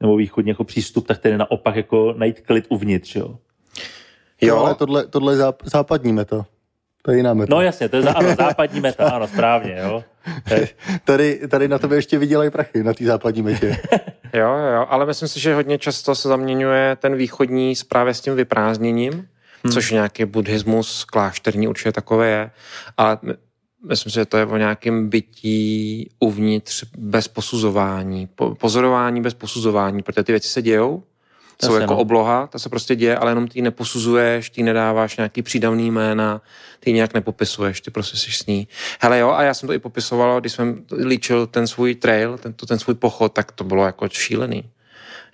nebo východní jako přístup, tak tedy naopak jako najít klid uvnitř, jo. Jo, ale tohle, tohle je západní meta. To je jiná meta. No jasně, to je ano, západní meta, ano, správně, jo. tady, tady na tebe ještě vydělají prachy, na té západní metě. jo, jo, ale myslím si, že hodně často se zaměňuje ten východní právě s tím vyprázdněním, hmm. což nějaký buddhismus klášterní určitě takové je, ale myslím si, že to je o nějakém bytí uvnitř bez posuzování, pozorování bez posuzování, protože ty věci se dějou, jsou jako no. obloha, ta se prostě děje, ale jenom ty neposuzuješ, ty nedáváš nějaký přídavný jména, ty nějak nepopisuješ, ty prostě jsi s ní. Hele jo, a já jsem to i popisoval, když jsem líčil ten svůj trail, ten, ten svůj pochod, tak to bylo jako šílený.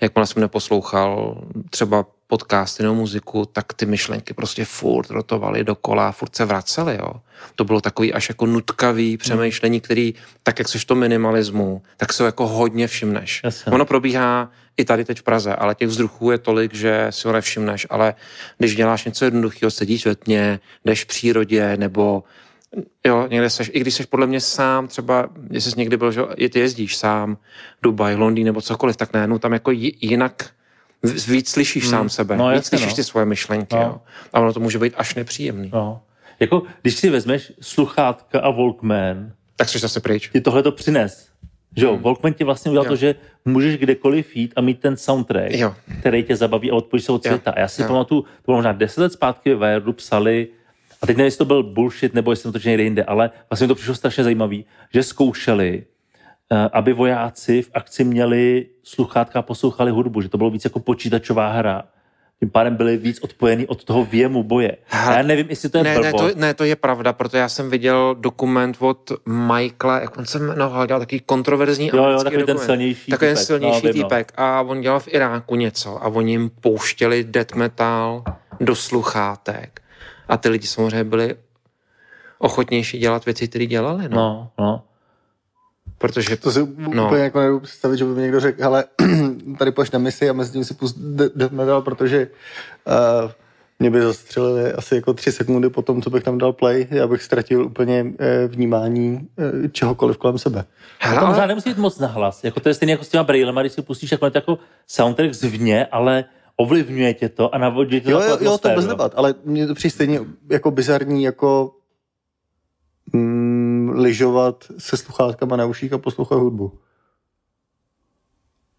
Jakmile jsem neposlouchal třeba podcasty nebo muziku, tak ty myšlenky prostě furt rotovaly dokola, furt se vracely, jo. To bylo takový až jako nutkavý přemýšlení, který, tak jak v tom minimalismu, tak se jako hodně všimneš. Jasně. Ono probíhá i tady teď v Praze, ale těch vzduchů je tolik, že si ho nevšimneš, ale když děláš něco jednoduchého, sedíš ve tmě, jdeš v přírodě, nebo Jo, někde seš, i když jsi podle mě sám, třeba, jestli jsi někdy byl, že ty jezdíš sám, Dubaj, Londýn nebo cokoliv, tak najednou tam jako ji- jinak víc slyšíš hmm. sám sebe, No, víc jasně, slyšíš no. ty svoje myšlenky, No. jo. A ono to může být až nepříjemný. No. Jako, když si vezmeš sluchátka a Walkman, Tak jsi zase pryč. ti tohle to přines. Že jo, Walkman ti vlastně udělal Jo. to, že můžeš kdekoliv jít a mít ten soundtrack, Jo. který tě zabaví a odpojíš se od Jo. světa. A já si Jo. pamatuju, to bylo možná 10 let zpátky ve Wiredu psali, a teď nevím, jestli to byl bullshit, nebo jestli to někde jinde, ale vlastně mi to přišlo strašně zajímavý, že zkoušeli, aby vojáci v akci měli sluchátka a poslouchali hudbu, že to bylo víc jako počítačová hra. Tím pádem byli víc odpojený od toho věmu boje. A já nevím, jestli to je Ne, ne, to, ne, to je pravda, protože já jsem viděl dokument od Michaela, jak on se jmenoval, dělal takový kontroverzní Jo, jo, takový ten dokument. silnější Takový ten týpek. silnější No, no. týpek. A on dělal v Iráku něco a oni jim pouštěli death metal do sluchátek. A ty lidi samozřejmě byli ochotnější dělat věci, které dělali, no. No, no. Protože To si No. no. úplně jako nedobu představit, že by mi někdo řekl, hele, tady pojď na misi a mezi tím si pust de- death metal, protože uh, mě by zastřelili asi jako tři sekundy po tom, co bych tam dal play, já bych ztratil úplně uh, vnímání uh, čehokoliv kolem sebe. Hele, to možná ale, nemusí být moc nahlas. Jako to je stejně jako s těma brailema, když si pustíš jako, jako soundtrack zvně, ale ovlivňuje tě to a navodí tě Jo, to jo, jo, to bez debat, ale mně to přijde stejně jako bizarní, jako mm, lyžovat se sluchátkama na uších a poslouchat hudbu.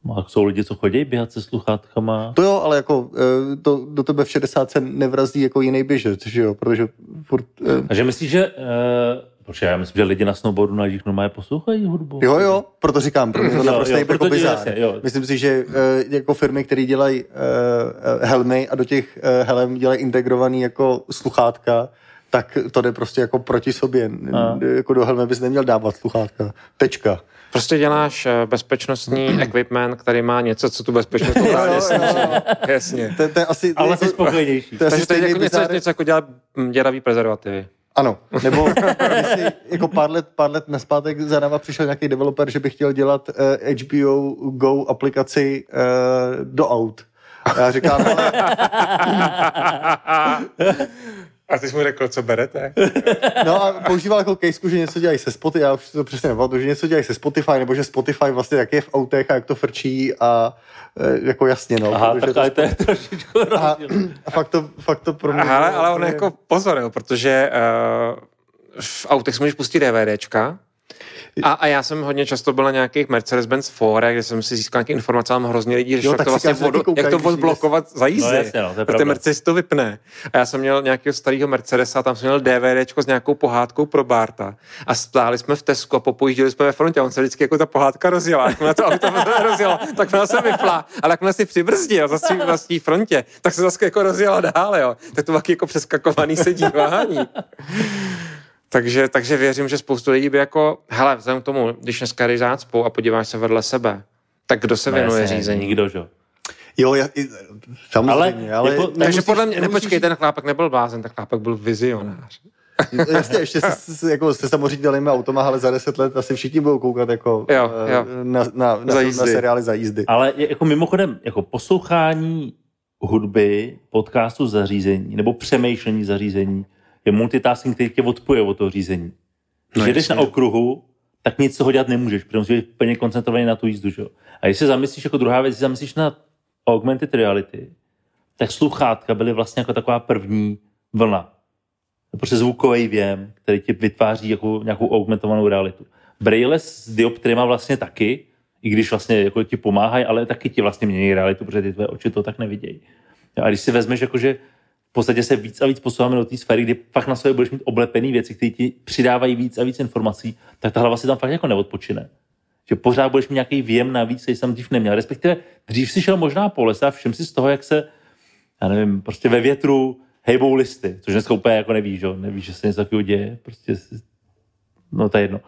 No, a jsou lidi, co chodí běhat se sluchátkama. To jo, ale jako eh, to do tebe v 60 nevrazí jako jiný běžec, že jo, protože furt, eh, Takže myslíš, že... Uh, Protože já myslím, že lidi na snowboardu na lyžích normálně poslouchají hudbu. Jo, jo, proto říkám, pro mě to Jo, naprosto jo, jako proto ti- bizár. jasně, jo. Myslím si, že uh, jako firmy, které dělají uh, helmy a do těch uh, helem dělají integrovaný jako sluchátka, tak to jde prostě jako proti sobě. A. Jako do helmy bys neměl dávat sluchátka. Tečka. prostě děláš eh, bezpečnostní equipment, který má něco, co tu bezpečnost sníží. jo. Jasně. To, to je asi... Ale jsi spokojenější. to je asi Takže to je jako něco, něco jako dělat hm, děravý prezervativy. Ano, nebo jestli jako pár let, pár let naspátek za náma přišel nějaký developer, že by chtěl dělat uh, HBO Go aplikaci uh, do aut. A já říkám, ale A ty jsi mu řekl, co berete? No a používal jako kejsku, že něco dělají se Spotify, já už si to přesně nepamatuju, že něco dělají se Spotify, nebo že Spotify vlastně jak je v autech a jak to frčí a e, jako jasně, no. Aha, protože tak ale to je trošičku a, a fakt, to, fakt to pro mě... Ale, bylo ale on jako pozor, jo, protože uh, v autech si můžeš pustit DVDčka, a, a já jsem hodně často byl na nějakých Mercedes-Benz forech, kde jsem si získal nějaké informace, ale hrozně lidí řešilo, Jo, jak to, vlastně vodu, koukají, jak to odblokovat za jízdy. No jasně, no, to je a ten pravda. Mercedes to vypne. A já jsem měl nějakého starého Mercedesa, tam jsem měl DVDčko s nějakou pohádkou pro Barta. A stáli jsme v Tesku a popojížděli jsme ve frontě. A on se vždycky jako ta pohádka rozjela. Jakmile to auto rozjelo, tak ona se vypla. Ale jakmile si přibrzdil za svým vlastní frontě, tak se zase jako rozjela dál, jo. Tak to taky jako přeskakovaný se dívání. Takže, takže věřím, že spoustu lidí by jako, hele, vzhledem k tomu, když dneska jdeš zácpou a podíváš se vedle sebe, tak kdo se No věnuje jasně, řízení? Nikdo, že? jo. Jo, já, samozřejmě, ale... Ale jako- Takže nemusíš- podle mě, nemusíš- nepočkej, ten chlápek nebyl blázen, ten chlápek byl vizionář. Jasně, ještě se, se, jako, se samozřejmě dělejme automa, ale za deset let asi všichni budou koukat jako Jo, eh, jo. Na, na, na, Za na, seriály za jízdy. Ale jako mimochodem, jako poslouchání hudby, podcastu zařízení nebo přemýšlení zařízení je multitasking, který tě odpoje od toho řízení. Když No jdeš jasně. na okruhu, tak nic toho dělat nemůžeš, protože musíš být plně koncentrovaný na tu jízdu. Že? A když se zamyslíš jako druhá věc, zamyslíš na augmented reality, tak sluchátka byly vlastně jako taková první vlna. Prostě zvukový věm, který ti vytváří jako nějakou augmentovanou realitu. Braille s dioptrima vlastně taky, i když vlastně jako ti pomáhají, ale taky ti vlastně mění realitu, protože ty tvoje oči to tak nevidějí. A když si vezmeš, jakože v podstatě se víc a víc posouváme do té sféry, kdy fakt na sobě budeš mít oblepený věci, které ti přidávají víc a víc informací, tak ta hlava si tam fakt jako neodpočine. Že pořád budeš mít nějaký věm navíc, který jsem dřív neměl. Respektive dřív si šel možná po lese a všim si z toho, jak se, já nevím, prostě ve větru hejbou listy, což dneska úplně jako nevíš, že? jo, nevíš, že se něco takového děje, prostě si, no to je jedno.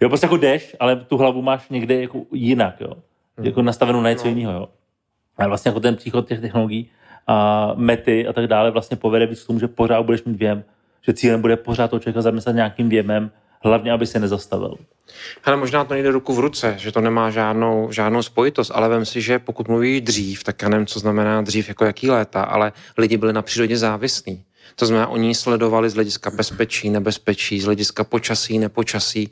Jo, prostě jako jdeš, ale tu hlavu máš někde jako jinak, jo. Jako nastavenou na něco No. jiného, jo. A vlastně jako ten příchod těch technologií a mety a tak dále vlastně povede víc k tomu, že pořád budeš mít věm, že cílem bude pořád toho člověka zamyslet nějakým věmem, hlavně, aby se nezastavil. Ale možná to nejde ruku v ruce, že to nemá žádnou, žádnou spojitost, ale vem si, že pokud mluví dřív, tak já nevím, co znamená dřív, jako jaký léta, ale lidi byli na přírodě závislí. To znamená, oni sledovali z hlediska bezpečí, nebezpečí, z hlediska počasí, nepočasí.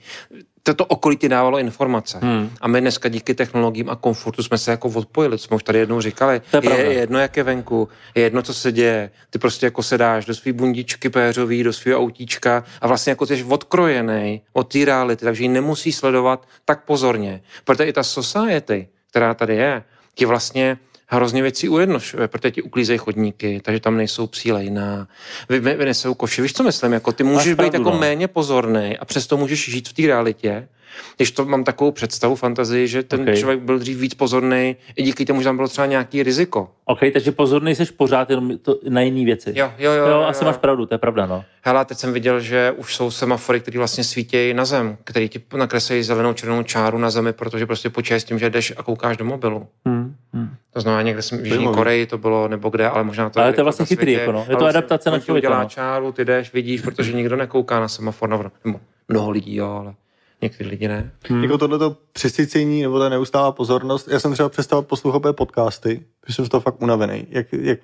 To okolí ti dávalo informace. Hmm. A my dneska díky technologiím a komfortu jsme se jako odpojili, jsme už tady jednou říkali. To je je, pravda. je jedno, jak je venku, je jedno, co se děje. Ty prostě jako se dáš do svý bundičky péřový, do svého autíčka a vlastně jako jsi odkrojený od té reality, takže ji nemusí sledovat tak pozorně. Protože i ta society, která tady je, ti vlastně hrozně věcí ujednošuje, protože ti uklízejí chodníky, takže tam nejsou psí lejna, vy, vy, vynesou koši. Víš, co myslím? Jako ty můžeš být jako no. méně pozorný a přesto můžeš žít v té realitě. Když to mám takovou představu, fantazii, že ten Ok. člověk byl dřív víc pozorný, i díky tomu, že tam bylo třeba nějaký riziko. OK, takže pozorný jsi pořád jenom to, na jiné věci. Jo, jo, jo. jo, asi máš pravdu, to je pravda, no. Hele, teď jsem viděl, že už jsou semafory, které vlastně svítějí na zem, který ti nakreslejí zelenou červenou čáru na zemi, protože prostě počítají s tím, že jdeš a koukáš do mobilu. Hmm, hmm. To znamená, někde jsem v Jižní. Koreji to bylo, nebo kde, ale možná to Ale kde to je vlastně na chytrý, jako no. Je to vlastně adaptace na člověka, udělá no. čáru, ty jdeš, vidíš, protože nikdo nekouká na semafor, na nebo mnoho lidí, jo, ale někteří lidi ne. Hmm. Jako tohleto přesycení nebo ta neustálá pozornost. Já jsem třeba přestal poslouchat podcasty, protože jsem z toho fakt unavený. Jak, jak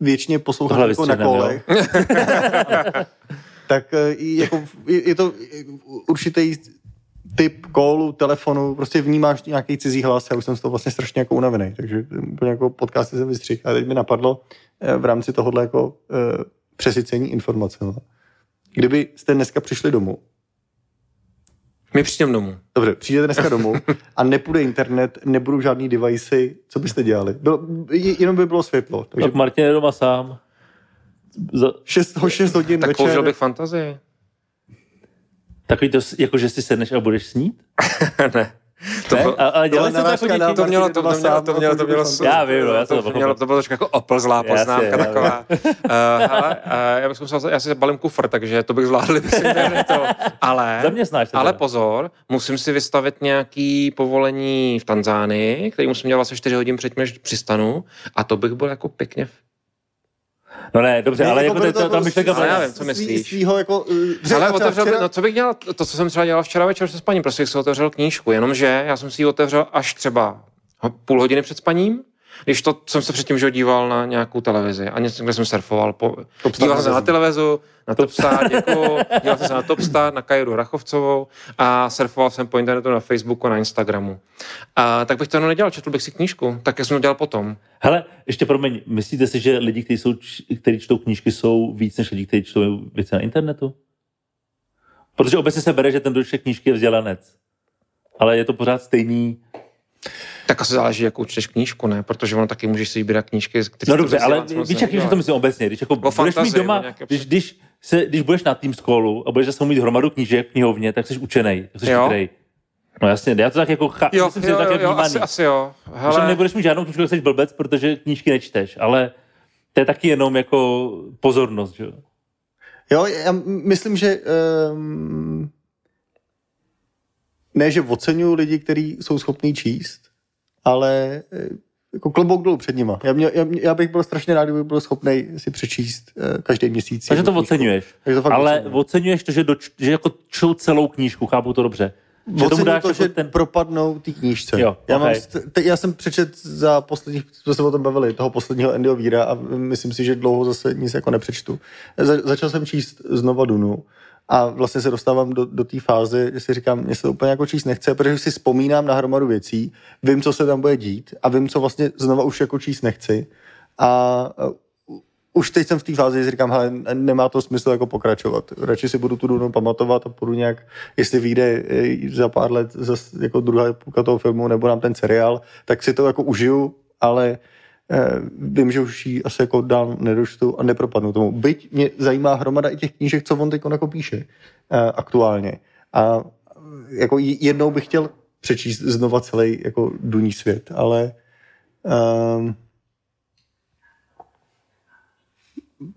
věčně poslouchat Tohle jako na kolech. tak i jako, je, je to určitý typ kólu, telefonu, prostě vnímáš nějaký cizí hlas, já už jsem z toho vlastně strašně jako unavený, takže úplně jako podcasty jsem vystřihl. A teď mi napadlo eh, v rámci tohohle jako eh, přesycení informace. Kdyby jste dneska přišli domů, My přijdeme domů. Dobře, přijdete dneska domů a nepůjde internet, nebudou žádný devicey, co byste dělali? Bylo, jenom by bylo světlo. Takže Tak Martin je doma sám. Za, 6, 6 hodin Tak večer. použil bych fantazii. takový to, jako že si sedneš a budeš snít? ne. To, bylo, A, ale dělali jste to jako na- to mělo, to, to, mělo, to mělo, to mělo, použil bych Já vím, no, já to to, mělo, to bylo trošku jako oplzlá Jasně, poznámka já taková. Uh, hele, uh, já bych musel, já si balím kufr, takže to bych zvládl bez internetu. Ale, ale pozor, musím si vystavit nějaký povolení v Tanzánii, který musím dělat asi 4 hodin předtím, než přistanu a to bych byl jako pěkně No ne, dobře, ale jako bylo to, to, ta myšlenka ale já vím, co myslíš. Svýho jako, uh, Ale otevřel, včera- no co bych dělal, to, co jsem třeba dělal včera večer se spaním, prostě jsem si otevřel knížku, jenomže já jsem si ji otevřel až třeba půl hodiny před spaním, když to jsem se předtím že díval na nějakou televizi a něco, kde jsem surfoval. Po, díval jsem se na televizu, na Topstar, děkuju, díval jsem se na Topstar, na Kajru Rachovcovou a surfoval jsem po internetu na Facebooku a na Instagramu. A tak bych to jenom nedělal, četl bych si knížku, tak jsem to dělal potom. Hele, ještě promiň, myslíte si, že lidi, kteří, jsou, kteří čtou knížky, jsou víc než lidi, kteří čtou věci na internetu? Protože obecně se bere, že ten, kdo knížky, je vzdělanec. Ale je to pořád stejný. Tak asi záleží, jakou čteš knížku, ne? Protože ono taky můžeš si vybírat knížky, které No dobře, ale víš, jak že to myslím obecně. Když jako budeš fantazii, mít doma, když, když, se, když budeš na tým scrollu a budeš zase mít hromadu knížek v knihovně, tak jsi učenej, tak jsi chytrej. No jasně, já to tak jako cha- Jo, myslím si, jo, že to tak jo, je jo vnímaný. asi, asi jo. Hele... Hele, nebudeš mít žádnou knížku, jsi blbec, protože knížky nečteš, ale to je taky jenom jako pozornost, že jo? Jo, já myslím, že um, ne, že oceňuju lidi, kteří jsou schopní číst, ale eh, jako klobouk dolů před nima. Já, mě, já, já bych byl strašně rád, kdyby byl schopný si přečíst uh, každý měsíc. Takže to knížku. oceňuješ. Takže to fakt ale oceňuješ to, že, doč, že jako čtou celou knížku, chápu to dobře. Že tomu dáš to, jako že ten... propadnou té knížce. Jo, já, ok. mám, st- te, já jsem přečet za posledních, jsme se o tom bavili, toho posledního Andyho Víra a myslím si, že dlouho zase nic jako nepřečtu. Za, začal jsem číst znova Dunu a vlastně se dostávám do, do té fáze, že si říkám, mě se to úplně jako číst nechce, protože si vzpomínám na hromadu věcí, vím, co se tam bude dít a vím, co vlastně znova už jako číst nechci. A už teď jsem v té fázi, že říkám, hele, nemá to smysl jako pokračovat. Radši si budu tu Dunu pamatovat a budu nějak, jestli vyjde eh, za pár let zas jako druhá půlka toho filmu nebo nám ten seriál, tak si to jako užiju, ale eh, vím, že už ji asi jako dál nedočtu a nepropadnu tomu. Byť mě zajímá hromada i těch knížek, co on teď jako píše eh, aktuálně. A eh, jako jednou bych chtěl přečíst znova celý jako duní svět, ale um,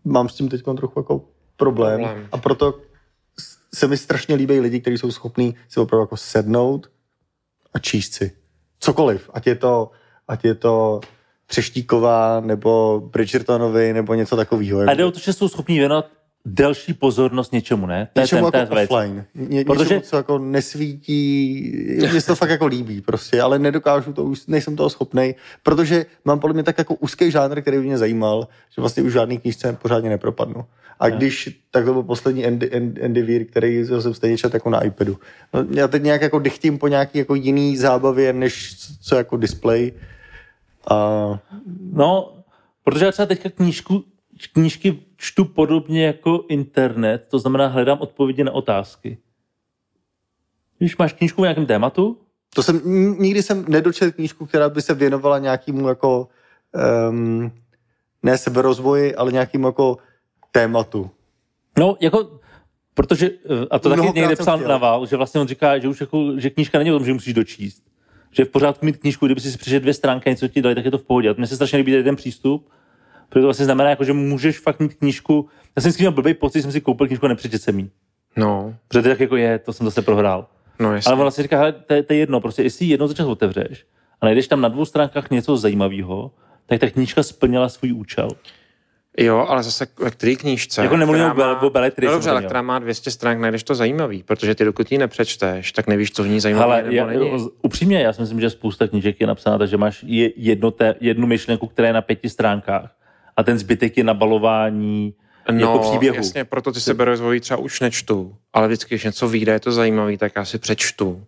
mám s tím teď trochu jako problém, Problém. a proto se mi strašně líbí lidi, kteří jsou schopní si opravdu jako sednout a číst si. Cokoliv, ať je to, ať je to Třeštíková nebo Bridgertonovi nebo něco takového. A jde o to, že jsou schopní věnovat delší pozornost něčemu, ne? To je Něčemu ten- jako offline. Ně, Protože- Něčemu, co jako nesvítí, mně se to fakt jako líbí prostě, ale nedokážu to, už nejsem toho schopnej, protože mám podle mě tak jako úzký žánr, který by mě zajímal, že vlastně už žádný knížce pořádně nepropadnu. A když, tak to byl poslední Andy, Andy, Andy Weir, který jsem stejně čet jako na iPadu. No, já teď nějak jako dychtím po nějaký jako jiný zábavě, než co jako display. A No, protože já třeba teďka knížku, knížky čtu podobně jako internet, to znamená hledám odpovědi na otázky. Když máš knížku o nějakém tématu, To jsem, nikdy jsem nedočetl knížku, která by se věnovala nějakému jako, um, ne seberozvoji, ale nějakému jako tématu. no jako, protože, eh, a to taky Mnohokrát někde jsem psal. Naval, že vlastně on říká, že už jako, že knížka není o tom, že musíš dočíst. Že je v pořádku mít knížku, kdyby si přečetl dvě stránky a něco ti dali, tak je to v pohodě. A mně se strašně líbí ten přístup, protože to vlastně znamená, jako, že můžeš fakt mít knížku. Já jsem si měl blbý pocit, že jsem si koupil knížku a nepřečet jsem jí. No, Protože to tak jako je, to jsem zase prohrál. no jasně. Ale on vlastně říká, hele, to, je- to je jedno, prostě jestli jednou za čas otevřeš a najdeš tam na dvou stránkách něco zajímavého, tak ta knížka splnila svůj účel. Jo, ale zase ve který knížce? Jako nemluvím o Be- o beletrii No dobře, ale která má 200 stránek, najdeš to zajímavý, protože ty dokud ji nepřečteš, tak nevíš, co v ní zajímavé Ale nebo já, není. upřímně, já si myslím, že spousta knížek je napsána, takže máš je, jedno té, jednu myšlenku, která je na pěti stránkách a ten zbytek je nabalování No, jako příběhu. jasně, proto ty seberozvoj třeba už nečtu, ale vždycky, když něco vyjde, je to zajímavý, tak já si přečtu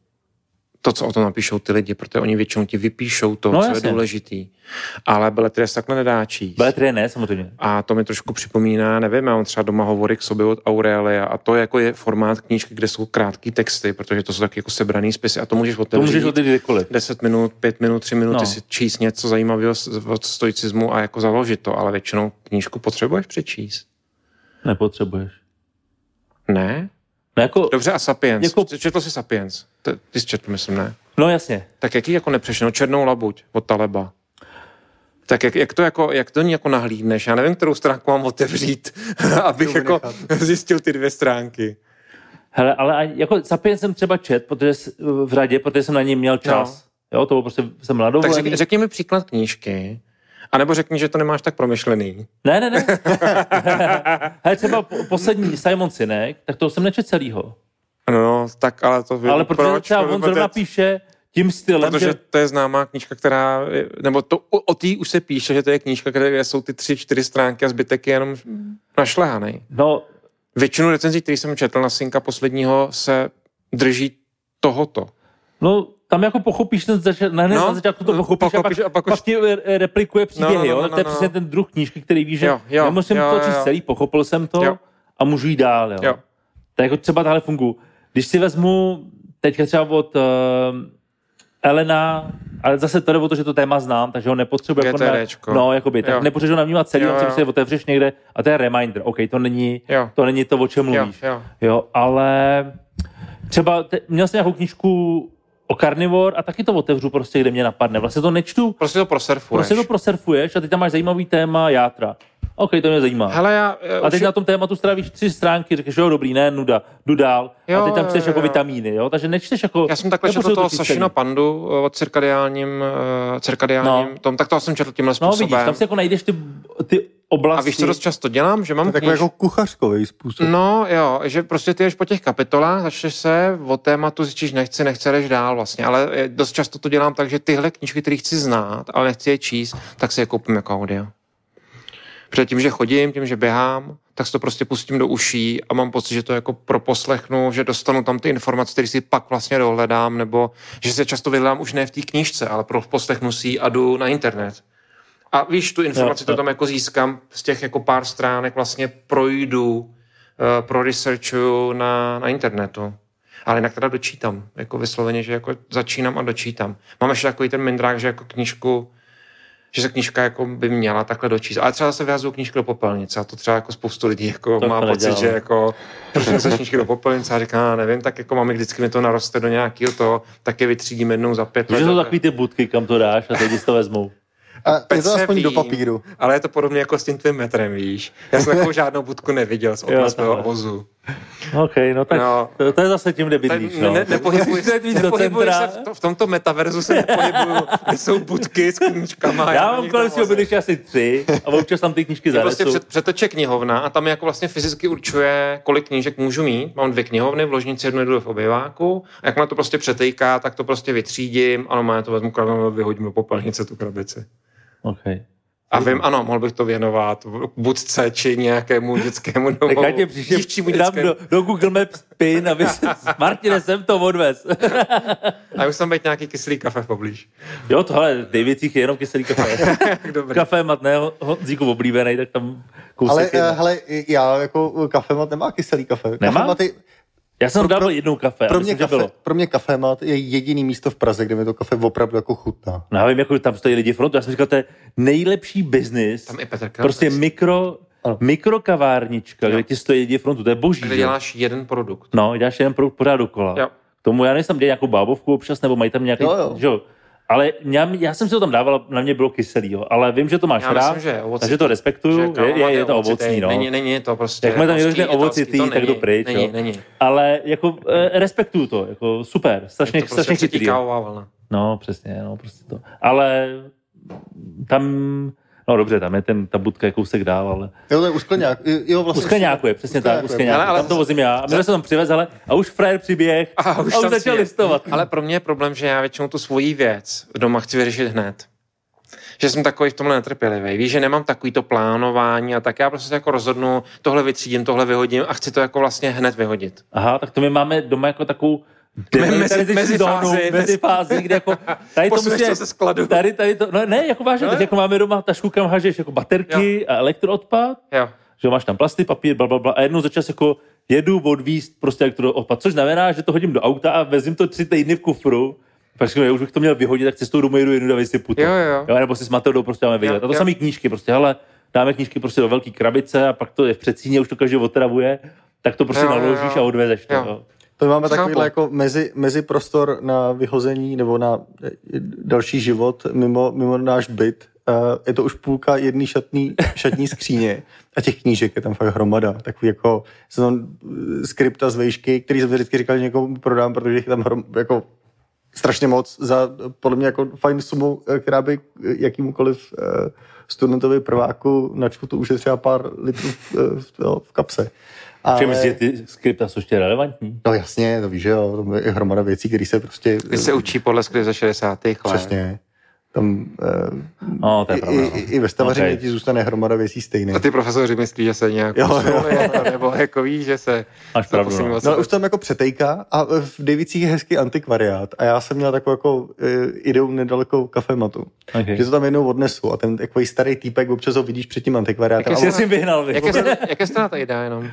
to, co o tom napíšou ty lidi, protože oni většinou ti vypíšou to, No, co jasně. je důležitý. Ale beletrie se takhle nedá číst. Beletrie ne, samozřejmě. A to mi trošku připomíná, nevím, já mám třeba doma hovory k sobě od Aurelia a to jako je formát knížky, kde jsou krátké texty, protože to jsou taky jako sebraný spisy a to můžeš To otevřít. můžeš otevřít kdykoliv. 10 minut, 5 minut, 3 minuty No. si číst něco zajímavého od stoicismu a jako založit to, ale většinou knížku potřebuješ přečíst. Nepotřebuješ. Ne? No, jako, Dobře, a Sapiens. Jako-. Četl jsi Sapiens? Ty, ty jsi četl, myslím, ne? no jasně. Tak jaký jako nepřešel? Černou labuť od Taleba. Tak jak, jak, to jako, jak to ní jako nahlídneš? Já nevím, kterou stránku mám otevřít, abych jako zjistil ty dvě stránky. Hele, ale jako Sapien jsem třeba čet, protože v radě, protože jsem na něj měl čas. Jo, to bylo prostě, jsem na Tak řekni, řekni mi příklad knížky, a nebo řekni, že to nemáš tak promyšlený. Ne, ne, ne. Hele, třeba po, poslední Simon Sinek, tak to jsem nečet celýho. No, tak ale to vím. Ale protože třeba on zrovna píše tím stylem, Protože že... to je známá knížka, která, je- nebo to, o, o té už se píše, že to je knížka, kde jsou ty tři, čtyři stránky a zbytek je jenom našlehaný. No, Většinu recenzí, který jsem četl na synka posledního, se drží tohoto. no, tam jako pochopíš ten zač- ne, ne, No, na začátku to pochopíš, pochopíš a pak, a pak pak, už- ti eh, replikuje příběhy, No, no, no, jo? no, to je no, přesně no. ten druh knížky, který ví, že Jo, jo, nemusím jo, to jo, číst jo. celý, pochopil jsem to Jo. a můžu jít dál, jo? Jo. Tak jako třeba tahle fungu. Když si vezmu teďka třeba od uh, Elena, ale zase to jde o to, že to téma znám, takže ho nepotřebuji jako GTDčko. no, jakoby, tak Jo. nepotřebuji ho navnímat celý, Jo, on si jo. prostě otevřeš někde a to je reminder, OK, to není, Jo. to není to, o čem Jo, mluvíš. jo. Jo, ale třeba te, měl jsem nějakou knížku o karnivor a taky to otevřu prostě, kde mě napadne. Vlastně to nečtu, Prostě to prosurfuješ. prostě to prosurfuješ a teď tam máš zajímavý téma játra. OK, to mě zajímá. Hele, já, a teď na tom tématu strávíš tři stránky, řekneš, jo, dobrý, ne, nuda, jdu dál. Jo, a teď tam čteš jako vitamíny, jo, takže nečteš jako... Já jsem takhle četl toho Sašina. Pandu eh, od cirkadiálním, uh, cirkadiálním No. tom, tak to jsem četl tímhle No, způsobem. vidíš, tam si jako najdeš ty, ty oblasti. a víš, co dost často dělám? Že mám Takový jako kuchařkový způsob. No jo, že prostě ty jdeš po těch kapitolách, začneš se o tématu, zjistíš, nechci, nechci, jdeš dál vlastně, ale eh, dost často to dělám tak, že tyhle knížky, které chci znát, ale nechci je číst, tak si je koupím jako audio. Protože tím, že chodím, tím, že běhám, tak si to prostě pustím do uší a mám pocit, že to jako proposlechnu, že dostanu tam ty informace, které si pak vlastně dohledám, nebo že se často vyhledám už ne v té knížce, ale proposlechnu si ji a jdu na internet. A víš, tu informaci Jo, to tam jako získám z těch jako pár stránek, vlastně projdu, eh, pro researchuju na, na internetu. Ale jinak teda dočítám, jako vysloveně, že jako začínám a dočítám. Mám ještě takový ten mindrák, že jako knížku, že se knížka jako by měla takhle dočíst. Ale třeba zase vyhazuju knížku do popelnice a to třeba jako spoustu lidí jako To má to pocit, nedělám. že jako proč se knížky do popelnice a říká, "A nevím, tak jako máme vždycky mi to naroste do nějakého toho, tak je vytřídím jednou za pět Víš, že let. jsou takový ty budky, kam to dáš a teď si to vezmou. A je to aspoň do vím, papíru. Ale je to podobně jako s tím tvým metrem, víš. Já jsem takovou žádnou budku neviděl z okna svého vozu. OK, no tak No. to, to, je zase tím, kde bydlíš, Ne, no. ne, nepohybuji se, nepohybuji se v, to, v tomto metaverzu se nepohybuju, kde jsou budky s knížkama. Já jako mám kolem na svého bydliště asi tři a občas tam ty knížky Je prostě zanesu. před, přeteče knihovna a tam jako vlastně fyzicky určuje, kolik knížek můžu mít. Mám dvě knihovny, v ložnici jednu jedu v obyváku a jakmile to prostě přetejká, tak to prostě vytřídím a normálně to vezmu krabici a vyhodím do popelnice tu krabici. Okay. A vím, ano, mohl bych to věnovat budce či nějakému dětskému domovu. Tak já tě příště dám dětskému. do, do Google Maps pin, aby se, Martine, jsem to odvez. A už tam být nějaký kyslý kafe poblíž. jo, tohle Dejvicích je jenom kyselý kafe. Kafe mat, ne, Honzíku oblíbený, tak tam kousek Ale je. uh, hele, já jako kafemat nemá kyselý kafe. Nemá? Kafemat je, Já jsem pro- dával pro- jednou kafe. pro, a mě myslím, kafe, bylo. pro mě kafemat je jediný místo v Praze, kde mi to kafe opravdu jako chutná. No, já vím, jako tam stojí lidi frontu. Já jsem říkal, to je nejlepší biznis. Tam i Petr. Prostě mikro, Ano. mikrokavárnička, kde ti stojí lidi frontu. To je boží. Kde že? děláš jeden produkt. No, děláš jeden produkt pořád dokola. Jo. K tomu já nejsem dělal nějakou bábovku občas, nebo mají tam nějaký, Jo, jo. že jo. Ale já, já, jsem si to tam dával, na mě bylo kyselý, jo. ale vím, že to máš Já rád, myslím, že je ovocný. takže to respektuju, Že je, je, je to ovocný, no. Není, není to prostě... Jak má tam italský, ovocitý, to tak není, jdu pryč, Není, jo. není. Ale jako eh, respektuju to, jako super, strašně, Je to prostě strašně chytrý. No, přesně, no, prostě to. Ale tam, no dobře, tam je ten, ta budka je kousek dál, ale Jo, to je u Skleňák. Jo, u vlastně. Skleňáku je, přesně tak, u Skleňáku Ale- ale- tam to vozím já. A my jsme tam přivez, ale a už frajer přiběh A a už už, tam začal je. listovat. Ale pro mě je problém, že já většinou tu svoji věc doma chci vyřešit hned. Že jsem takový v tomhle netrpělivý. Víš, že nemám takový to plánování a tak já prostě jako rozhodnu, tohle vytřídím, tohle vyhodím a chci to jako vlastně hned vyhodit. Aha, tak to my máme doma jako takovou mezi- mezi zónu, fázi, mezi fázi, kde jako tady to Posuneš musí, to ze skladu. tady, tady to, no ne, jako vážně, No, teď jo. jako máme doma tašku, kam hažeš jako baterky a elektroodpad, Jo. že jo, máš tam plasty, papír, bla, bla, bla, a jednou za čas jako jedu odvíst prostě elektroodpad, což znamená, že to hodím do auta a vezím to tři týdny v kufru, říkám, já už bych to měl vyhodit, tak cestou domů jedu jednu a vysypu to. Jo, jo. jo. nebo si s Mateodou prostě máme vydělat. A to jo. samé knížky prostě, hele, dáme knížky prostě do velké krabice a pak to je v předsíně, už to každý otravuje, tak to prostě Jo, jo, naložíš jo. a odvezeš to. Jo. To máme Chápu. takovýhle jako mezi, mezi prostor na vyhození nebo na eh, další život mimo, mimo náš byt. Uh, je to už půlka jedné šatný, šatní skříně a těch knížek je tam fakt hromada. Takový jako tam eh, skripta z vejšky, který jsem vždycky říkal, že někomu prodám, protože jich je tam hrom, jako strašně moc za eh, podle mě jako fajn sumu, eh, která by eh, jakýmukoliv uh, studentovi prváku načvu, to už je třeba pár litrů v, eh, v, v kapse. Čím myslíš, že ty skripta jsou ještě relevantní? No jasně, to víš, že jo, tam je hromada věcí, které se prostě... Když se učí podle skript ze 60. let. Přesně. Tam No, to uh, je i, pravda. i, no. i ve stavařině Okay. ti zůstane hromada věcí stejný. A ty profesoři myslí, že se nějak Jo, jo. jako, nebo jako víš, že se Máš pravdu, no. No už tam jako přetejka a v Davicích je hezký antikvariát a já jsem měl takovou jako uh, ideu nedaleko kafematu. Okay. Že to tam jednou odnesu a ten takový starý týpek občas ho vidíš před tím antikvariátem. Jak Jsi si vyhnal, vy. Jak strana ta idea jenom?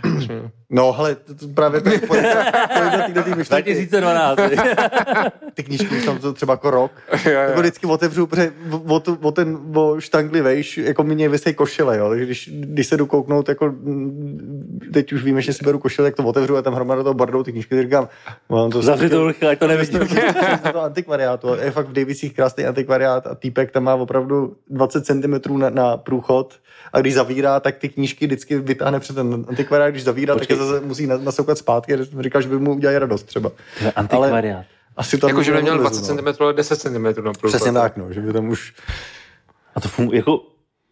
No hele, to, to právě to do týhle tý myšlenky. 2012. Ty knížky už tam to třeba jako rok. Jako vždycky otevřu, protože o, tu- o ten o štangli vejš, jako mi vysej košile, jo. Takže když, když se jdu kouknout, jako mm, teď už víme, že si beru košile, tak to otevřu a tam hromada toho bardou ty knížky, tak říkám, mám to Zavři to rychle, ať to nevidím. do toho antikvariátu. Je fakt v Davicích krásný antikvariát a týpek tam má opravdu 20 cm na, na průchod a když zavírá, tak ty knížky vždycky vytáhne před ten antikvariát, když zavírá, Počkej. tak je zase musí na- nasoukat zpátky. Říkal, že by mu udělali radost třeba. To je antikvariát. Asi tam Jako, že neměl neodlezu, 20 cm, ale 10 cm na průchod. Přesně tak, no, že by tam už... A to funguje, jako,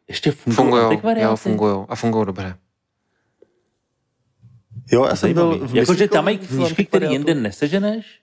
ještě funguje Fungují, antikvariáty? jo, fungují a fungují dobře. Jo, já jsem byl Jakože tam mají knížky, které jinde neseženeš?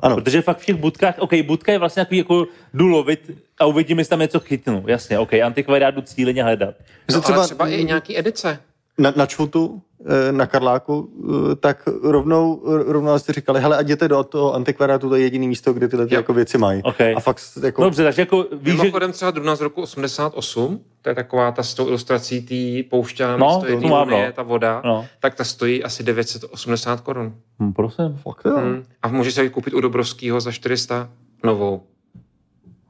Ano, Protože fakt v těch budkách, OK, budka je vlastně takový jako jdu lovit a uvidím, jestli tam něco chytnu. Jasně, OK, antikvariát jdu cíleně hledat. že No, třeba, ale třeba i nějaký edice. na, na čvutu, na Karláku, eh, tak rovnou, rovnou jste říkali, hele, a jděte do toho antikvariátu, to je jediný místo, kde tyhle ty Jo. jako věci mají. OK. A fakt jako... Dobře, takže jako víš, že... Mimochodem třeba Druna z roku 88, to je taková ta s tou ilustrací té pouště na No, místo to unie, no. ta voda, No. tak ta stojí asi 980 korun. Hm, prosím. Fakt, jo. Hmm. A můžeš se ji koupit u Dobrovského za 400 novou.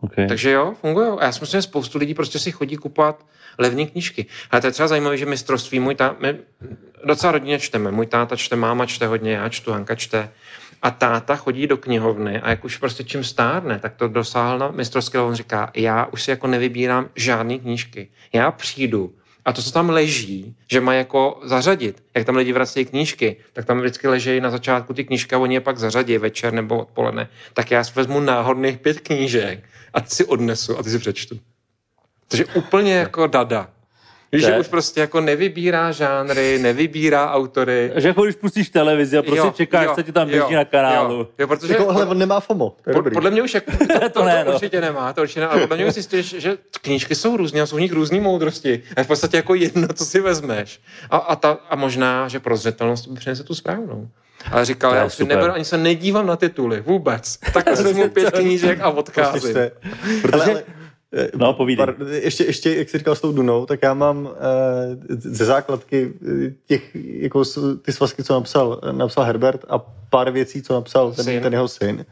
Okay. Takže jo, funguje. A já si myslím, že spoustu lidí prostě si chodí kupovat levné knížky. Ale to je třeba zajímavé, že mistrovství, můj tá... my docela rodině čteme. Můj táta čte, máma čte hodně, já čtu, Hanka čte. A táta chodí do knihovny a jak už prostě čím stárne, tak to dosáhl na mistrovské, on říká, já už si jako nevybírám žádné knížky. Já přijdu A to, co tam leží, že má jako zařadit, jak tam lidi vracejí knížky, tak tam vždycky leží na začátku ty knížky a oni je pak zařadí večer nebo odpoledne. Tak já si vezmu náhodných pět knížek a ty si odnesu a ty si přečtu. Takže úplně jako dada. Víš, To že už prostě jako nevybírá žánry, nevybírá autory. Že jako když pustíš televizi a prostě Jo, čekáš, jo, co ti tam běží jo, na kanálu. Jo, jo protože Jako, hele, on nemá FOMO, to je po, dobrý. podle mě už jako, to, to, to, ne, no. určitě nemá, to určitě ne, ale podle mě už zjistíš, že knížky jsou různé a jsou v nich různé moudrosti. A je v podstatě jako jedno, co si vezmeš. A, a, ta, a možná, že prozřetelnost by přinese tu správnou. Ale říkal, To já už si neberu, ani se nedívám na tituly, vůbec. Tak si vezmu pět knížek a odcházím. Prostě jste- Protože- Ale, ale, No, povídej. Par, ještě, ještě, jak jsi říkal s tou Dunou, tak já mám eh, ze základky eh, těch, jako ty svazky, co napsal, napsal Herbert a pár věcí, co napsal ten, Syn. ten jeho syn.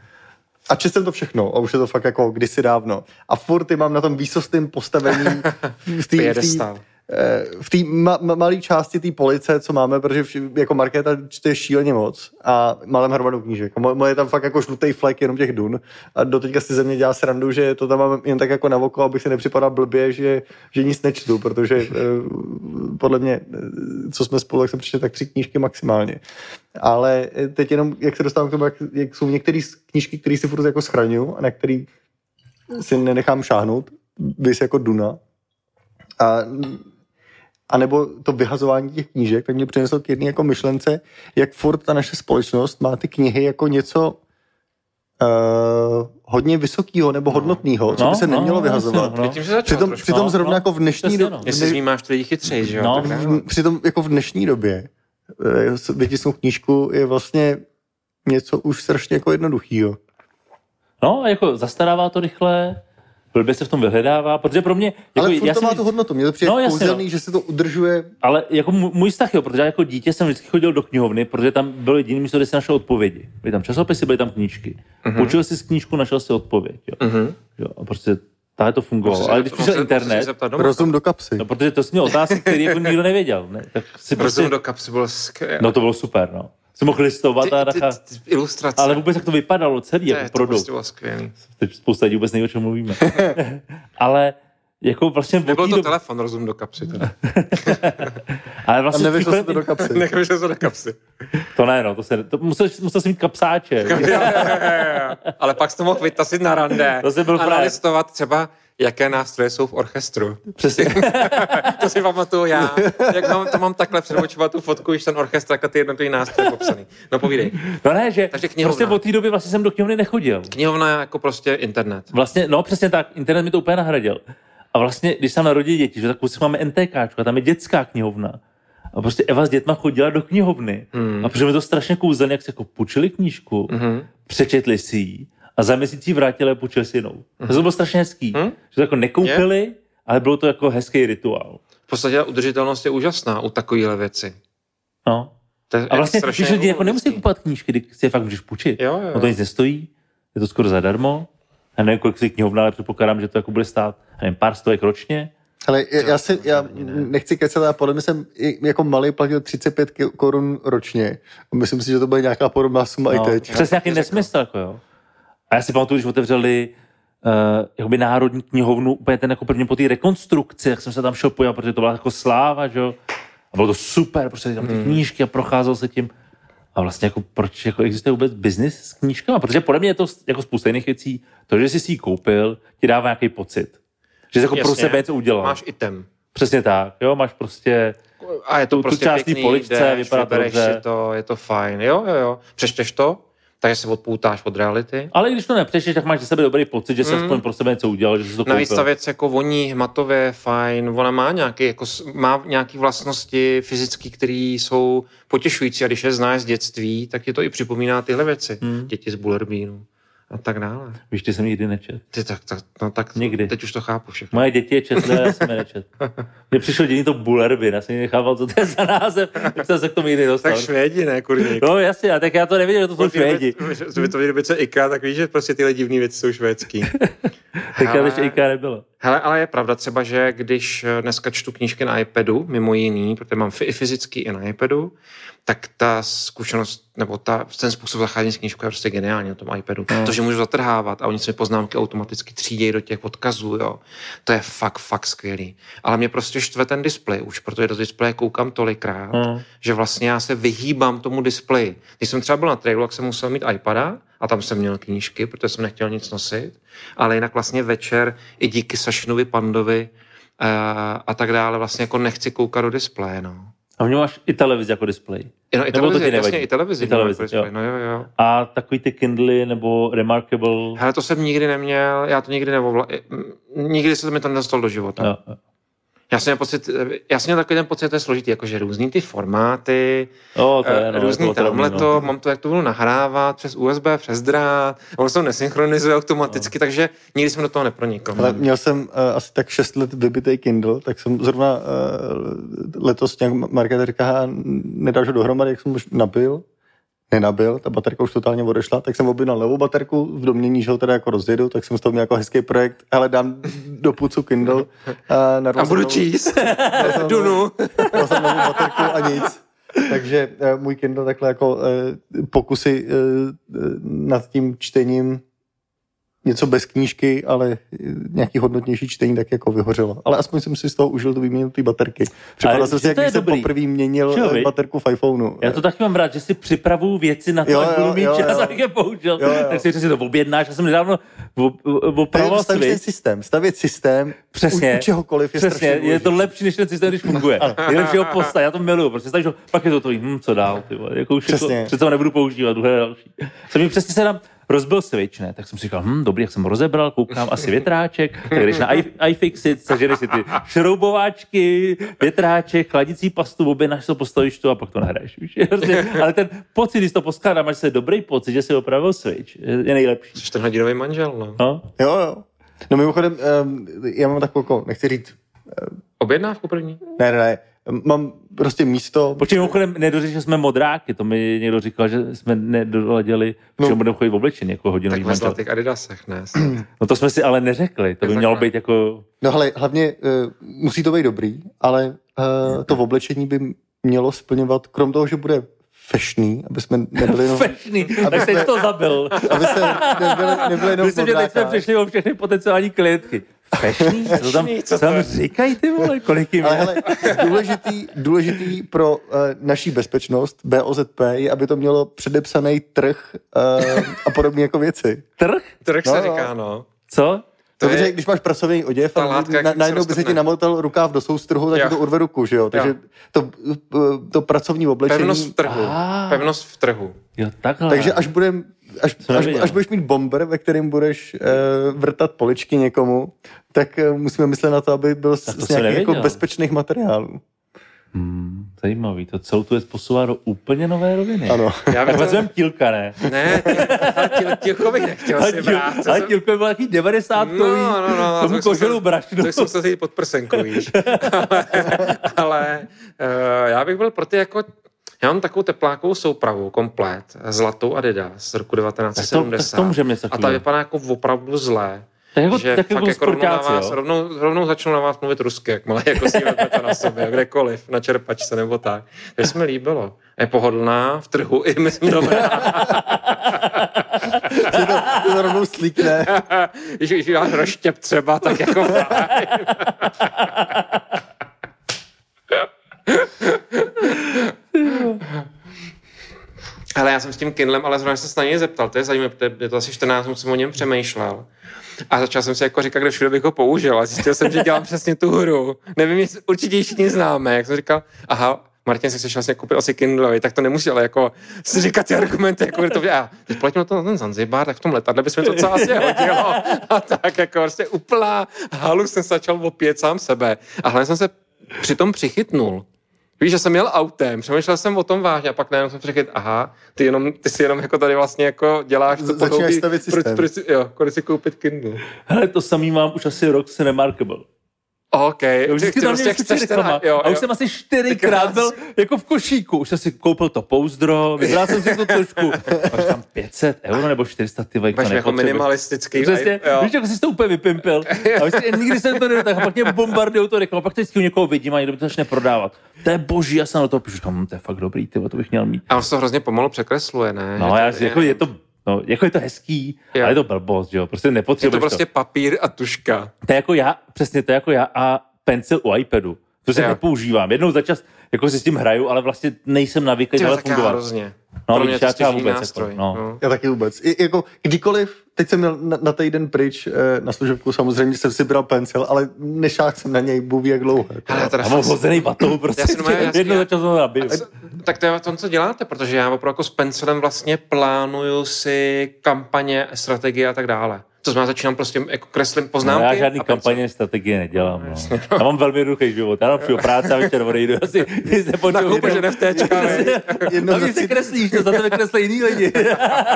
A četl jsem to všechno a už je to fakt jako kdysi dávno. A furt ty mám na tom výsostném postavení v té v té- Piedestal. eh, v té ma, ma, malé části té police, co máme, protože vši, jako Markéta čte šíleně moc a malém hromadu knížek. Moje, je tam fakt jako žlutý flek jenom těch dun a doteďka si ze mě dělá srandu, že to tam mám jen tak jako na oko, abych si nepřipadal blbě, že, že nic nečtu, protože eh, podle mě, eh, co jsme spolu, tak jsem přečetl tak tři knížky maximálně. Ale eh, teď jenom, jak se dostávám k tomu, jak, jak jsou některé knížky, které si furt jako schraňuju a na který si nenechám šáhnout, vys jako Duna. A a nebo to vyhazování těch knížek, tak mě přineslo k jedné jako myšlence, jak furt ta naše společnost má ty knihy jako něco uh, hodně vysokého nebo hodnotného, co by se nemělo vyhazovat. No, Tím se začalo Přitom, trošku. přitom No, zrovna no, jako v dnešní době, no. Jestli ní máš ty lidi chytřej, že jo? No. V, přitom jako v dnešní době eh, vytisknout knížku je vlastně něco už strašně jako jednoduchýho. no, a jako zastarává to rychle, blbě se v tom vyhledává, protože pro mě... Jako, Ale furt já to jsem má tu hodnotu. Mně to přijde No, jasně, kouzelný, no. že se to udržuje. Ale jako můj vztah, jo, protože já jako dítě jsem vždycky chodil do knihovny, protože tam bylo jediné místo, kde si našel odpovědi. Byly tam časopisy, byly tam knížky. Uh-huh. Učil si z knížku, našel si odpověď. Jo. Mhm. Jo, a prostě takhle to fungovalo. Ale se- když přišel se- se internet. Rozum do kapsy. no, protože to jsi měl otázky, které jako nikdo nevěděl. Ne? Tak si prostě, Rozum do kapsy byl skvělý. no to bylo super, no. Jsem mohl listovat a ty, ty, nachá... ty, ilustrace. Ale vůbec jak to vypadalo celý, to, je- jako to produkt. prostě bylo skvělý. Teď spousta lidí vůbec neví, o čem mluvíme. ale jako vlastně Nebyl to doby, telefon, rozum do kapsy. Teda. ale A vlastně nevyšlo se to do kapsy. Nevyšel se do kapsy. to ne, no, to se, to musel, musel jsem mít kapsáče. Ale pak jsi to mohl vytasit na rande To jsi byl a nalistovat třeba, jaké nástroje jsou v orchestru. Přesně. To si pamatuju já. Jak mám, to mám takhle před očima tu fotku, když ten orchestr a ty jednotlivé nástroje popsaný. No povídej. No ne, že Takže knihovna. prostě od té doby vlastně jsem do knihovny nechodil. Knihovna jako prostě internet. Vlastně, no přesně tak, internet mi to úplně nahradil. A vlastně, když se narodí děti, že tak prostě máme NTK, a tam je dětská knihovna. A prostě Eva s dětma chodila do knihovny. Hmm. A protože mi to strašně kouzelně, jak si jako půjčili knížku, Mhm. přečetli si ji a za měsíc ji vrátili a půjčili si jinou. Mhm. To bylo strašně hezký. Hmm? Že to jako nekoupili, ale bylo to jako hezký rituál. V podstatě ta udržitelnost je úžasná u takovéhle věci. No. To je A vlastně, když lidi jako nemusí kupovat knížky, když si je fakt můžeš půjčit. Jo, jo, No to jo. nic nestojí, je to skoro zadarmo. Já nevím, kolik si knihovna, ale předpokládám, že to jako bude stát nevím, pár stovek ročně. Ale já, já, si, já nechci kecat, ale podle mě jsem i jako malý platil 35 ki- korun ročně. A myslím si, že to bude nějaká podobná suma i No, teď. přes nějaký nesmysl, jako jo. A já si pamatuju, když otevřeli uh, jakoby národní knihovnu, úplně ten jako první po té rekonstrukci, jak jsem se tam šel podívat, protože to byla jako sláva, že jo. A bylo to super, prostě tam ty Hmm. knížky a procházel se tím. A vlastně jako proč jako existuje vůbec biznis s knížkama? Protože podle mě je to jako spousta jiných věcí. To, že jsi si ji koupil, ti dává nějaký pocit. Že jsi jako pro Jasně. sebe něco udělal. Máš item. Přesně tak, jo, máš prostě, A je to Tu- tu prostě část té pěkný, poličce, jdeš, vypadá to dobře. to, je to fajn. Jo, jo, jo. Přečteš to, takže se odpoutáš od reality. ale když to nepřečteš, tak máš ze sebe dobrý pocit, že jsi aspoň pro sebe něco udělal, že jsi to Navíc koupil. ta věc jako voní hmatově, fajn, ona má nějaké, jako, má nějaké vlastnosti fyzické, které jsou potěšující a když je znáš z dětství, tak ti to i připomíná tyhle věci. Hmm. Děti z Bullerbínu a tak dále. Víš, ty jsem nikdy nečet. Ty, tak, tak, no, tak Nikdy. teď už to chápu všechno. Moje děti je četly, já jsem je nečet. Mně přišlo dění to Bullerbyn, já jsem nechával, co to je za název, tak jsem se k tomu nikdy dostal. Tak Švédi, ne, kurník. No jasně, a tak já to nevěděl, že to jsou Švédi. Kdyby to vyrobice IKEA, tak víš, že prostě tyhle divné věci jsou švédský. Hele. ještě IKEA nebylo. Hele, ale je pravda třeba, že když eh, dneska čtu knížky na iPadu, mimo jiný, protože mám i fyzický i na iPadu, tak ta zkušenost, nebo ta, ten způsob zacházení s knížkou je prostě geniální na tom iPadu. No. To, že můžu zatrhávat a oni se mi poznámky automaticky třídějí do těch odkazů, jo. To je fakt, fakt skvělý. Ale mě prostě štve ten displej už, protože do displeje koukám tolikrát, Hmm. že vlastně já se vyhýbám tomu displeji. Když jsem třeba byl na trailu, tak jsem musel mít iPada a tam jsem měl knížky, protože jsem nechtěl nic nosit, ale jinak vlastně večer i díky Sašinovi Pandovi uh, a tak dále vlastně jako nechci koukat do displeje, no. A něm máš i televizi jako displej. No, i Nebo to televizi, ti jasně, i televizi. I televizi, jako jo. displej, No jo, jo. A takový ty Kindly nebo Remarkable. Hele, to jsem nikdy neměl, já to nikdy neovla... Nikdy se mi to nedostal do života. Jo, jo. Já jsem měl pocit, já jsem měl takový ten pocit, že to je složitý, jakože různý ty formáty, Jo, to je, eh, no, různý to otravný, tamhle no. to, mám to, jak to budu nahrávat přes USB, přes drát, ono se to nesynchronizuje automaticky, takže nikdy jsem do toho nepronikl. Ale měl jsem uh, asi tak 6 let vybitý Kindle, tak jsem zrovna uh, letos nějak marketer říká, nedáš ho dohromady, jak jsem už nabil, nenabil, ta baterka už totálně odešla, tak jsem objednal novou baterku v domění, že ho teda jako rozjedu, tak jsem z toho měl jako hezký projekt, ale dám do pucu Kindle a, narval A budu novou- číst, jsem Dunu. novou- narval jsem novou baterku a nic. Takže uh, můj Kindle takhle jako uh, pokusy uh, nad tím čtením něco bez knížky, ale nějaký hodnotnější čtení tak jako vyhořelo. Ale aspoň jsem si z toho užil tu výměnu té baterky. Připadal jsem si, že jak je když jsem poprvé měnil Jo, eh, baterku v iPhoneu. Já to taky mám rád, že si připravuju věci na to, Jo, jo, budu mít jo, čas, jo. abych je použil. Jo, jo. Tak si si to objednáš. Já jsem nedávno je opravoval stavět systém. Stavět systém Přesně. U, u čehokoliv je Přesně, strašně je to lepší, než ten systém, když funguje. Nejlepší ho postavit, já to miluju, prostě stavíš ho, pak je to to, hm, co dál, ty vole, jako už Přesně. jako, přece nebudu používat, druhé další. Jsem mi přesně se nám rozbil switch, ne? Tak jsem si říkal, hm, dobrý, jak jsem ho rozebral, koukám, asi větráček, tak jdeš na i- iFixit, seženeš si ty šroubováčky, větráček, chladicí pastu, objednáš to, postavíš to a pak to nahraješ. Víš? Prostě, ale ten pocit, když to poskládáš, máš se dobrý pocit, že si opravil switch, je nejlepší. Jsi ten hodinový manžel, no. No? Jo, jo. No mimochodem, um, já mám takovou, jako, nechci říct, Objednávku první? ne, ne, ne, mám prostě místo, Počkej, mimochodem nedořešili jsme modráky, to mi někdo říkal, že jsme nedoladili, no. že budeme chodit v oblečení jako hodinový Tak ve zlatých adidasech, ne? No to jsme si ale neřekli, to by mělo být jako... no ale hlavně uh, musí to být dobrý, ale uh, to oblečení by mělo splňovat, krom toho, že bude fashioný, aby jsme nebyli jenom, Fešný, Aby tak jsme- to zabil. aby se nebyli, nebyli jenom Myslím, že teď jsme přišli o všechny potenciální klientky. Fešný? Co tam, Fešný, co tam říkají ty vole, kolik jim Ale je? hele, důležitý, důležitý pro uh, naší bezpečnost BOZP je, aby to mělo předepsaný trh uh, a podobné jako věci. Trh? Trh No, se no. říká, no. Co? To Protože je- když máš pracovní oděv ta a látka, jak na, najednou by se ti namotal rukáv do soustruhu, tak to urve ruku, že jo? Takže Jo. to, to pracovní oblečení... Pevnost v trhu. Ah. Pevnost v trhu. Jo, takhle. Takže až, budem, až, až, až budeš mít bomber, ve kterém budeš uh, vrtat poličky někomu, tak uh, musíme myslet na to, aby byl z, to z nějakých jako bezpečných materiálů. Hmm, zajímavý, to celou tu věc posouvá do úplně nové roviny. Ano. Já bych to... vezmeme tílka, ne? Ne, ale těl- tělko bych nechtěl Ale, si tíl, brát. To ale jsem- tílko byl takový 90 No, no, no. tomu se- brašnu. Tak jsem se teď pod prsenku, víš. ale ale uh, já bych byl pro ty jako já mám takovou teplákovou soupravu, komplet, zlatou Adidas z roku Tak to, 1970. tak to můžeme něco a ta vypadá jako opravdu zle. Tak jako, že tak fakt jako, jako rovnou, na vás, jo? rovnou, rovnou začnu na vás mluvit rusky, jakmile jako si vezmete na sobě, kdekoliv, na čerpačce nebo tak. To se mi líbilo. Je pohodlná, v trhu i myslím dobrá. Že to, to rovnou slíkne. Když, máš roštěp třeba, tak jako fajn. Ale já jsem s tím Kindlem, ale zrovna jsem se na něj zeptal, to je zajímavé, protože je to asi 14 dnů, jsem o něm přemýšlel. A začal jsem si jako říkat, kde všude bych ho použil. A zjistil jsem, že dělám přesně tu hru. Nevím, jestli určitě ji všichni známe. Jak jsem říkal, aha, Martin si chceš vlastně koupit asi Kindle, tak to nemusí, ale jako si říkat ty argumenty, jako to a teď platím na to na ten Zanzibar, tak v tom letadle bychom to docela asi hodilo. A tak jako prostě úplná halu jsem začal opět sám sebe. A hlavně jsem se přitom přichytnul. Víš, že jsem jel autem, přemýšlel jsem o tom vážně a pak najednou jsem řekl, aha, ty, jenom, ty si jenom jako tady vlastně jako děláš to začínáš proč, systém. proč, si- jo, kolik si koupit Kindle. Hele, to samý mám už asi rok s Remarkable. OK. Ty- vždycky tam prostě měl chceš ten- reklama. jo, A už jo. jsem asi čtyřikrát byl jako v košíku. Už jsem si koupil to pouzdro, vybral jsem si tu tušku. A říkám 500 euro nebo 400, ty vejk, to Máš jako minimalistický. Přesně, jo. víš, jak jsi to úplně vypimpil. A vždycky, nikdy jsem to nedotáhl, a pak mě bombardujou to reklamu, a pak vždycky někoho vidím a někdo by to začne prodávat. To je boží, já jsem na to píšu, říkám, "Hm, to je fakt dobrý, ty, to bych měl mít. A on se to hrozně pomalu překresluje, ne? No, já, jako je to, no, jako je to hezký, Jo. ale je to blbost, jo, prostě je to nepotřebuješ prostě papír a tuška. To je jako já, přesně to je jako já a pencil u iPadu. To se nepoužívám. Jednou za čas jako si s tím hraju, ale vlastně nejsem navyklý Ty tohle tak já fungovat. hrozně. No, Pro mě já to stěží vůbec, nástroj. jako, no. no. Já taky vůbec. I, jako kdykoliv, teď jsem měl na, na týden pryč eh, na služebku, samozřejmě jsem si bral pencil, ale nešáhl jsem na něj, bůh jak dlouho. Jako. Ale já teda mám hozený batou, prostě. Já si normálně- já si- Jednou já- za čas ho nabiju. Co- Tak to je to, co děláte, protože já opravdu jako s pencilem vlastně plánuju si kampaně, strategie a tak dále. To znamená, začínám prostě jako kreslím No, poznámky. já žádný a pencil. kampaně strategie nedělám. No. Já mám velmi jednoduchý život. Já mám přijdu práce a večer odejdu. Asi nic nepotřebuji. Nakoupíš NFTčka, vej. Jednou A za, mě se tři, kreslíš, to za tebe kreslí jiný lidi.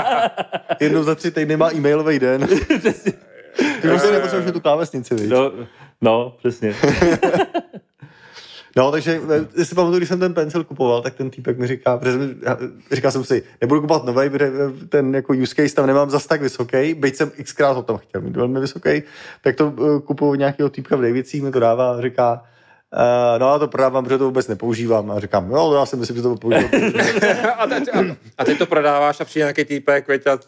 jednou za tři týdny má e-mailový den. Ty vlastně nepotřebuješ tu klávesnici, víš? No, no, přesně. No, takže eh, si pamatuju, když jsem ten pencil kupoval, tak ten týpek mi říká, protože říkal jsem si, nebudu kupovat nový, protože eh, ten jako use case tam nemám zas tak vysoký, byť jsem xkrát ho tam chtěl mít velmi vysoký, tak to uh, kupuju nějakého týpka v Davicích, mi to dává a říká, Uh, no a to prodávám, protože to vůbec nepoužívám. A říkám, jo, já si myslím, že to používám. a, teď, a, a teď to prodáváš a přijde nějaký týpek, veď, a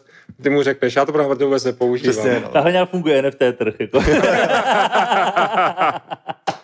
ty mu řekneš, já to prodávám, protože vůbec nepoužívám. Přesně, no. Takhle nějak funguje NFT trh. Jako.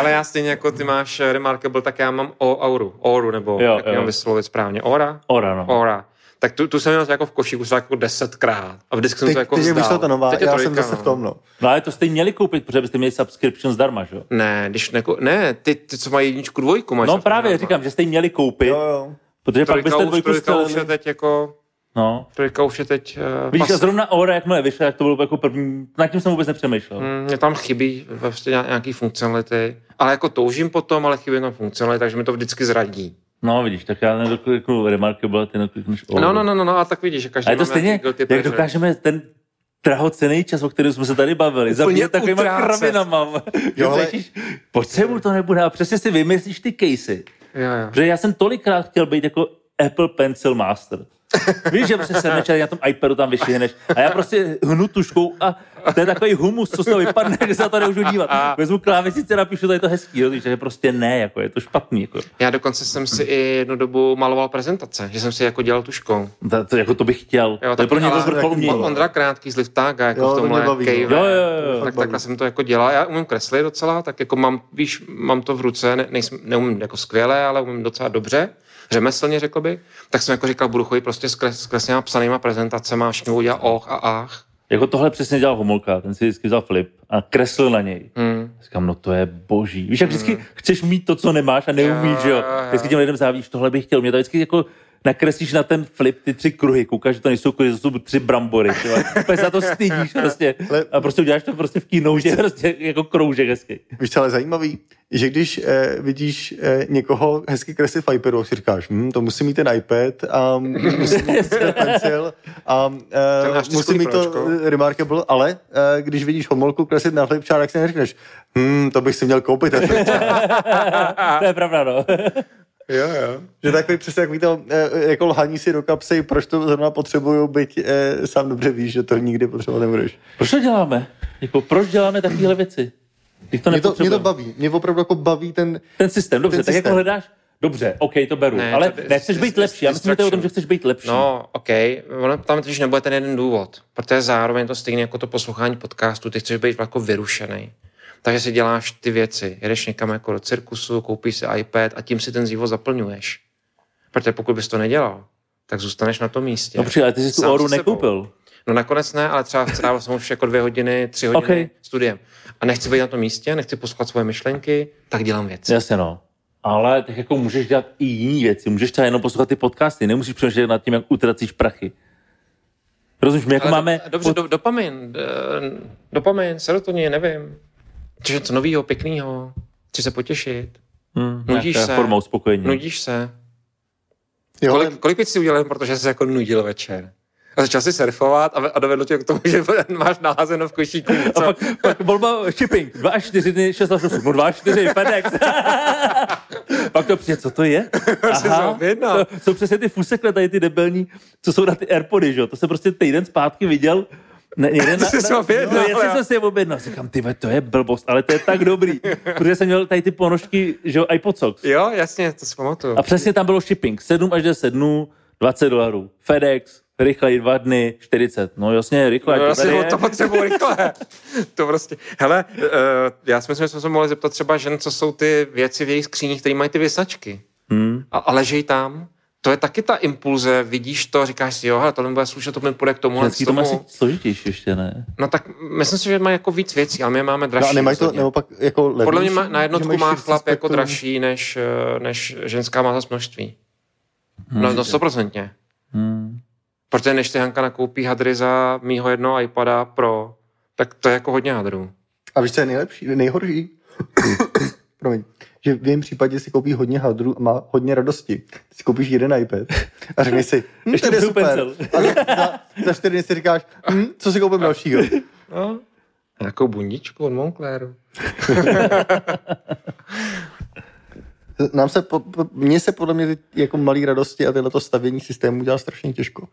Ale já stejně jako ty máš eh, Remarkable, tak já mám o Auru, Oru, nebo Jo, jak jo. mám vyslovit správně, Ora? Ora, no. Ora. Tak tu, tu jsem měl jako v košíku třeba jako desetkrát. A vždycky jsem Teď, to jako teď vyšla ta nová, Teď já trojka, jsem zase no. v tom, no. No ale to jste měli koupit, protože byste měli subscription zdarma, že jo? Ne, když neko, ne, ty, ty, co mají jedničku, dvojku, máš. No právě, zdarma. říkám, že jste ji měli koupit, Jo, jo. protože pak Trojka byste už, dvojku trojka už je teď jako, No. trojka už je teď uh, Vidíš, a zrovna Ora, jakmile vyšla, jak to bylo jako první, nad tím jsem vůbec nepřemýšlel. Mm, Mně tam chybí vlastně nějaký funkcionality, ale jako toužím potom, ale chybí tam funkcionality, takže mi to vždycky zradí. No vidíš, tak já nedokliknu Remarkable, ty neklikneš Oru. No, no, no, no, no, a tak vidíš, že každý A je to stejně, jak pleasure. dokážeme ten drahocený čas, o kterém jsme se tady bavili, zabíjet takovýma kravinama. Jo, ale- ale... Pojď se mu to nebude, a přesně si vymyslíš ty casey. Jo, jo. Protože já jsem tolikrát chtěl být jako Apple Pencil Master. Víš, že prostě sedneš a na tom iPadu tam vyšvihneš. A já prostě hnu tuškou a to je takový humus, co z toho vypadne, že se na to nemůžu dívat. Vezmu klávesnici napíšu, to je to hezký, jo, takže prostě ne, jako je to špatný. Jako. Já dokonce jsem si i jednu dobu maloval prezentace, že jsem si jako dělal tuškou. To, to, jako to bych chtěl. Jo, to je pro mě ale- to vrchol umění. Ondra Krátký z Liftága, jako Jo, v to tomhle mě baví, no. cave. Jo, jo, jo. Tak takhle jsem to jako dělal. Já umím kreslit docela, tak jako mám, víš, mám to v ruce, ne, nejsem, neumím jako skvěle, ale umím docela dobře, řemeslně řekl bych. Tak jsem jako říkal, budu chodit prostě s, kres, s kresněma psanýma prezentacema, a všichni budou dělat och a ach. Jako tohle přesně dělal Homolka, ten si vždycky vzal flip a kreslil na něj. Hmm. Říkám, no to je boží. Víš, jak vždycky chceš mít to, co nemáš a neumíš, jo. Vždycky těm lidem závíš, tohle bych chtěl. Mě to vždycky jako nakreslíš na ten flip ty tři kruhy, koukáš, že to nejsou kruhy, to jsou tři brambory. Úplně se za to stydíš prostě. Ale- A prostě uděláš to prostě v keynote, prostě jako kroužek hezky. Víš, co ale zajímavý, že když eh, vidíš eh, někoho hezky kreslit v iPadu, si říkáš, hm, to musí mít ten iPad a musí mít ten pencil a Ten eh, musí mít to Pročko. Remarkable, ale eh, když vidíš homolku kreslit na flipchart, tak si neřekneš, hm, to bych si měl koupit to je pravda, no. Jo, jo. že takový přesně takový to eh, jako lhaní si do kapsy, proč to zrovna potřebuju, byť eh, sám dobře víš, že to nikdy potřebovat nebudeš. Proč to děláme? Jako, proč děláme takovéhle věci? Když to Mě to, mě to baví, mě opravdu jako baví ten, Ten systém, dobře, Ten tak jako systém. hledáš, dobře, OK, to beru, Ne, ale to- nechceš být lepší. Já myslím, že to je o tom, že chceš být lepší. No, OK, ono tam totiž nebude ten jeden důvod, protože zároveň to stejně jako to poslouchání podcastu, ty chceš být jako vyrušený. Takže si děláš ty věci, jedeš někam jako do cirkusu, koupíš si iPad a tím si ten život zaplňuješ. Protože pokud bys to nedělal, tak zůstaneš na tom místě. No ale ty jsi tu oru nekoupil. No nakonec ne, ale třeba strávil jsem už jako dvě hodiny, tři hodiny Okay. studiem. A nechci být na tom místě, nechci poslouchat svoje myšlenky, tak dělám věci. Jasně, no. Ale tak jako můžeš dělat i jiné věci. Můžeš třeba jenom poslouchat ty podcasty, nemusíš přemýšlet nad tím, jak utracíš prachy. Rozumíš, my jako Ale máme... do, dobře, do, dopamin, d- dopamin, serotonin, nevím. Což něco nového, pěkného. Chci se potěšit. Hmm, nudíš se. forma uspokojení. Nudíš se. jo, ale- Kolik, kolik věcí si udělal, protože jsi jako nudil večer? A začal si surfovat a, a dovedlo tě k tomu, že máš naházeno v košíku. A pak, pak volba shipping. 2 až 4 dny, 6 až 8. No 2 až 4 FedEx. pak to přijde, co to je? objednal. to jsou přesně ty fusekle, tady ty debelní, co jsou na ty Airpody, že jo? To jsem prostě týden zpátky viděl. Ne, někde Ty jsi si objednal, no, jo. jsem si je objednal. Říkám, ty to je blbost, ale to je tak dobrý. Protože jsem měl tady ty ponožky, že jo, iPod Socks. Jo, jasně, to si pamatuju. A přesně tam bylo shipping. 7 až 10 dnů, 20 dolarů. FedEx, rychleji dva dny, 40. No jasně, rychle. No, je. to potřebuji rychle. to prostě. Hele, uh, já si myslím, že jsme se mohli zeptat třeba žen, co jsou ty věci v jejich skříních, které mají ty vysačky. Hmm. A, a ležejí tam. To je taky ta impulze, vidíš to, říkáš si, jo, hele, tohle mi bude slušet, to mi půjde k tomu, k to má asi tomu. složitější ještě, ne? No tak myslím si, že mají jako víc věcí, ale my je máme dražší. No a nemají to, nebo pak jako levnější, Podle mě má, na jednotku má chlap jako dražší, než, eh, než ženská má zase množství. No, no stoprocentně. Hmm. Protože než ty Hanka nakoupí hadry za mýho jednoho iPada Pro, tak to je jako hodně hadrů. A víš, co je nejlepší, nejhorší? Promiň. Že v jejím případě si koupí hodně hadru a má hodně radosti. Ty si koupíš jeden iPad a řekneš si, hm, Ještě to je super. Pencil. A za, za, za čtyři dny si říkáš, hm, co si koupím dalšího. No, nějakou bundičku od Moncleru. Nám se, po, po, mně se podle mě ty jako malý radosti a tyhle to stavění systému dělá strašně těžko.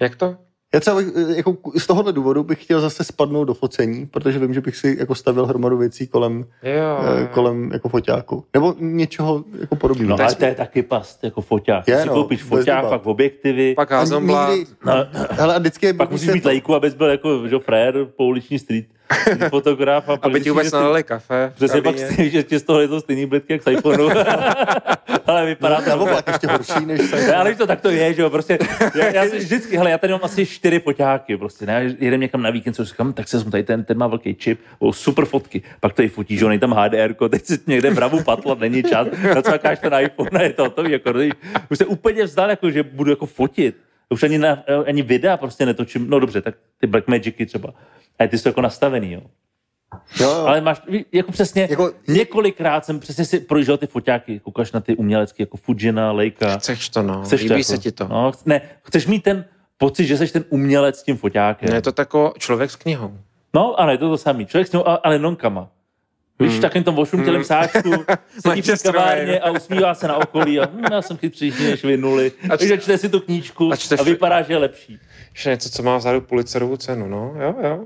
Jak to? Já třeba eh, jako z tohohle důvodu bych chtěl zase spadnout do focení, protože vím, že bych si jako stavil hromadu věcí kolem, Jo, eh, kolem jako foťáku. Nebo něčeho jako podobného. No Tak ale to je taky past, jako foťák. Je, si no, koupíš foťák, pak objektivy, Pak nikdy- no, Hele, a vždycky je pak musíš mít světlo. lejku, abys byl jako že, frér po uliční street, street fotograf. A pak Aby ti vůbec nalili kafe. Přesně pak stejný, že ti z toho je to stejný blitky jak z iPhoneu. ale vypadá to Nebo pak ještě horší, než se... Ale to tak to je, že jo, prostě, já, já si vždycky, hele, já tady mám asi čtyři foťáky, prostě, ne, jedem někam na víkend, co říkám, tak se tady ten, ten má velký čip, o, super fotky, pak tady fotíš, že jo, tam HDR, teď si někde vravu patlat, není čas, nacvakáš ten iPhone a je to, to jako, už se úplně vzdal, jako, že budu jako fotit, už ani, na, ani videa prostě netočím, no dobře, tak ty Blackmagicy třeba, a ty jsou jako nastavený, jo. Jo, jo. Ale máš, jako přesně, Jako- několikrát jsem přesně si projížděl ty foťáky, koukáš na ty umělecké, jako Fujina, Leica. Chceš to, no. Chceš Líbí to jako, se ti to. No, ne, chceš mít ten pocit, že jsi ten umělec s tím foťákem. Ne, je to tako člověk s knihou. No, ano, je to to samý. Člověk s ním, ale- ale nonkama. Víš, mm. takým tom ošumtělém mm. sáčku, sedí v kavárně a usmívá se na okolí a hm, já jsem chytřejší než vy nuly. A čte- čte, si tu knížku a čte a vypadá, že je lepší. Že něco, co má vzadu Pulitzerovu cenu, no. Jo, jo.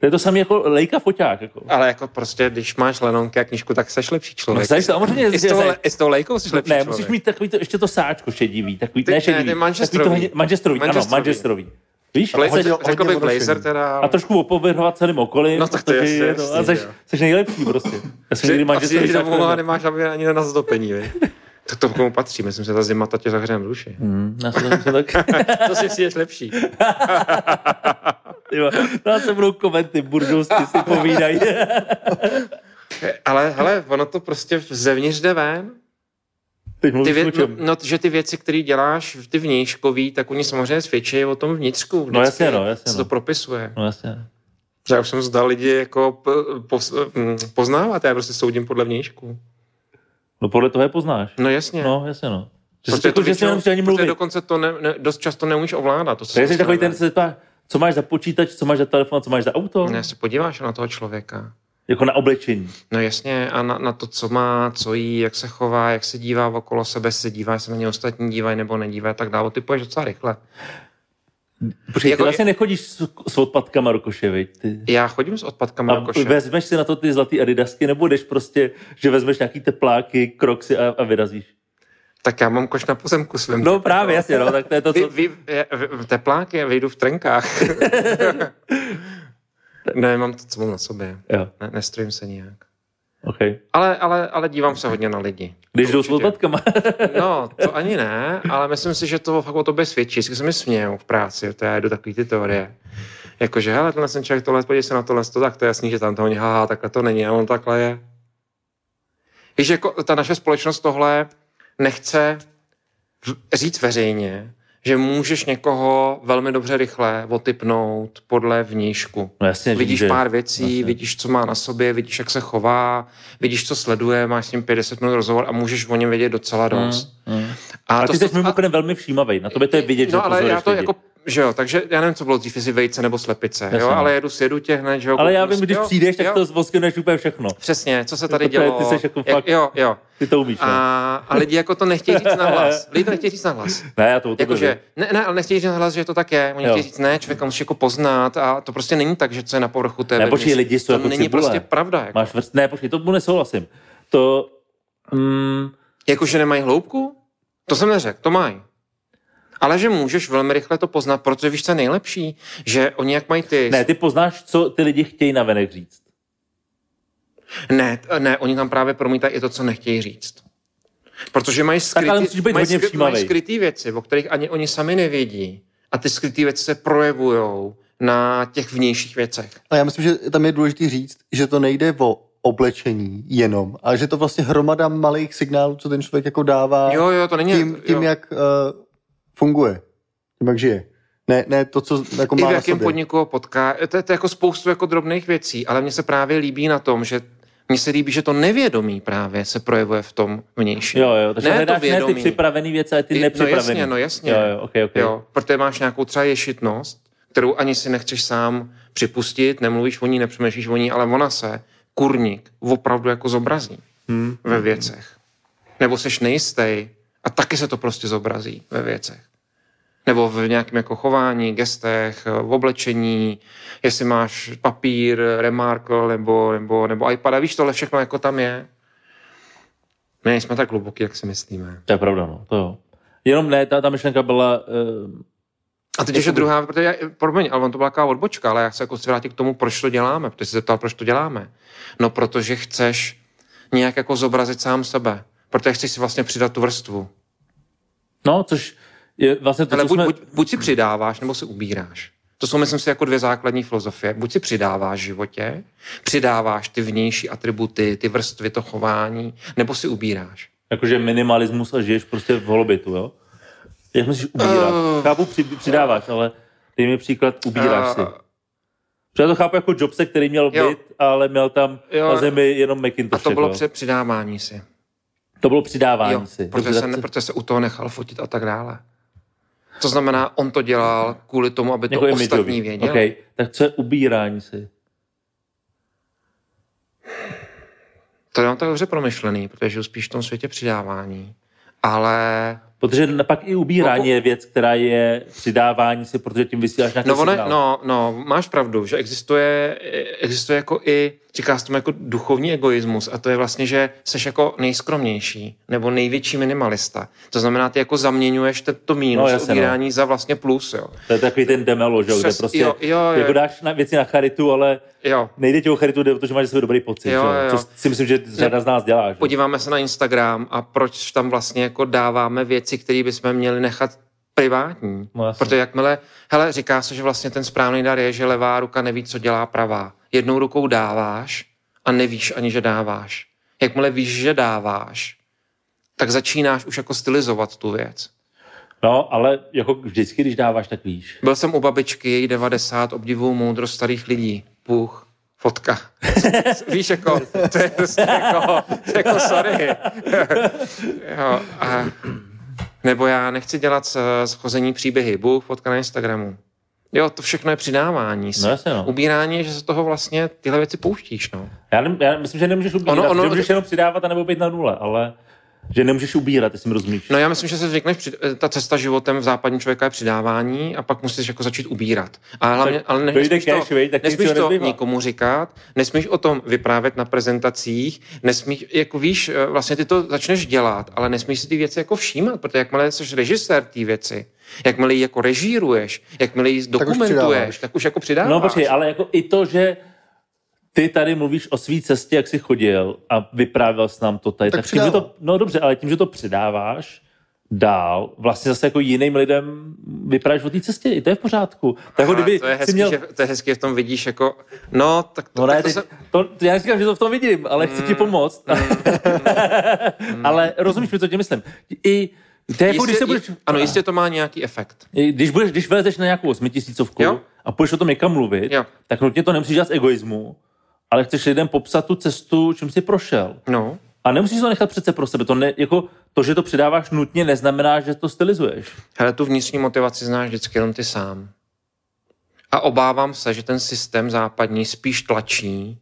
To je to samé jako lejka foťák. Jako. Ale jako prostě, když máš lenonky a knížku, tak seš lepší No, člověk. seš samozřejmě, I s tou, le- I s tou lejkou jsi lepší Ne, člověk. musíš mít takový to, ještě to sáčko šedivý, takový, Ty- ne ne, šedivý, ty takový to hodně- manchesterový, ano, Manchesterový. Víš, Blazer, hodně- řekl hodně bych. Blazer teda. a trošku opovrhovat celým okolím. No tak to je jasně, to- a jasně, seš, jo. seš nejlepší prostě. Já jsem že, někdy a manželství přijdeš domů a nemáš aby ani na zazdopení, vej. Tak to komu patří, myslím, že ta zima to tě zahře na duši. Hmm, já jsem to tak... to si přijdeš lepší. Jo, to se budou komenty, buržovsky si povídají. Ale hele, ono to prostě zevnitř jde ven. Teď Ty vě, no, no, že ty věci, které děláš, ty vnějškový, tak oni samozřejmě svědčí o tom vnitřku. No jasně, Vždycky no, jasně, Se no. to propisuje. No jasně. Že já už jsem zdal lidi jako p, pos, mm, poznávat, já prostě soudím podle vnějšku. No podle toho je poznáš. No jasně. No, jasně no. Že, Protože to že většinou, ani protože dokonce to ne, ne, dost často neumíš ovládat. To se jsi takový ten, se ptá, co máš za počítač, co máš za telefon, co máš za auto? Ne, se podíváš na toho člověka. Jako na oblečení. No jasně, a na, na to, co má, co jí, jak se chová, jak se dívá okolo sebe, se dívá, jestli se na ně ostatní dívají nebo nedívají, tak dále. Ty poješ docela rychle. Počkej, Jako- ty vlastně nechodíš s, s odpadkama do koše, viď? Ty. Já chodím s odpadkama do A koše. vezmeš si na to ty zlatý adidasky, nebo jdeš prostě, že vezmeš nějaký tepláky, kroksy a, a vyrazíš? Tak já mám koš na pozemku svým. No právě, jasně, no, tak to je to, Vy, co... vy, je- v- tepláky, já vyjdu v trenkách. ne, mám to, co mám na sobě. Jo, Ne, nestrojím se nijak. okay. Ale, ale, ale dívám se hodně na lidi. Když jdou s Určitě. odpadkama. No, to ani ne, ale myslím si, že to fakt o tobě svědčí. Vždycky se mi smějou v práci, to já jedu takový ty teorie. Jakože, hele, tenhle ten člověk, tohle, podívej se na tohle, to, tak to je jasný, že tam to oni, haha, takhle to není, a on takhle je. Víš, jako ta naše společnost tohle nechce říct veřejně, že můžeš někoho velmi dobře rychle otypnout podle vnížku. No jasně, že Vidíš může. pár věcí, Jasně. vidíš, co má na sobě, vidíš, jak se chová, vidíš, co sleduje, máš s ním 50 minut rozhovor a můžeš o něm vědět docela dost. Mm, mm. A, A to ty se- jsi mimochodem velmi všímavý, na tobě to je vidět, že No ale já to lidi. jako, že jo, takže já nevím, co bylo dřív, jestli vejce nebo slepice, Jasně. jo, ale jedu, sjedu tě hned, že jo. Ale já vím, když jo, přijdeš, tak jo, to zvoskneš úplně všechno. Přesně, co se tady Jako to dělo. ty seš jako jak, fakt- Jo, jo. Ty to umíš, no. A, a lidi jako to nechtějí říct na hlas. Lidi to nechtějí říct na hlas. Ne, já to o tebe Jakože, vím. ne, ne, ale nechtějí říct na hlas, že to tak je. Oni Jo. chtějí říct, ne, člověka musí jako poznat a to prostě není tak, že co je na povrchu té Ne, počkej, lidi jsou To jako není cibule. prostě pravda. Jako. Máš vrst... Ne, počkej, to mu nesouhlasím. To... Mm, Jakože nemají hloubku? To jsem neřekl, to mají. Ale že můžeš velmi rychle to poznat, protože víš, co je nejlepší, že oni jak mají ty... ne, ty poznáš, co ty lidi chtějí na venek říct. ne, ne, oni tam právě promítají i to, co nechtějí říct. Protože mají skrytý, být mají, všímavý. mají skrytý věci, o kterých ani oni sami nevědí. A ty skrytý věci se projevují na těch vnějších věcech. A já myslím, že tam je důležité říct, že to nejde o oblečení jenom, ale že to vlastně hromada malých signálů, co ten člověk jako dává Jo, jo, to není... tím, tím jo. jak uh, funguje, tím, jak žije. Ne, ne to, co jako I má v na jakém sobě. podniku ho potká. To je, to je jako spoustu jako drobných věcí, ale mně se právě líbí na tom, že mně se líbí, že to nevědomí právě se projevuje v tom vnějším. Jo, jo, takže Ne to hledáš ne ty vědomí. připravený věci, ale ty I- nepřipravený. No jasně, no jasně. Jo, jo, okay, okay. Jo, protože máš nějakou třeba ješitnost, kterou ani si nechceš sám připustit, nemluvíš o ní, nepřemýšlíš o ní, ale ona se, kurník, opravdu jako zobrazí Hmm. ve věcech. Nebo seš nejistý a taky se to prostě zobrazí ve věcech. Nebo v nějakém jako chování, gestech, v oblečení, jestli máš papír, remarkle nebo, nebo, nebo iPad, a víš, tohle všechno jako tam je. My nejsme tak hluboký, jak si myslíme. To je pravda, no, to jo. Jenom ne, ta, ta myšlenka byla, uh, A teď ještě druhá, protože, já, promiň, ale on to byla taková odbočka, ale já se jako vrátit k tomu, proč to děláme, protože jsi se zeptal, proč to děláme. No, protože chceš nějak jako zobrazit sám sebe, protože chceš si vlastně přidat tu vrstvu. no, což je vlastně to, Ale buď, jsme... buď, buď si přidáváš, nebo si ubíráš. To jsou, myslím si, jako dvě základní filozofie. Buď si přidáváš v životě, přidáváš ty vnější atributy, ty vrstvy, to chování, nebo si ubíráš. Jakože minimalismus a žiješ prostě v holobitu, jo? Jak musíš ubírat? Eh. Chápu, při, přidáváš, ale dej mi příklad, ubíráš si. Eh. Protože já to chápu jako Jobse, který měl Jo. byt, ale měl tam Jo. na zemi jenom A Macintosh. to bylo jako. při přidávání si. to bylo přidávání Jo, si. protože, se, ne, protože se u toho nechal fotit a tak dále. To znamená, on to dělal kvůli tomu, aby to jako ostatní imidžový. věděli. Okay. Tak co je ubírání si? To mám tak dobře promyšlený, protože spíš v tom světě přidávání. Ale Protože pak i ubírání No, je věc, která je přidávání si, protože tím vysíláš nějaký no, signál. no, no, máš pravdu, že existuje, existuje jako i, říká se tomu jako duchovní egoismus a to je vlastně, že jsi jako nejskromnější nebo největší minimalista. To znamená, ty jako zaměňuješ to, to mínus No, no, jasně, no. ubírání za vlastně plus, jo. To je takový ten demelo, že? jo, kde Přes- prostě jo, jo, jo. jako dáš na, věci na charitu, ale Jo, nejde ti o charitu, jde o to, že máš sebe dobrý pocit. Jo, jo. Což si myslím, že řada z nás dělá. Že? podíváme se na Instagram a proč tam vlastně jako dáváme věci, které bychom měli nechat privátní. No. Protože jakmile, hele, říká se, že vlastně ten správný dar je, že levá ruka neví, co dělá pravá. Jednou rukou dáváš a nevíš ani, že dáváš. Jakmile víš, že dáváš, tak začínáš už jako stylizovat tu věc. No, ale jako vždycky, když dáváš, tak víš. Byl jsem u babičky, její 90, obdivuju moudrost starých lidí. Bůh, fotka. Víš, jako, to je prostě jako, jako sorry. jo, a, nebo já nechci dělat s- schození příběhy. Bůh, fotka na Instagramu. Jo, to všechno je přidávání. si. No jasně, no. Ubírání je, že se toho vlastně tyhle věci pouštíš, no. Já, nem, já myslím, že nemůžeš ubírat, ono- ono, že můžeš jenom přidávat a nebo být na nule, ale že nemůžeš ubírat, jestli mi rozumíš. No já myslím, že se zvykneš, při- ta cesta životem v západní člověka je přidávání a pak musíš jako začít ubírat. A hlavně, Tak ale ne, nesmíš, cash, to, viď, tak nesmíš to nezbývá. nikomu říkat, nesmíš o tom vyprávět na prezentacích, nesmíš, jako víš, eh, vlastně ty to začneš dělat, ale nesmíš si ty věci jako všímat, protože jakmile jsi režisér té věci, jakmile ji jako režíruješ, jakmile ji dokumentuješ, přidáváš. tak už jako přidáváš. No počkej, ale jako i to, že ty tady mluvíš o své cestě, jak jsi chodil a vyprávěl jsi nám to tady, Tak tak, tím, že to, no dobře, ale tím, že to přidáváš dál, vlastně zase jako jiným lidem vyprávíš o té cestě, i to je v pořádku. Tak jako Ale kdyby to je hezký, měl... že, to je hezký, že v tom vidíš jako, no, tak to, No tak ne, to teď, se, to, já říkám, že to v tom vidím, ale chci ti pomoct. ale rozumíš mi, co tím myslím. I to je jako, když se budeš... ano, jistě to má nějaký efekt. I Když, budeš, když vezeš na nějakou osmitisícovku Jo. a půjdeš o tom někam mluvit, Jo. tak nutně to nemusíš dělat z egoismu, ale chceš lidem popsat tu cestu, čím jsi prošel. No, A nemusíš to nechat přece pro sebe. To, ne, jako, to, že to přidáváš nutně, neznamená, že to stylizuješ. Hele, tu vnitřní motivaci znáš vždycky jenom ty sám. A obávám se, že ten systém západní spíš tlačí.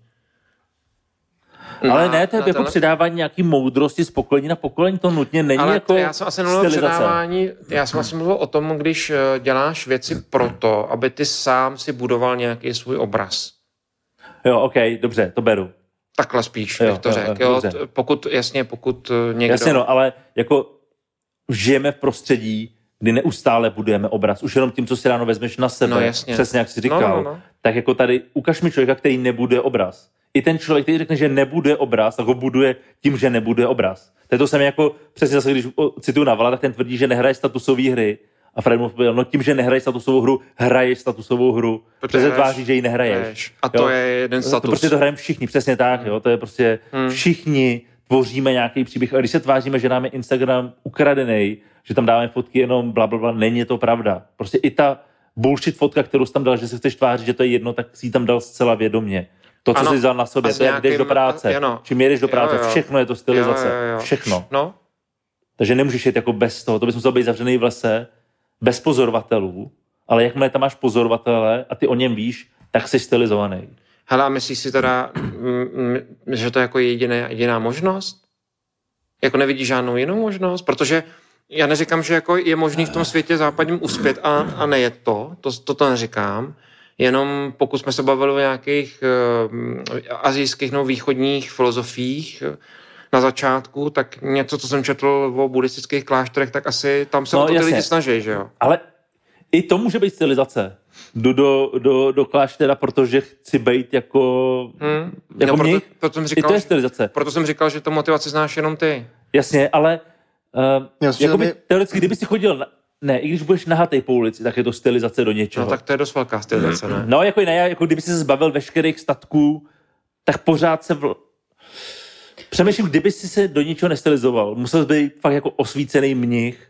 Ale na- ne, to je jako tenhle- přidávání nějaký moudrosti z pokolení na pokolení, to nutně není Ale jako já jsem asi předávání, já jsem asi mluvil o tom, když eh, děláš věci proto, aby ty sám si budoval nějaký svůj obraz. Jo, OK, dobře, to beru. Takhle spíš, Jo, bych to řekl. jo, dobře. pokud, jasně, pokud eh, někdo... Jasně no, ale jako žijeme v prostředí, kdy neustále budujeme obraz. Už jenom tím, co si ráno vezmeš na sebe, No, jasně. přesně jak jsi No, říkal, no, no. tak jako tady ukaž mi člověka, který nebude obraz. I ten člověk, který řekne, že nebude obraz, tak ho buduje tím, že nebude obraz. To je to samé jako, přesně zase, když cituju Navala, tak ten tvrdí, že nehraje statusové hry. A Fred mu odpověděl, no tím, že nehraješ statusovou hru, hraješ statusovou hru. Protože tváří, že ji nehraješ. hraješ. A to je jeden To status. prostě to hrajeme všichni, přesně tak. Jo? To je prostě Hmm. všichni tvoříme nějaký příběh. A když se tváříme, že nám je Instagram ukradený, že tam dáme fotky jenom bla, bla, bla, není to pravda. Prostě i ta bullshit fotka, kterou jsi tam dal, že se chceš tvářit, že to je jedno, tak si ji tam dal zcela vědomě. To, co Ano. jsi vzal na sobě, to je, jak jdeš do práce. ano. Čím jedeš do Jo, práce, jo. všechno je to stylizace. Jo, jo, jo. Všechno. No, Takže nemůžeš jít jako bez toho. To bys musel být zavřený v lese, bez pozorovatelů, ale jakmile tam máš pozorovatele a ty o něm víš, tak jsi stylizovaný. hele, a myslíš si teda, mm, mm, že to je jako jediné, jediná možnost? Jako nevidíš žádnou jinou možnost? Protože já neříkám, že jako je možný v tom světě západním uspět a, a nejet to, to, to to neříkám. Jenom pokud jsme se bavili o nějakých uh, azijských nebo východních filozofiích na začátku, tak něco, co jsem četl o buddhistických klášterech, tak asi tam se No, o to ty jasně. lidi snaží, že jo? Ale i to může být stylizace. Jdu do, do, do kláštera, protože chci být jako... Hmm? Jako no, proto, proto, jsem I říkal, to je stylizace. proto jsem říkal, že to motivaci znáš jenom ty. Jasně, ale uh, že jakoby, tam je- teoreticky, kdyby si chodil na, ne, i když budeš nahatej po ulici, tak je to stylizace do něčeho. No tak to je dost velká stylizace, ne? No, jako, ne, jako kdyby si se zbavil veškerých statků, tak pořád se... Vl... Přemýšlím, kdyby si se do ničeho nestylizoval, musel jsi být fakt jako osvícený mnich,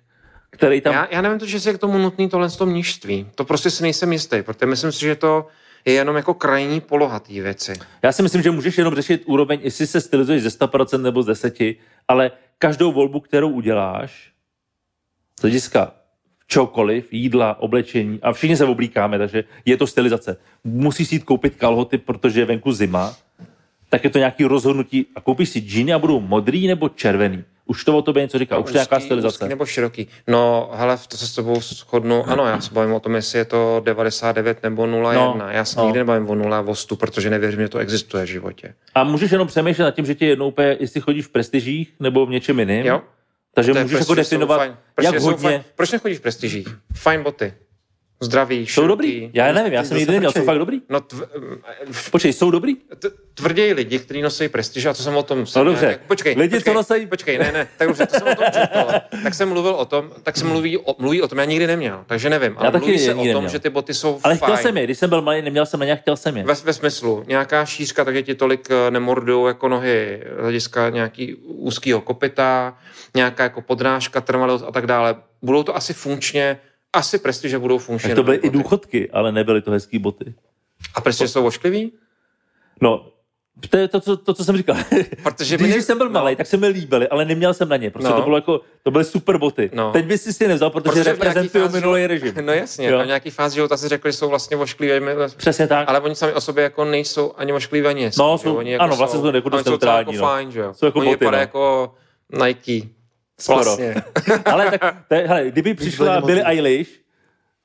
který tam... Já, já nevím, to, že je k tomu nutný tohle toho mnižství. To prostě si nejsem jistý, protože myslím si, že to je jenom jako krajní poloha té věci. Já si myslím, že můžeš jenom řešit úroveň, jestli se stylizuješ ze 100% nebo z 10%, ale každou volbu, kterou uděláš, z hlediska čokoliv, jídla, oblečení, a všichni se oblíkáme, takže je to stylizace. Musíš si jít koupit kalhoty, protože je venku zima, tak je to nějaký rozhodnutí a koupíš si džíny a budou modrý nebo červený. Už to o tobě něco říká, už to je nějaká stylizace. Úzký nebo široký. No, hele, to se s tebou shodnu. Ano, já se bavím o tom, jestli je to 99 nebo 01. No, já se no. nikdy nebavím o 0 a o 100, protože nevěřím, že to existuje v životě. A můžeš jenom přemýšlet nad tím, že ti je jednou úplně, jestli chodíš v prestižích nebo v něčem jiném. Jo? Takže můžeš jako definovat, jak hodně... Fajn. Proč nechodíš v prestižích? Fajn boty. Zdraví, Jsou široký. dobrý? Já nevím, já jsem nikdy neměl, jsou fakt dobrý? No, tv, Počkej, jsou dobrý? tvrději lidi, kteří nosí prestiž, a to jsem o tom... No dobře. Počkej, Lidi, počkej, co nosej- Počkej, ne, ne, tak dobře, to jsem o tom četl. Tak jsem mluvil o tom, tak se mluví o, mluví o tom, já nikdy neměl, takže nevím. Ale taky mluví se o tom, neměl. že ty boty jsou Ale fajn. chtěl jsem je, když jsem byl malý, neměl jsem na ně, chtěl jsem je. Ve, ve smyslu, nějaká šířka, takže ti tolik eh, nemordujou jako nohy z hlediska nějaký úzkýho kopita, nějaká jako podrážka, trvalost a tak dále. Budou to asi funkčně, asi prestiže budou funkčně. Tak to byly i důchodky, ale nebyly to hezký boty. A prestiže jsou ošklivý? No, to je to, co, to, co jsem říkal. Protože Když ne- jsem byl no. malý, tak se mi líbily, ale neměl jsem na ně. Prostě No. to bylo jako, to byly super boty. No. Teď bys si je nevzal, protože, Protože reprezentují fázi minulý režim. No jasně, Jo. a v nějaký fázi života si řekli, že jsou vlastně ošklivé, Přesně tak. ale oni sami o sobě jako nejsou ani ošklivé, ani No, jsou- oni jako ano, vlastně jsou jako dost neutrální, jako no. fajn, že jo. Jsou jako oni boty, no. jako Nike. Skoro. Vlastně. ale tak, to je, hele, kdyby přišla Billie motivní. Eilish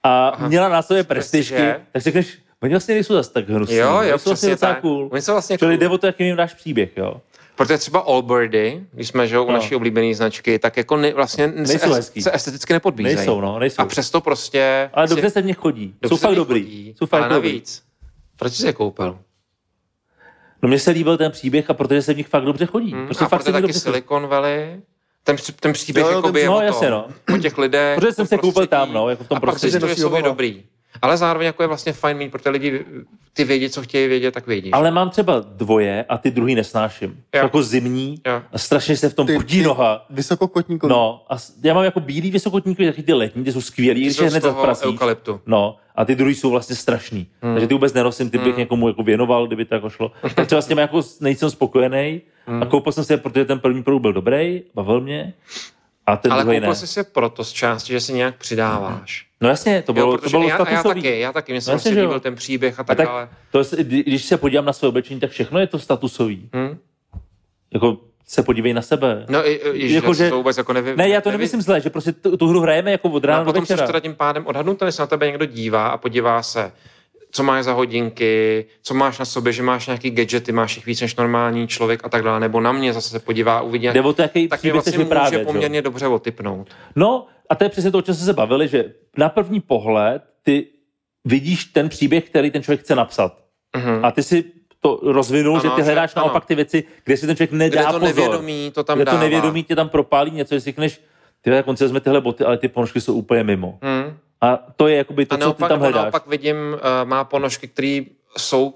a měla na sobě prestižky, Prestiže. tak si řekneš, oni vlastně nejsou zase tak hnusní. Jo, jo, Oni jsou vlastně docela tak. cool. Oni jsou vlastně Čili cool. jde o to, jaký jim dáš příběh, jo. Protože třeba Allbirdy, když jsme že, u No. naší oblíbené značky, tak jako ne, vlastně Nejsou se, hezký. se esteticky nepodbízejí. Nejsou, no, nejsou. A přesto prostě... Ale dobře se v nich chodí. dobře jsou fakt dobrý. chodí, Jsou fakt ale dobrý. navíc. Proč jsi je koupil? No mně se líbil ten příběh a protože se v nich fakt dobře chodí. Hmm, Prostě a fakt proto taky. Silicon Valley, ten, ten příběh Jo, jo, jakoby ten- je no, o tom, jasně, no. o těch lidech. Protože jsem se koupil tam, no, jako v tom a pak prostředí. zjistil, že jsou dobrý. Ale zároveň jako je vlastně fajn mít, protože lidi ty vědí, co chtějí vědět, tak vědí. Ale mám třeba dvoje a ty druhý nesnáším. Jo. jako zimní Jo. a strašně se v tom Ty- pudí ty- noha. Vysokokotníkový. No, a já mám jako bílý vysokotníky, taky ty letní, ty jsou skvělý, když je hned eukalyptu. No, a ty druhý jsou vlastně strašný. Hmm. Takže ty vůbec nenosím, ty bych někomu jako věnoval, kdyby to jako šlo. Tak třeba s těmi jako nejsem spokojený Hmm. a koupil jsem si je, protože ten první produkt byl dobrý, bavil mě. A ten Ale ne. koupil jsi si proto z části, že si nějak přidáváš. No jasně, to bylo, jo, to bylo já, já taky, já taky, mně se No prostě líbil ten příběh a A tak, tak dále. to, když se podívám na své oblečení, tak všechno je to statusový. Hm? Jako se podívej na sebe. No, i, Jako, že- to vůbec jako nevy, Ne, já to nevy- nemyslím zle, že prostě tu, tu hru hrajeme jako od No rána a do potom jsi večera. teda tím pádem odhadnutý, když se na tebe někdo dívá a podívá se, co máš za hodinky, co máš na sobě, že máš nějaký gadgety, máš jich víc než normální člověk a tak dále, nebo na mě zase se podívá uvidí, Jde o to, jaký tak vlastně může vyprávět. že jo? poměrně dobře otypnout. No, a to je přesně to, o čem jsme se bavili, že na první pohled ty vidíš ten příběh, který ten člověk chce napsat. Mhm. A ty si to rozvinul, Ano, že ty že- hledáš ano. naopak ty věci, kde si ten člověk nedá Kde to pozor. nevědomí to tam kde to dává. nevědomí tě tam propálí něco, že si řekneš, ty si vezme tyhle boty, ale ty ponožky jsou úplně mimo. Hmm. A to je jakoby to, A co ty tam hledáš. naopak vidím, uh, má ponožky, které jsou uh,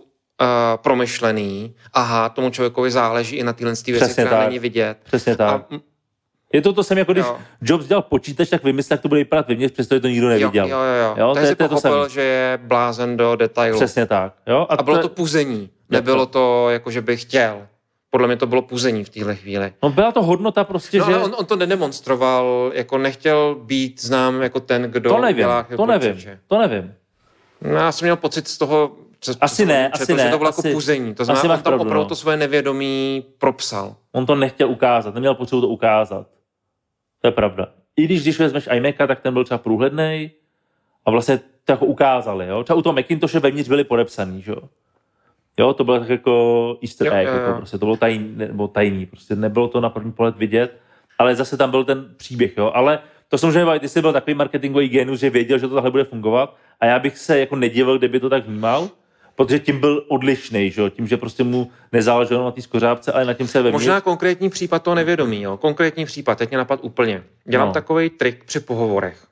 promyšlený. Aha, tomu člověkovi záleží i na téhle věci, Přesně která tak. není vidět. Přesně tak. A, Je to to samé, jako když Jo. Jobs dělal počítač, tak vymyslel, jak to bude vypadat vevnitř, přestože to nikdo neviděl. jo, jo, jo. Jo, to to je- si to to pochopil, samé. že je blázen do detailu. Přesně tak. Jo? A bylo to puzení. Nebylo to, jako že bych chtěl. Podle mě to bylo puzení v téhle chvíli. No byla to hodnota prostě, No, že... on, on to nedemonstroval, jako nechtěl být znám jako ten, kdo to nevím, dělá to nevím, počítače. to nevím. No, já jsem měl pocit z toho, co, Asi ne, četl, asi že ne, to bylo asi- jako puzení. To znamená, on tam pravdu, opravdu no. to svoje nevědomí propsal. On to nechtěl ukázat, neměl potřebu to ukázat. To je pravda. I když, když vezmeš iMaca, tak ten byl třeba průhledný a vlastně to jako ukázali. Jo? Třeba u toho Macintoshe vevnitř byli podepsaný, že jo? Jo, to bylo tak jako easter Jo, egg, jo, jo. Jako prostě, to bylo tajný, nebo tajný, prostě nebylo to na první pohled vidět, ale zase tam byl ten příběh, jo? Ale to samozřejmě, ty jsi byl takový marketingový genus, že věděl, že to takhle bude fungovat a já bych se jako nedivil, kdyby to tak vnímal, protože tím byl odlišný, že jo? tím, že prostě mu nezáleželo na té skořápce, ale na tím se vevnitř. Možná konkrétní případ toho nevědomí. Jo. Konkrétní případ, teď mě napad úplně. Dělám no. takový trik při pohovorech.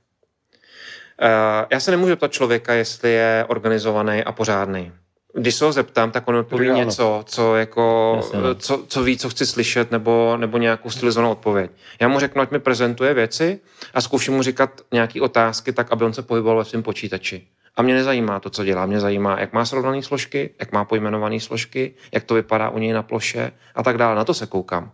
Uh, já se nemůžu ptat člověka, jestli je organizovaný a pořádný. Když se ho zeptám, tak on odpoví Ano. něco, co, jako, Jasně, no. co, co ví, co chci slyšet, nebo, nebo nějakou stylizovanou odpověď. Já mu řeknu, ať mi prezentuje věci a zkouším mu říkat nějaké otázky, tak aby on se pohyboval ve svém počítači. A mě nezajímá to, co dělá. Mě zajímá, jak má srovnané složky, jak má pojmenované složky, jak to vypadá u něj na ploše a tak dále. Na to se koukám.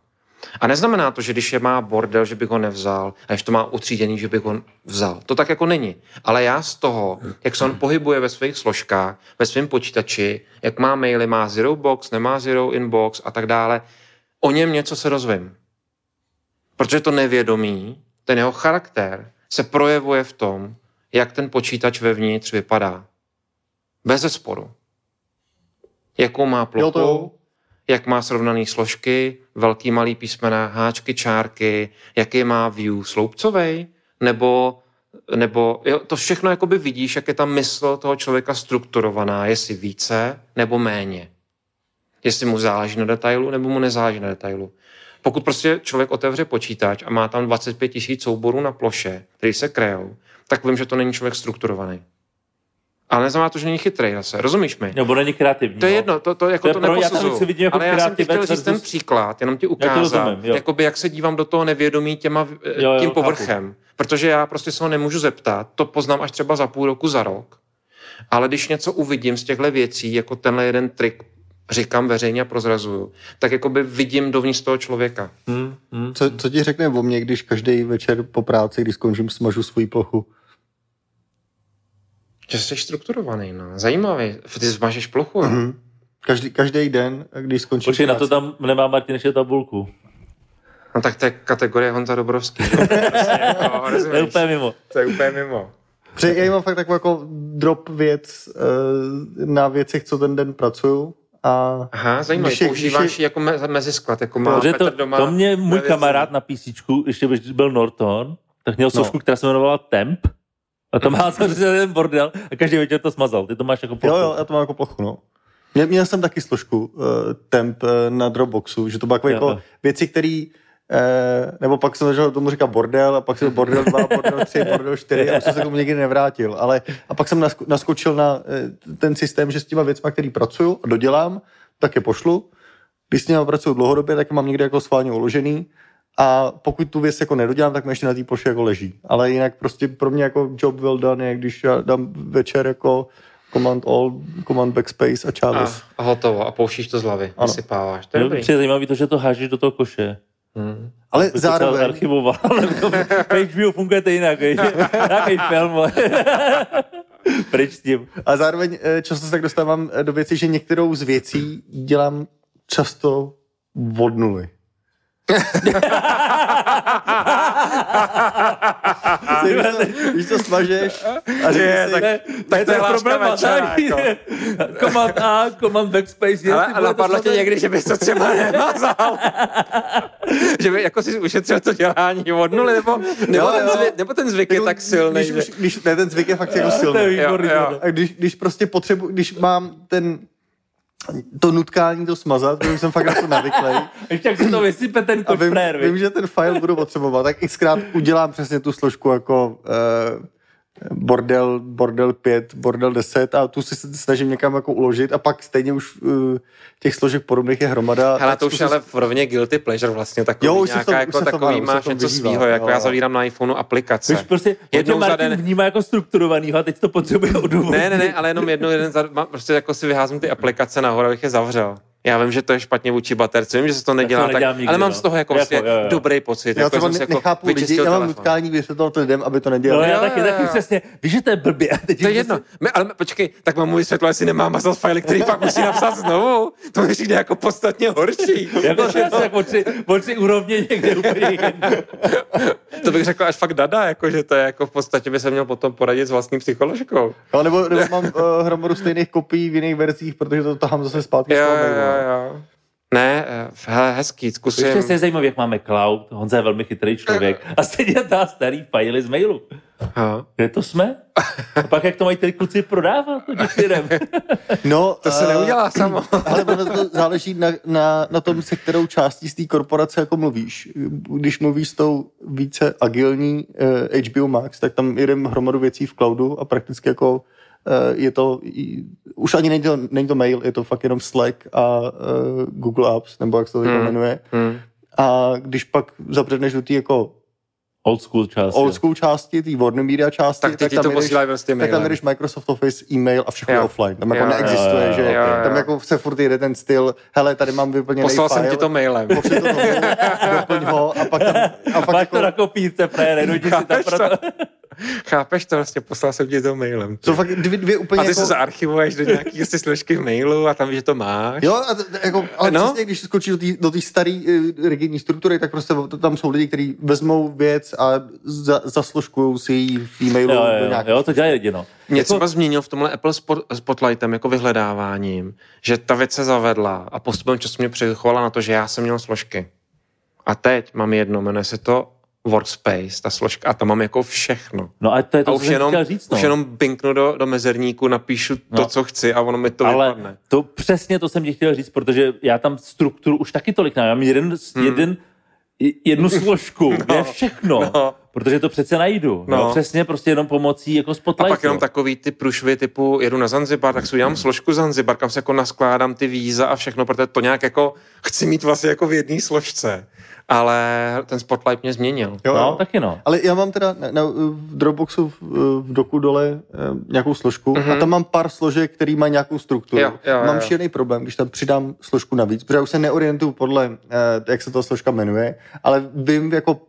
A neznamená to, že když je má bordel, že bych ho nevzal, a když to má utříděný, že bych ho vzal. To tak jako není. Ale já z toho, jak se on pohybuje ve svých složkách, ve svém počítači, jak má maily, má zero box, nemá zero inbox a tak dále, o něm něco se rozvím. Protože to nevědomí, ten jeho charakter, se projevuje v tom, jak ten počítač vevnitř vypadá. Bez zesporu. Jakou má plochu, Jo, to jo. Jak má srovnané složky, velký, malý písmena, háčky, čárky, jaký má view, sloupcovej, nebo, nebo jo, to všechno jakoby vidíš, jak je ta mysl toho člověka strukturovaná, jestli více nebo méně. Jestli mu záleží na detailu, nebo mu nezáleží na detailu. Pokud prostě člověk otevře počítač a má tam 25 tisíc souborů na ploše, který se krejou, tak vím, že to není člověk strukturovaný. Ale neznamená to, že není chytrý zase. Rozumíš mi? Nebo není kreativní. To je no. jedno, to, to jako To je to, pro- já si vidím jako Ale já jsem ti chtěl říct ten příklad, jenom ti ukázat, rozumím, jo. jakoby jak se dívám do toho nevědomí těma, Jo, jo, jo, tím chápu. povrchem. Protože já prostě se ho nemůžu zeptat, to poznám až třeba za půl roku, za rok. Ale když něco uvidím z těchto věcí, jako tenhle jeden trik, říkám veřejně a prozrazuju, tak jakoby vidím dovnitř toho člověka. Hmm, hmm. Co, co ti řekne o mě, když každý večer po práci, když skončím, smažu svoji plochu? Že jsi strukturovaný, no. Zajímavý. Ty zmažeš plochu, mm-hmm. Mhm. Každý, každý den, když skončím Počkej, na to tam nemá Martin ještě tabulku. No tak to je kategorie Honza Dobrovský. že? prostě, jako, To je úplně mimo. to je úplně mimo. Protože já mám fakt takovou jako drop věc eh, na věcech, co ten den pracuju. A Aha, zajímavý. Když je- Používáš když ji jako me- mezisklad, jako má Petr to, doma. to mě můj kamarád na PC, ještě když byl Norton, tak měl složku, která se jmenovala Temp. A to má samozřejmě ten bordel a každý večer to smazal. Ty to máš jako jo, plochu. jo, já to mám jako plochu, no. Měl, měl jsem taky složku uh, temp uh, na Dropboxu, že to bylo jako, Jo, jako jo. věci, které Eh, nebo pak jsem začal tomu říkat bordel, a pak jsem bordel 2, bordel 3, bordel 4 a už jsem se k tomu nikdy nevrátil. Ale, a pak jsem nasko- naskočil na eh, ten systém, že s těma věcma, který pracuju a dodělám, tak je pošlu. Když s nimi pracuju dlouhodobě, tak je mám někde jako schválně uložený. A pokud tu věc jako nedodělám, tak mi ještě na té ploše jako leží. Ale jinak prostě pro mě jako job well done je, když já dám večer jako command all, command backspace a A, čáves. a hotovo. A pouštíš to z hlavy. Ano. Vysypáváš. To je přijde zajímavý to, že to hážeš do toho koše. Hmm. Ale To zároveň, archivoval, ale to HBO funguje to jinak? Nějaký film. Pryč s tím. a zároveň eh, často se tak dostávám eh, do věci, že některou z věcí dělám často od nuly. Ty, když, to, smažeš a Je, si, tak- Ne, tak to je problém. Command A, Command Backspace. je, Ale, ale napadlo tě někdy, že bys to třeba nemazal. že by jako si ušetřil to dělání od nuly, nebo, nebo, Jo, ten, jo. zvyk, nebo ten zvyk je jako, tak silný, když, že... když, ne, ten zvyk je fakt jako silný. Jo, jo. A když, když prostě potřebuji, když mám ten to nutkání to smazat, protože jsem fakt na to navyklý. Ještě jak se to vysype ten kod vím, vím, že ten file budu potřebovat, tak xkrát udělám přesně tu složku jako uh, bordel, bordel 5, bordel 10 a tu si se snažím někam jako uložit a pak stejně už uh, těch složek podobných je hromada. Hele, to už je ale v rovně guilty pleasure vlastně takový Jo, tom- nějaká, už jako tom, takový v máš tom něco svýho, jako jo, já zavírám na iPhoneu aplikace. Už prostě Jednou za den- vnímá jako strukturovanýho a teď to potřebuje odůvodnit. Ne, ne, ne, ale jenom jednou, jeden za, má- prostě jako si vyházím ty aplikace nahoru, abych je zavřel. Já vím, že to je špatně vůči baterce, vím, že se to nedělá tak, nedělám nikdy, ale mám no. z toho jako, Jako, vlastně jo, jo. dobrý pocit. Já jako si ne, jako nechápu lidi, já mám nutkání vysvětlovat lidem, aby to No, nedělali. já Jo, taky, jo, taky jo. přesně. Víš, že to je blbě. a Teď To je jedno. My, ale počkej, tak mám mu vysvětlovat, jestli nemám mazat file, který pak musí napsat znovu. To mi přijde jako podstatně horší. Jako že se o tři, o tři úrovně někde úplně jedno. To bych řekl až fakt dada, jako, že to je jako v podstatě by se měl potom poradit s vlastní psycholožkou. No, nebo, nebo mám uh, hromadu stejných kopií v jiných verzích, protože to tahám zase zpátky. z Jo, toho jo. Ne, eh, hele, hezký, zkusím. Ještě se je zajímavé, jak máme cloud. Honza je velmi chytrý člověk. A stejně dá starý fajly z mailu. Aha. Kde to jsme? A pak jak to mají ty kluci prodávat těch firem? No, To se eh, neudělá samo. Ale ono to záleží na, na, na tom, se kterou částí z té korporace jako mluvíš. Když mluvíš s tou více agilní uh, HBO Max, tak tam jedem hromadu věcí v cloudu a prakticky jako uh, je to, už ani není to, není to mail, je to fakt jenom Slack a uh, Google Apps, nebo jak se to hmm. jmenuje. Hmm. A když pak zapředneš do té jako Old school část. old school části, té Warner Media části, Tak to tam jedeš- posílají prostě tak tam jdeš Microsoft Office, e-mail a všechno Jo. je offline. Tam jako Jo, neexistuje, jo, jo, že jo, jo. tam jako se furt jede ten styl, hele, tady mám vyplněný Poslal file, jsem ti to mailem. pošli to doplň ho a pak tam, a pak Máš jako, to na kopírce, frére, dojdi si tam proto. To? Chápeš to vlastně, poslal jsem ti to mailem. jsou fakt dvě, dvě úplně A ty jako, se zaarchivuješ do nějaký si složky v mailu a tam víš, že to máš. Jo, a t- jako, ale No. přesně, když skočíš do té do té staré uh, rigidní struktury, tak prostě to- tam jsou lidi, kteří vezmou věc a za, zasložkují si ji v e-mailu Jo, jo, nějaký jo, to dělají lidi, no. Mě Jako- třeba změnil v tomhle Apple Spot, Spotlightem jako vyhledáváním, že ta věc se zavedla a postupem času mě přichovala na to, že já jsem měl složky. A teď mám jedno, jmenuje se to Workspace, ta složka, a tam mám jako všechno. No a to je to, a co už jsem jenom, chtěl říct, no. už jenom pinknu do, do mezerníku, napíšu to, No. co chci a ono mi to ale vypadne. to přesně to jsem ti chtěl říct, protože já tam strukturu už taky tolik nemám. Já mám jeden, hmm. jeden, jednu složku, no. je všechno. No. Protože to přece najdu. No. No. Přesně prostě jenom pomocí jako A spotlightu. pak jenom takový ty průšvy typu jedu na Zanzibar, tak si udělám složku Zanzibar, kam se jako naskládám ty víza a všechno, protože to nějak jako chci mít vlastně jako v jedné složce. Ale ten Spotlight mě změnil. Jo, No, taky no. Ale já mám teda na, na, v Dropboxu v, v doku dole eh, nějakou složku mm-hmm. a tam mám pár složek, který mají nějakou strukturu. Jo, jo, mám jo. šílený problém, když tam přidám složku navíc, protože já už se neorientuju podle, eh, jak se ta složka jmenuje, ale vím jako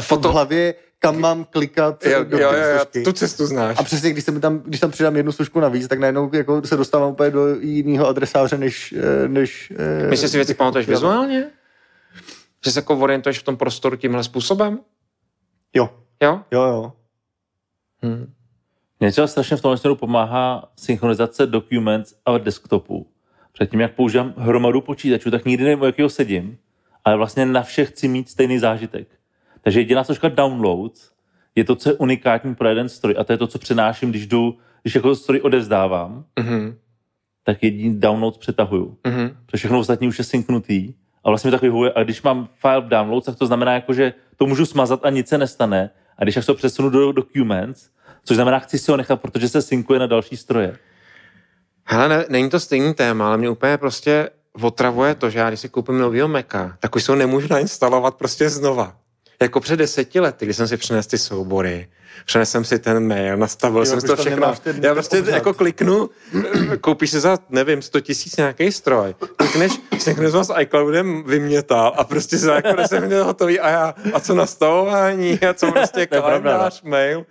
v Foto... hlavě, kam mám klikat Jo, do jo, jo, složky. tu cestu znáš. A přesně, když, se mi tam, když tam přidám jednu složku navíc, tak najednou jako se dostávám úplně do jiného adresáře, než... eh, než eh, Myslíš si věci pamatuješ vizuálně? Že se jako orientuješ v tom prostoru tímhle způsobem? Jo, Jo? jo, jo. Hm. Mně třeba strašně v tomhle směru pomáhá synchronizace documents a desktopu. Předtím, jak používám hromadu počítačů, tak nikdy nevím, u jakého sedím, ale vlastně na všech chci mít stejný zážitek. Takže jediná složka downloads je to, co je unikátní pro jeden stroj a to je to, co přenáším, když jdu, když jako stroj odevzdávám, Mhm. tak jediný downloads přetahuju. Mhm. Protože všechno ostatní už je synknutý. A vlastně mi takový huje, a když mám file v downloads, tak to znamená, jako, že to můžu smazat a nic se nestane. A když tak to přesunu do documents, což znamená, chci si ho nechat, protože se synkuje na další stroje. Hele, ne, není to stejný téma, ale mě úplně prostě otravuje to, že já když si koupím novýho Maca, tak už si ho nemůžu nainstalovat prostě znova. Jako před deseti lety, kdy jsem si přinesl ty soubory přenesem si ten mail, nastavil Jo, jsem to všechno. Já prostě obřad. jako kliknu, koupíš si za, nevím, 100 tisíc nějaký stroj, klikneš, synchronizoval s iCloudem, vymětal a prostě za jako 10 minut hotový a já, a co nastavování, a co prostě To kalendář, mail.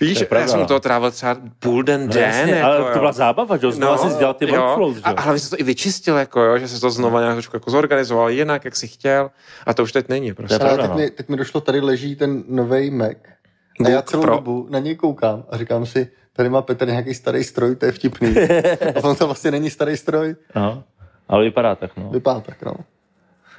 Víš, To já jsem no. toho trávil třeba půl den, No, den. jasně, jako, ale to jo. byla zábava, že jo? Znovu no, si dělal ty jo. workflows, že A hlavně se to i vyčistil, jako, jo, že se to znova nějak trošku jako zorganizoval jinak, jak si chtěl. A to už teď není. Prostě. To Ale pravda, teď, no. mi, teď mi došlo, tady leží ten nový Mac. A já celou Pro. dobu na něj koukám a říkám si, tady má Petr nějaký starý stroj, to je vtipný. A on to vlastně není starý stroj, No, ale vypadá tak, no. vypadá tak, no.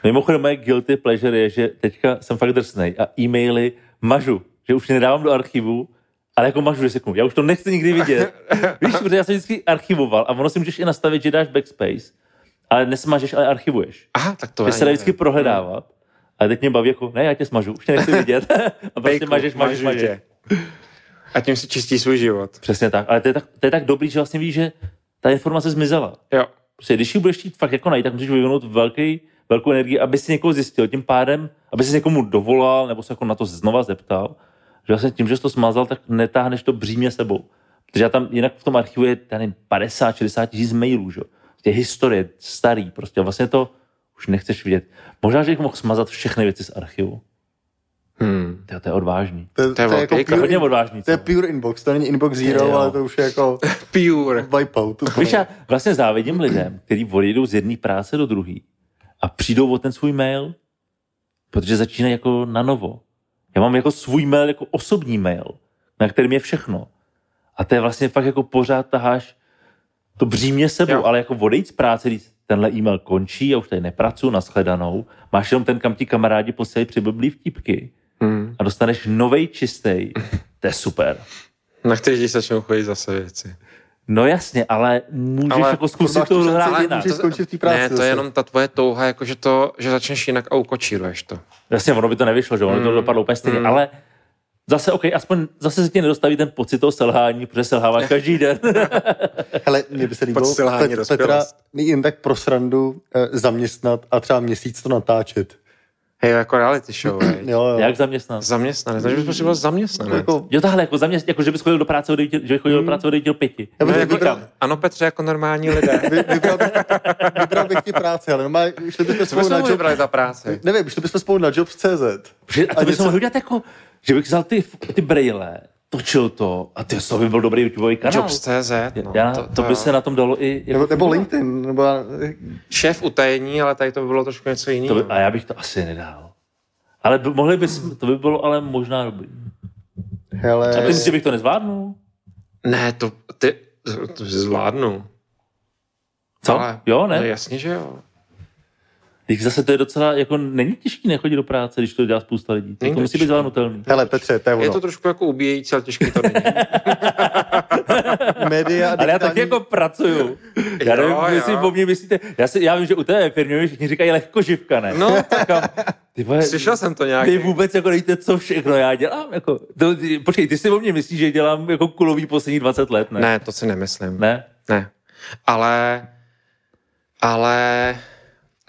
Mimochodem, moje guilty pleasure je, že teďka jsem fakt drsnej a e-maily mažu, že už je nedávám do archivu, ale jako mažu, že řeknu, já už to nechci nikdy vidět. Víš, protože já jsem vždycky archivoval a ono si můžeš i nastavit, že dáš backspace, ale nesmažeš, ale archivuješ. Aha, tak to Že je. se dá vždycky prohledávat. Ale teď mě baví jako, ne, já tě smažu, už tě nechci vidět. a prostě Bejku, mažeš, mažeš, mažeš. tě. A tím si čistí svůj život. Přesně tak. Ale to je tak, to je tak dobrý, že vlastně víš, že ta informace zmizela. Jo. Prostě, když ji budeš chtít fakt jako najít, tak musíš vyvinout velký, velkou energii, aby si někoho zjistil. Tím pádem, aby si někomu dovolal, nebo se jako na to znova zeptal, že vlastně tím, že jsi to smazal, tak netáhneš to břímě sebou. Protože já tam jinak v tom archivu je, já nevím, 50, 60 tisíc mailů, že? Prostě historie, starý, prostě vlastně to už nechceš vidět. Možná, že bych mohl smazat všechny věci z archivu. Hmm. To, to je odvážný. To, To je to, je jako velký To je pure, hodně odvážný. to je pure inbox, to není inbox zero, Jo. ale to už je jako Pure. wipeout. Víš, já vlastně závidím lidem, kteří odejdou z jedné práce do druhé a přijdou o ten svůj mail, protože začínají jako na novo. Já mám jako svůj mail, jako osobní mail, na kterém je všechno. A to je vlastně fakt jako pořád taháš to břímě sebou, Jo. ale jako odejít z práce, když tenhle e-mail končí, já už tady nepracuji, nashledanou, máš jenom ten, kam ti kamarádi posílají přiblblý vtipky Hmm. a dostaneš novej čistý. To je super. Na který ti začnou chodit zase věci. No jasně, ale můžeš Ale jako zkusit to hrát jinak. můžeš skončit v té práci. ne, to je zase. jenom ta tvoje touha, jako že, to, že začneš jinak a ukočíruješ to. Jasně, ono by to nevyšlo, že ono mm. to dopadlo úplně stejně, mm. ale zase, OK, aspoň zase se ti nedostaví ten pocit toho selhání, protože selháváš každý den. Hele, mně by se líbilo Petra jen tak pro srandu eh, zaměstnat a třeba měsíc to natáčet. Hej, jako reality show. Jo, jo. Jak zaměstnat? Zaměstnanec, takže bys prostě byl zaměstnanec. Jako, Jo, tahle, jako, zaměst, jako že bys chodil do práce, odejít, že bys chodil do práce, odejít do pěti. já bych No, jako, vybral, ano, Petře, jako normální lidé. vy, vybral, bych, vybral bych ti práci, ale normálně šli bychom spolu bychom na job, vybrali za práci? nevím, šli bychom spolu na jobs.cz. Že- A to A bys něco- mohl udělat jako, že bych vzal ty, ty braille, točil to a ty, to by byl dobrý YouTubeový kanál. Jobs.cz, no. Já, to, to by jo. se na tom dalo i... Jako Nebo, nebo fungovat. LinkedIn, nebo Šéf utajení, ale tady to by bylo trošku něco To jiného. by, a já bych to asi nedal. Ale by, mohli bys, to by bylo ale možná dobrý. A hele, myslíš, že bych to nezvládnul? Ne, to, ty, to zvládnu. Co? Ale, jo, ne? No, jasně, že jo. Když zase to je docela, jako není těžký nechodit do práce, když to dělá spousta lidí. To, Není to to musí být zvládnutelný. hele Petře, to je Je ono. to trošku jako ubíjející, ale těžký to není. Média, Ale já taky jako pracuju. Já Jo, nevím, jestli jo. po mně myslíte, já, si, já vím, že u té firmy všichni říkají lehkoživka, ne? No, Říkám, ty, vole, slyšel jsem to nějak. ty vůbec jako nevíte, co všechno já dělám. Jako, to, ty, počkej, ty si o mě myslíš, že dělám jako kulový poslední 20 let, ne? Ne, to si nemyslím. Ne? Ne. Ale, ale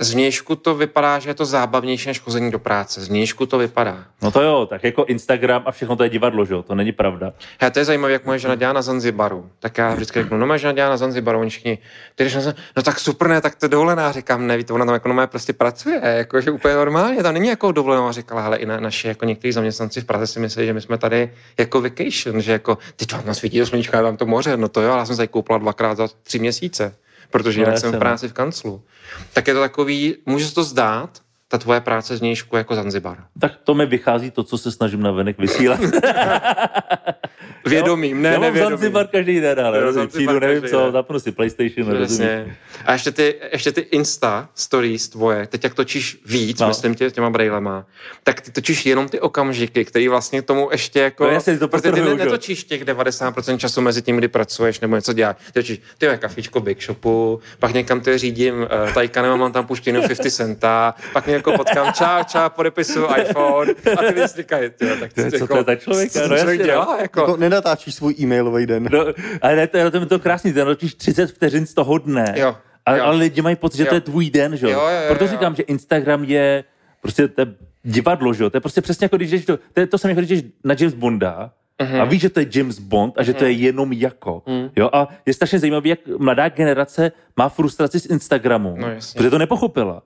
zvnějšku to vypadá, že je to zábavnější než chození do práce. Zvnějšku to vypadá. No to jo, tak jako Instagram a všechno to je divadlo, že jo? To není pravda. He, to je zajímavé, jak moje žena dělá na Zanzibaru. Tak já vždycky řeknu, no moje žena dělá na Zanzibaru, oni všichni, ty na Zanzibar, no tak super, ne, tak to je dovolená, říkám, ne, víte, ona tam jako prostě pracuje, jako, že úplně normálně, tam není jako dovolená, říkala, hele, i na, naši, jako někteří zaměstnanci v Praze si myslí, že my jsme tady jako vacation, že jako, ty tam tam svítí to sluníčko, tam to moře, no to jo, ale já jsem se koupila dvakrát za tři měsíce, protože No, jinak jsem v práci v kanclu. Tak je to takový, může se to zdát, ta tvoje práce z nějšku jako Zanzibar. Tak to mi vychází to, co se snažím na venek vysílat. Vědomím, ne, Já mám. Zanzibar každý den, ale Jo, přijdu, nevím co, zapnu si PlayStation? Přesně. A ještě ty, ještě ty Insta stories tvoje, teď jak točíš víc, no. Myslím tě, těma brailema, tak ty točíš jenom ty okamžiky, který vlastně tomu ještě jako... No jasně, to protože ty potrhuju, ne, netočíš těch 90% času mezi tím, kdy pracuješ nebo něco děláš. Ty točíš, ty jo, kafičko Big Shopu, pak někam ty řídím uh, tajkanem, mám tam puštěnou 50 centa, pak mě jako potkám, čau, čau, podepisuju iPhone a ty říkají, ty jo, tak Co jako, to je za člověka? Co No člověk jasně, no. dělá? Jako, Jako nenatáčíš svůj e-mailový den. No, ale ne, to je na tom to krásný, ten točíš 30 vteřin z toho dne. Jo, Ale, jo. ale lidi mají pocit, že to Jo. je tvůj den, že Jo, jo, jo, Proto jo. říkám, že Instagram je prostě to je divadlo, že jo? To je prostě přesně jako když jdeš do, to, je to samé, jako když jdeš na James Bonda A víš, že to je James Bond a že to je jenom jako. Jo? A je strašně zajímavé, jak mladá generace má frustraci z Instagramu, No, jasně. protože to nepochopila.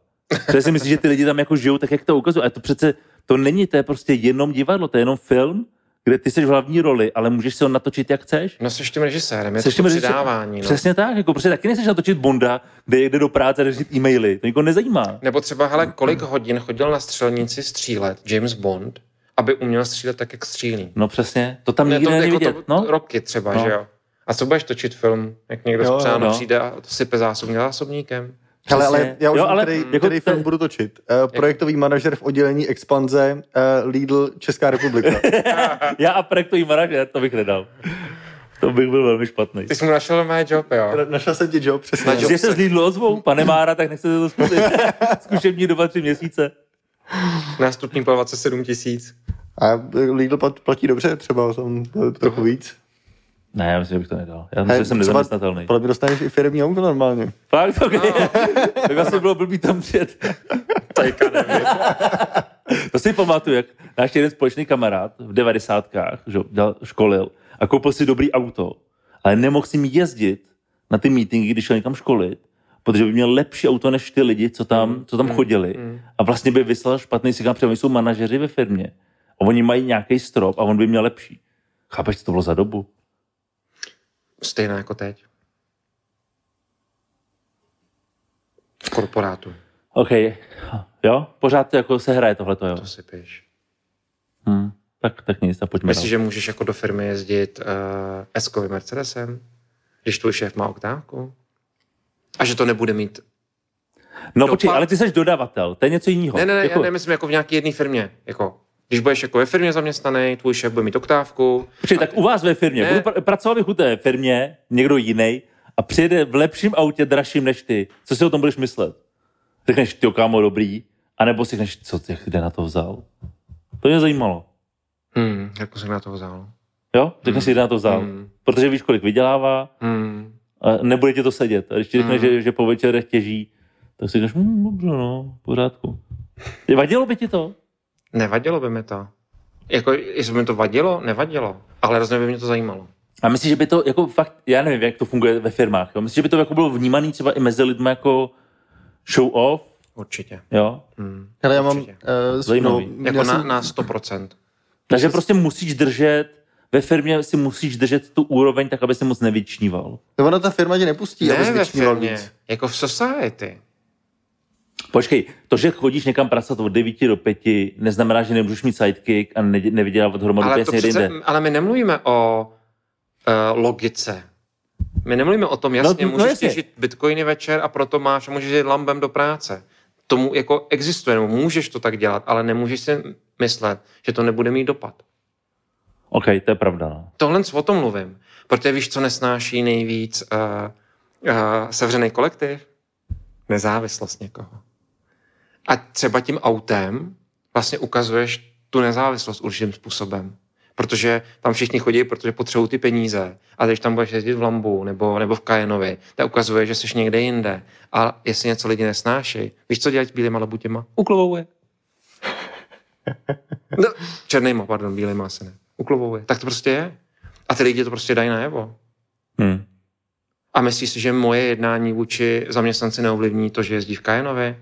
Protože si myslí, že ty lidi tam jako žijou tak, jak to ukazují. A to přece, to není, to je prostě jenom divadlo, to je jenom film, kde ty jsi v hlavní roli, ale můžeš se ho natočit, jak chceš. No jsi tím režisérem, je Seš to to přidávání. No. Přesně tak, jako prostě taky nechceš natočit Bonda, kde jde do práce a řešit e-maily. To nikoho nezajímá. Nebo třeba, hele, kolik hodin chodil na střelnici střílet James Bond, aby uměl střílet tak, jak střílí. No přesně, to tam Ne, nikdy to, není jako vidět. to, No, roky třeba, No. že jo? A co budeš točit film, jak někdo Jo, z no. přijde a to sype zásobně zásobníkem? Hele, ale já už Jo, ale který, jako který to- film budu točit. Uh, projektový manažer v oddělení expanze uh, Lidl Česká republika. já a projektový manažer, to bych nedal. To bych byl velmi špatný. Ty jsi mu našel mé job, jo? Našel jsem ti job, přesně. Na job. Když se z Lidlu ozvou, pane Mára, tak nechcete to zkusit. Zkušební doba tři měsíce. Nástupní po 27 tisíc. A Lidl plat- platí dobře, třeba tam trochu víc. Ne, já myslím, že bych to nedal. Já myslím, že jsem nezaměstnatelný. Podle mě dostaneš i firmní auto normálně. Fakt? Okay. tak asi bylo blbý tam přijet. Tajka nevím. To si pamatuju, jak náš jeden společný kamarád v devadesátkách že, dělal, školil a koupil si dobrý auto, ale nemohl si mít jezdit na ty meetingy, když šel někam školit, protože by měl lepší auto než ty lidi, co tam, co tam chodili. A vlastně by vyslal špatný signál, protože jsou manažeři ve firmě. A oni mají nějaký strop a on by měl lepší. Chápeš, co to bylo za dobu? Stejné jako teď. V korporátu. OK, jo, pořád to jako se hraje tohleto, jo. To si píš. Hm. Tak, tak nic, a pojďme Myslíš, že můžeš jako do firmy jezdit uh, S-kovým Mercedesem, když tvůj šéf má oktávku? A že to nebude mít... No dopad- počkej, ale ty jsi dodavatel, to je něco jiného. Ne, ne, ne, jako, já nemyslím jako v nějaké jedné firmě. Jako, když budeš jako ve firmě zaměstnaný, tvůj šéf bude mít oktávku. Počkej, tak u vás ve firmě, Ne. budu pr- pracoval bych u té firmě, někdo jiný, a přijede v lepším autě dražším než ty. Co si o tom budeš myslet? Řekneš, ty kámo, dobrý, anebo si řekneš, co ty, kde na to vzal? To mě zajímalo. Hmm, jako se na to vzal. Jo? Řekneš si, kde na to vzal. Hmm. Protože víš, kolik vydělává, Hmm. a nebude ti to sedět. A když ti řekne, Hmm. že, že po večerech těží, tak si řekneš, hm, dobře, no, v pořádku. Vadilo by ti to? Nevadilo by mi to. Jako, jestli by mi to vadilo, nevadilo. Ale hrozně by mě to zajímalo. A myslíš, že by to jako fakt, já nevím, jak to funguje ve firmách, jo? myslíš, že by to jako bylo vnímané třeba i mezi lidmi jako show off, Určitě. jo? Hmm. Hele, já mám... Určitě. Uh, Zajímavý. Jako na, na 100%. Takže prostě musíš držet, ve firmě si musíš držet tu úroveň tak, aby se moc nevyčníval. No ona ta firma tě nepustí, aby Ne jsi ve vyčníval firmě, víc. jako v society. Počkej, to, že chodíš někam pracovat od 9 do 5, neznamená, že nemůžeš mít sidekick a ne, nevydělávat hromadu Ale, to přece, jinde. ale my nemluvíme o uh, logice. My nemluvíme o tom, jasně, No, no, no můžeš jasně. těžit bitcoiny večer a proto máš, můžeš jít lambem do práce. Tomu jako existuje, nebo můžeš to tak dělat, ale nemůžeš si myslet, že to nebude mít dopad. OK, to je pravda. No. Tohle o tom mluvím. Protože víš, co nesnáší nejvíc uh, uh, sevřený kolektiv? Nezávislost někoho. A třeba tím autem vlastně ukazuješ tu nezávislost určitým způsobem. Protože tam všichni chodí, protože potřebují ty peníze. A když tam budeš jezdit v Lambu nebo, nebo v Kajenovi, tak ukazuje, že jsi někde jinde. A jestli něco lidi nesnáší, víš, co dělat s bílýma labutěma? Uklovou je. No, černýma, pardon, bílýma asi ne. Uklovou je. Tak to prostě je. A ty lidi to prostě dají najevo. Hm. A myslíš si, že moje jednání vůči zaměstnanci neovlivní to, že jezdí v Kajenovi?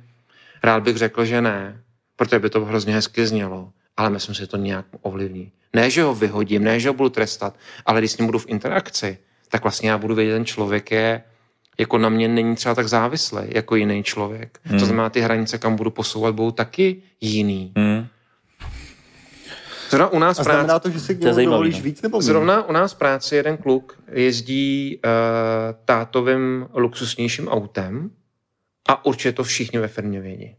Rád bych řekl, že ne, protože by to hrozně hezky znělo, ale myslím si, že to nějak ovlivní. Ne, že ho vyhodím, ne, že ho budu trestat, ale když s ním budu v interakci, tak vlastně já budu vědět, že ten člověk je jako na mě není třeba tak závislý jako jiný člověk. Hmm. To znamená, ty hranice, kam budu posouvat, budou taky jiný. Hm. Zrovna u nás A práci, znamená to, že si To dovolíš no. víc nebo méně? Zrovna u nás práci jeden kluk jezdí uh, tátovým luxusnějším autem a určitě to všichni ve firmě vědí.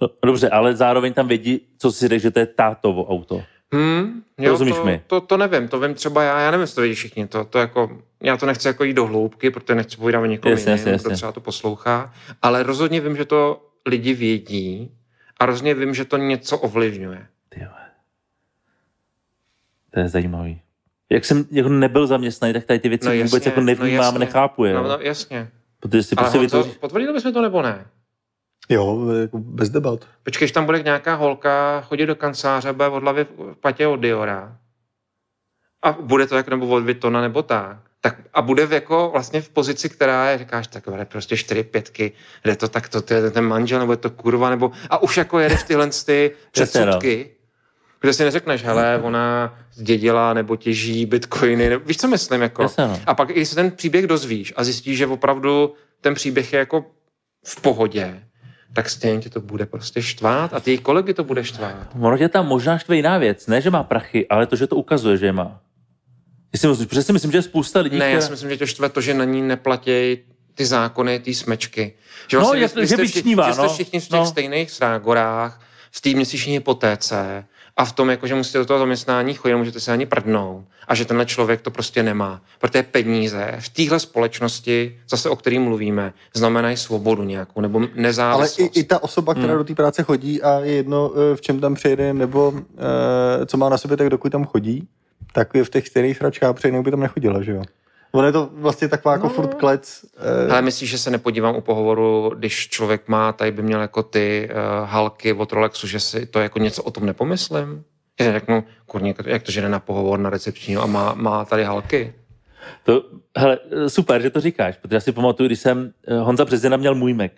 No, dobře, ale zároveň tam vědí, co si řekl, že to je tátovo auto. Hmm, Rozumíš to, mi? To, to, nevím, to vím třeba já, já nevím, jestli to vědí všichni, to, to jako, já to nechci jako jít do hloubky, protože nechci povídat o někom Jasně, jasně, kdo třeba to poslouchá, ale rozhodně vím, že to lidi vědí a rozhodně vím, že to něco ovlivňuje. Ty vole. To je zajímavý. Jak jsem jako nebyl zaměstnaný, tak tady ty věci no vůbec jako nevnímám, jasně. nechápu je. No, No, no, jasně. Protože si prostě Honzo, vytvoří... potvrdili bychom to nebo ne? Jo, jako bez debat. Počkej, když tam bude nějaká holka chodit do kanceláře, bude od hlavy v patě od Diora a bude to jako nebo od Vitona nebo tak, tak a bude v jako vlastně v pozici, která je, říkáš, tak bude prostě čtyři pětky, jde to tak, to, to je ten manžel, nebo je to kurva, nebo a už jako jede v tyhle ty Přesně, no. předsudky, kde si neřekneš, hele, ona zdědila nebo těží bitcoiny, nebo, víš, co myslím, jako. Jasně, no. A pak, když se ten příběh dozvíš a zjistíš, že opravdu ten příběh je jako v pohodě, tak stejně tě to bude prostě štvát a ty kolegy to bude štvát. Ono tě tam možná štve jiná věc. Ne, že má prachy, ale to, že to ukazuje, že je má. Jestli myslím, protože si myslím, že je spousta lidí, Ne, já si myslím, že to štve to, že na ní neplatí ty zákony, ty smečky. Že No, vy- jak- vy že jste by vši- čnívá, že jste no. všichni v těch No. stejných srágorách, v té měsíční hypotéce a v tom, jako, že musíte do toho zaměstnání chodit, můžete se ani prdnout a že tenhle člověk to prostě nemá. Protože peníze v téhle společnosti, zase o kterým mluvíme, znamenají svobodu nějakou nebo Ale nezávislost. i, i ta osoba, která Hmm. do té práce chodí a je jedno, eh, v čem tam přijede, nebo eh, co má na sobě, tak dokud tam chodí, tak je v těch stejných hračkách, protože by tam nechodila, že jo? Ono je to vlastně taková jako furt klec. eh, Ale myslíš, že se nepodívám u pohovoru, když člověk má, tady by měl jako ty uh, halky od Rolexu, že si to jako něco o tom nepomyslím? Že řeknu, kurně, jak to, že jde na pohovor na recepčního a má, má tady halky? To, hele, super, že to říkáš, protože já si pamatuju, když jsem, eh, Honza Březina měl můj Mac,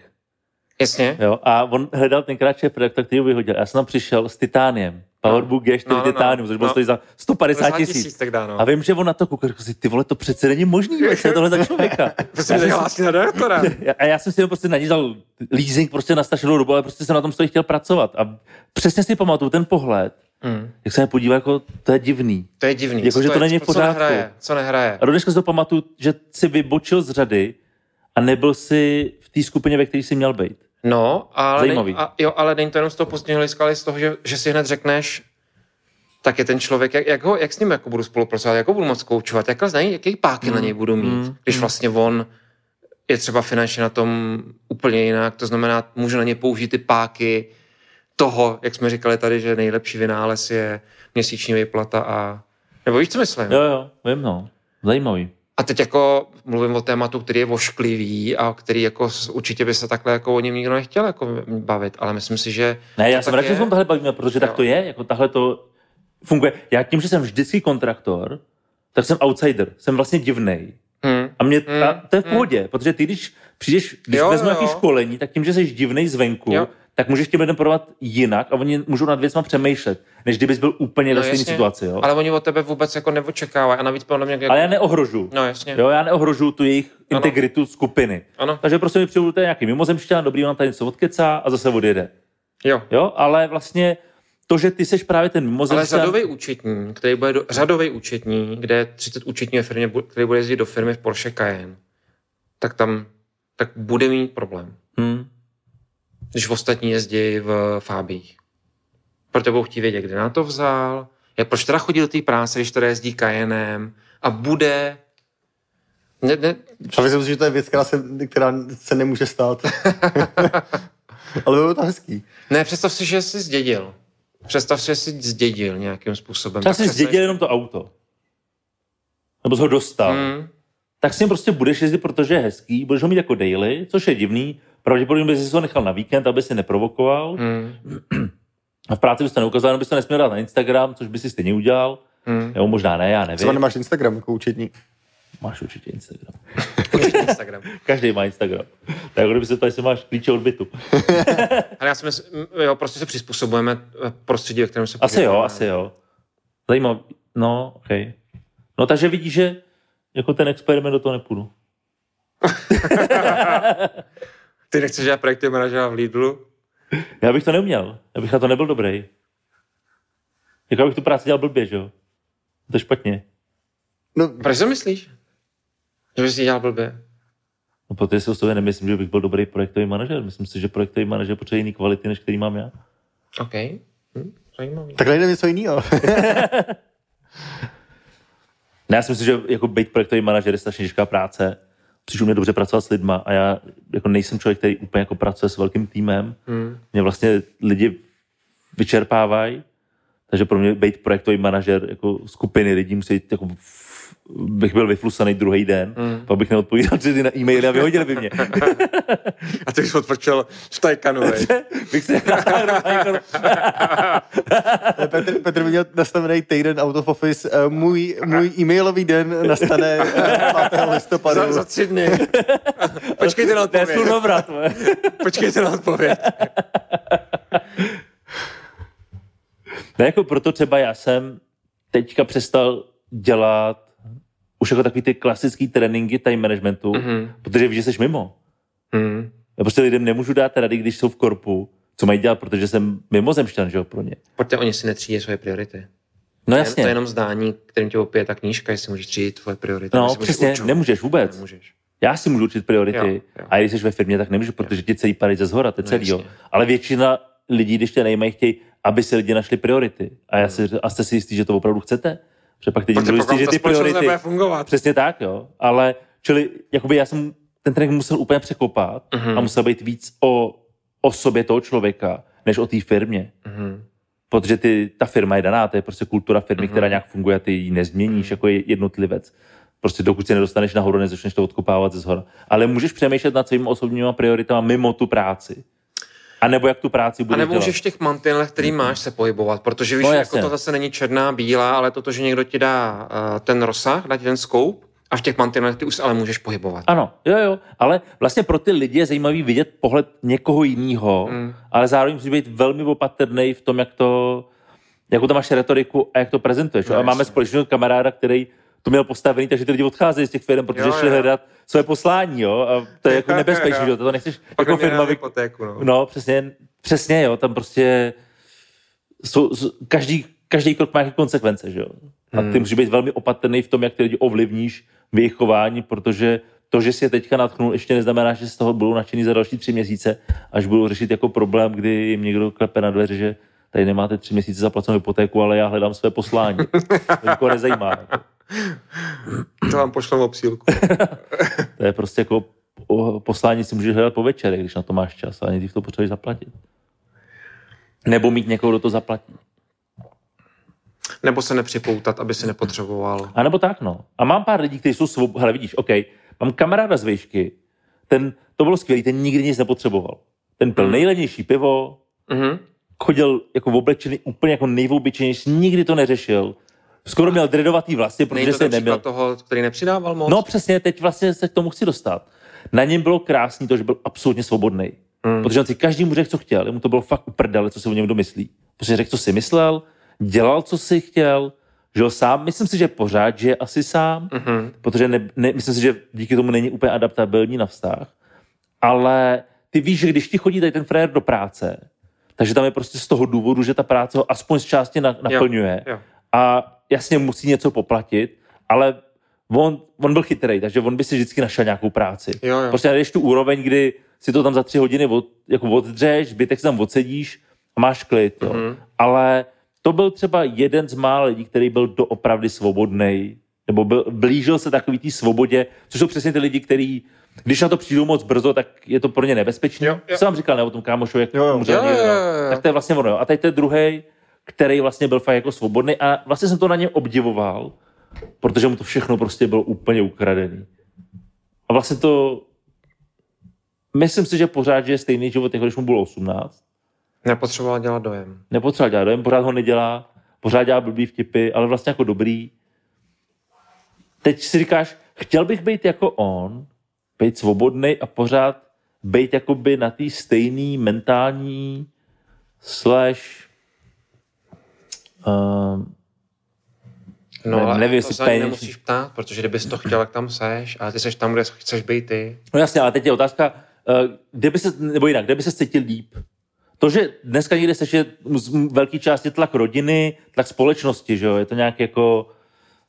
Jasně? jo, a on hledal tenkrát šéf redaktor, který ho vyhodil. Já jsem tam přišel s Titániem, Powerbook G4 No, no, no. Titanium, což bylo No. stojí za 150 tisíc. tak dá, no. A vím, že on na to koukal, si, ty vole, to přece není možný, vole, co je tohle za člověka. Prostě Já se jsem- na redaktora. a já jsem si ho prostě na ní dal leasing prostě na strašnou dobu, ale prostě jsem na tom stojí chtěl pracovat. A přesně si pamatuju ten pohled, Hmm. jak se mi podíval, jako to je divný. To je divný. Jako, Co že to je- není v Co pořádku. nehraje? Co nehraje? A do dneška si to pamatuju, že si vybočil z řady a nebyl si v té skupině, ve které jsi měl být. No, ale, Zajímavý. nej, a, jo, ale není to jenom z toho pozdního hlediska, ale z toho, že, že si hned řekneš, tak je ten člověk, jak, jak, ho, jak s ním jako budu spolupracovat, jak ho budu moc koučovat, jak znají, jaký páky na něj budu mít, mm, když vlastně on je třeba finančně na tom úplně jinak, to znamená, můžu na ně použít ty páky toho, jak jsme říkali tady, že nejlepší vynález je měsíční výplata a nebo víš, co myslím? Jo, jo, vím, no. Zajímavý. A teď jako mluvím o tématu, který je vošklivý a který jako určitě by se takhle jako o něm nikdo nechtěl jako bavit, ale myslím si, že Ne, já jsem tak rád, že jsme bavíme, protože tak Jo. to je, jako tahle to funguje. Já tím, že jsem vždycky kontraktor, tak jsem outsider, jsem vlastně divnej. Hmm. A mě, Mm, a to je v mm. pohodě, protože ty, když přijdeš, když Jo, vezmu jo, nějaký jo. školení, tak tím, že jsi divnej zvenku, Jo. Tak můžeš těm lidem prodat jinak a oni můžou nad věcma přemýšlet, než kdybys byl úplně ve stejné situaci. Jo? Ale oni od tebe vůbec jako neočekávají a navíc podle mě... Jako... Ale já neohrožu. No jasně. Jo, já neohrožuju tu jejich Ano. integritu skupiny. Ano. Takže prostě mi přijdu, nějaký mimozemšťan, dobrý, on tady něco odkecá a zase odjede. Jo. Jo, ale vlastně to, že ty seš právě ten Ale mimozemšťan... řadový účetní, který bude do, řadový účetní, kde je 30 účetní ve firmě, který bude jezdit do firmy v Porsche Cayenne, tak tam tak bude mít problém, Hmm. Když ostatní jezdí v Fábích. Proto budou chtít vědět, kde na to vzal, jak, proč teda chodí do té práce, když teda jezdí Cayennem a bude... Ne, ne, A myslím si, že to je věc, která se, která se nemůže stát. Ale bylo to hezký. ne, představ si, že jsi zdědil. Představ si, že jsi zdědil nějakým způsobem. Třeba Tak jsi přesně- zdědil jenom to auto. Nebo jsi ho dostal. Hmm. Tak s ním prostě budeš jezdit, protože je hezký, budeš ho mít jako daily, což je divný. Pravděpodobně bys si ho nechal na víkend, aby si neprovokoval. Hmm. A v práci bys to neukázal, jenom bys to nesměl dát na Instagram, což by si stejně udělal. Hmm. Nebo možná ne, já Třeba nevím. nemáš Instagram jako účetní. Máš určitě Instagram. Instagram. Každý má Instagram. Tak jako kdyby se ptali, jestli máš klíče od bytu. Ale já si myslím, jo, prostě se přizpůsobujeme prostředí, ve kterém se Asi jo, asi jo. Zajímavé. No, OK. No takže vidíš, že jako ten experiment do toho nepůjdu. Ty nechceš dělat projekty manažera v Lidlu? Já bych to neuměl. Já bych na to nebyl dobrý. Jako abych tu práci dělal blbě, že jo? To je špatně. No, Proč to myslíš? Že bys dělal blbě? No, protože si o sobě nemyslím, že bych byl dobrý projektový manažer. Myslím si, že projektový manažer potřebuje jiný kvality, než který mám já. OK. Hm, zajímavý. tak nejde něco jiného. Ne, já si myslím, že jako být projektový manažer je strašně těžká práce. Přišel mě dobře pracovat s lidma a já jako nejsem člověk, který úplně jako pracuje s velkým týmem. Hmm. Mě vlastně lidi vyčerpávají. Takže pro mě být projektový manažer jako skupiny lidí musí být jako bych byl vyflusaný druhý den, mm. pak bych neodpovídal tři na e-maily a vyhodili by mě. A ty jsi odprčel v Tajkanu, vej. bych se Petr, Petr by měl nastavený týden out of office. Eh, Můj, můj e-mailový den nastane eh, 5. listopadu. za, za tři dny. Počkejte na odpověď. Počkejte na odpověď. Ne, jako proto třeba já jsem teďka přestal dělat už jako takový ty klasický tréninky time managementu, mm-hmm. protože víš, že jsi mimo. Hmm. Já prostě lidem nemůžu dát rady, když jsou v korpu, co mají dělat, protože jsem mimozemšťan, že jo, pro ně. Protože oni si netřídí svoje priority. No jasně. To je jenom zdání, kterým tě opije ta knížka, jestli můžeš třídit tvoje priority. No, přesně, určovat. nemůžeš vůbec. Nemůžeš. Já si můžu určit priority, Jo, jo, a když jsi ve firmě, tak nemůžu, protože ti celý padá ze zhora, to je No, celý, jo. Ale většina lidí, když tě nejmají, chtějí, aby si lidi našli priority. A, já si, a jste si jistý, že to opravdu chcete? Protože pak budou pak jistý, že ty priority... fungovat. Přesně tak, jo. Ale, čili, jakoby já jsem ten trénink musel úplně překopat Mhm. a musel být víc o, o sobě toho člověka, než o té firmě. Mhm. Protože ty, ta firma je daná, to je prostě kultura firmy, mm-hmm. která nějak funguje a ty ji nezměníš mm-hmm. jako jednotlivec. Prostě dokud se nedostaneš nahoru, nezačneš to odkopávat ze zhora. Ale můžeš přemýšlet nad svými osobními prioritami mimo tu práci. A nebo jak tu práci A budeš nebo dělat. můžeš v těch mantinelech, který máš, se pohybovat, protože víš, No, jako to zase není černá, bílá, ale to, že někdo ti dá uh, ten rozsah, dá ti ten scope a v těch mantinelech ty už ale můžeš pohybovat. Ano, jo, jo, ale vlastně pro ty lidi je zajímavý vidět pohled někoho jiného, Mm. ale zároveň musí být velmi opatrný v tom, jak to, jakou tam máš retoriku a jak to prezentuješ. No, a máme společného kamaráda, který to měl postavený, takže ty lidi odcházejí z těch firm, protože Jo, šli jo. hledat své poslání, jo, a to je jako nebezpečný, jo, to nechceš Pak jako firma, vy... hypotéku, no. no, přesně, přesně, jo, tam prostě jsou, každý, každý krok má nějaké konsekvence, že jo. A ty Hmm. musíš být velmi opatrný v tom, jak ty lidi ovlivníš v jejich chování, protože to, že si je teďka natchnul, ještě neznamená, že z toho budou nadšený za další tři měsíce, až budou řešit jako problém, kdy jim někdo klepe na dveře, že tady nemáte tři měsíce zaplacenou hypotéku, ale já hledám své poslání. To nikoho nezajímá. To vám pošlem obsílku. To je prostě jako poslání si můžeš hledat po večerech, když na to máš čas, ale nejdřív to potřebuješ zaplatit. Nebo mít někoho, kdo to zaplatí. Nebo se nepřipoutat, aby si nepotřeboval. A nebo tak, no. A mám pár lidí, kteří jsou svobodní. Hele, vidíš, OK, mám kamaráda z výšky, ten, to bylo skvělý, ten nikdy nic nepotřeboval. Ten pil Hmm. nejlevnější pivo, Mhm. Chodil jako oblečený úplně jako nejvobyčejnější, nikdy to neřešil. Skoro měl dredovatý vlasy, protože se příklad toho, který nepřidával moc? No přesně, teď vlastně se k tomu chci dostat. Na něm bylo krásný to, že byl absolutně svobodný. Hmm. Protože on si každý mu řekl, co chtěl. Mu to bylo fakt uprdele, co si o něm kdo myslí. Protože řekl, co si myslel, dělal, co si chtěl, žil sám. Myslím si, že pořád žije asi sám, Mhm. protože ne, ne, myslím si, že díky tomu není úplně adaptabilní na vztah. Ale ty víš, že když ti chodí tady ten frajer do práce, takže tam je prostě z toho důvodu, že ta práce ho aspoň z části na, naplňuje jo. a jasně musí něco poplatit, ale on, on byl chytrý, takže on by si vždycky našel nějakou práci. Jo, jo. Prostě najdeš tu úroveň, kdy si to tam za tři hodiny od, jako oddřeš, zbytek tam odsedíš a máš klid. Jo. Mhm. Ale to byl třeba jeden z mála lidí, který byl doopravdy svobodný, nebo byl, blížil se takový té svobodě, což jsou přesně ty lidi, kteří když na to přijdou moc brzo, tak je to pro ně nebezpečné. Co vám říkal, ne o tom kámošovi, jak Jo, jo. umřel Jo, jo, jo, jo. Tak to je vlastně ono. jo. A teď ten druhý, který vlastně byl fakt jako svobodný a vlastně jsem to na něm obdivoval, protože mu to všechno prostě bylo úplně ukradený. A vlastně to myslím si, že pořád žije stejný život, jako když mu bylo 18. Nepotřeboval dělat dojem. Nepotřeba dělat dojem, pořád ho nedělá, pořád dělá blbý vtipy, ale vlastně jako dobrý. Teď si říkáš, chtěl bych být jako on, být svobodný a pořád být jakoby na té stejné mentální slash um, No, Ne- ale nevím, to jestli se ani nemusíš ptát, protože kdybys to chtěl, jak tam seš, ale ty seš tam, kde chceš být ty. No jasně, ale teď je otázka, eh, kde by se, nebo jinak, kde by se cítil líp? To, že dneska někde seš, je z velké části tlak rodiny, tlak společnosti, že jo? Je to nějaký jako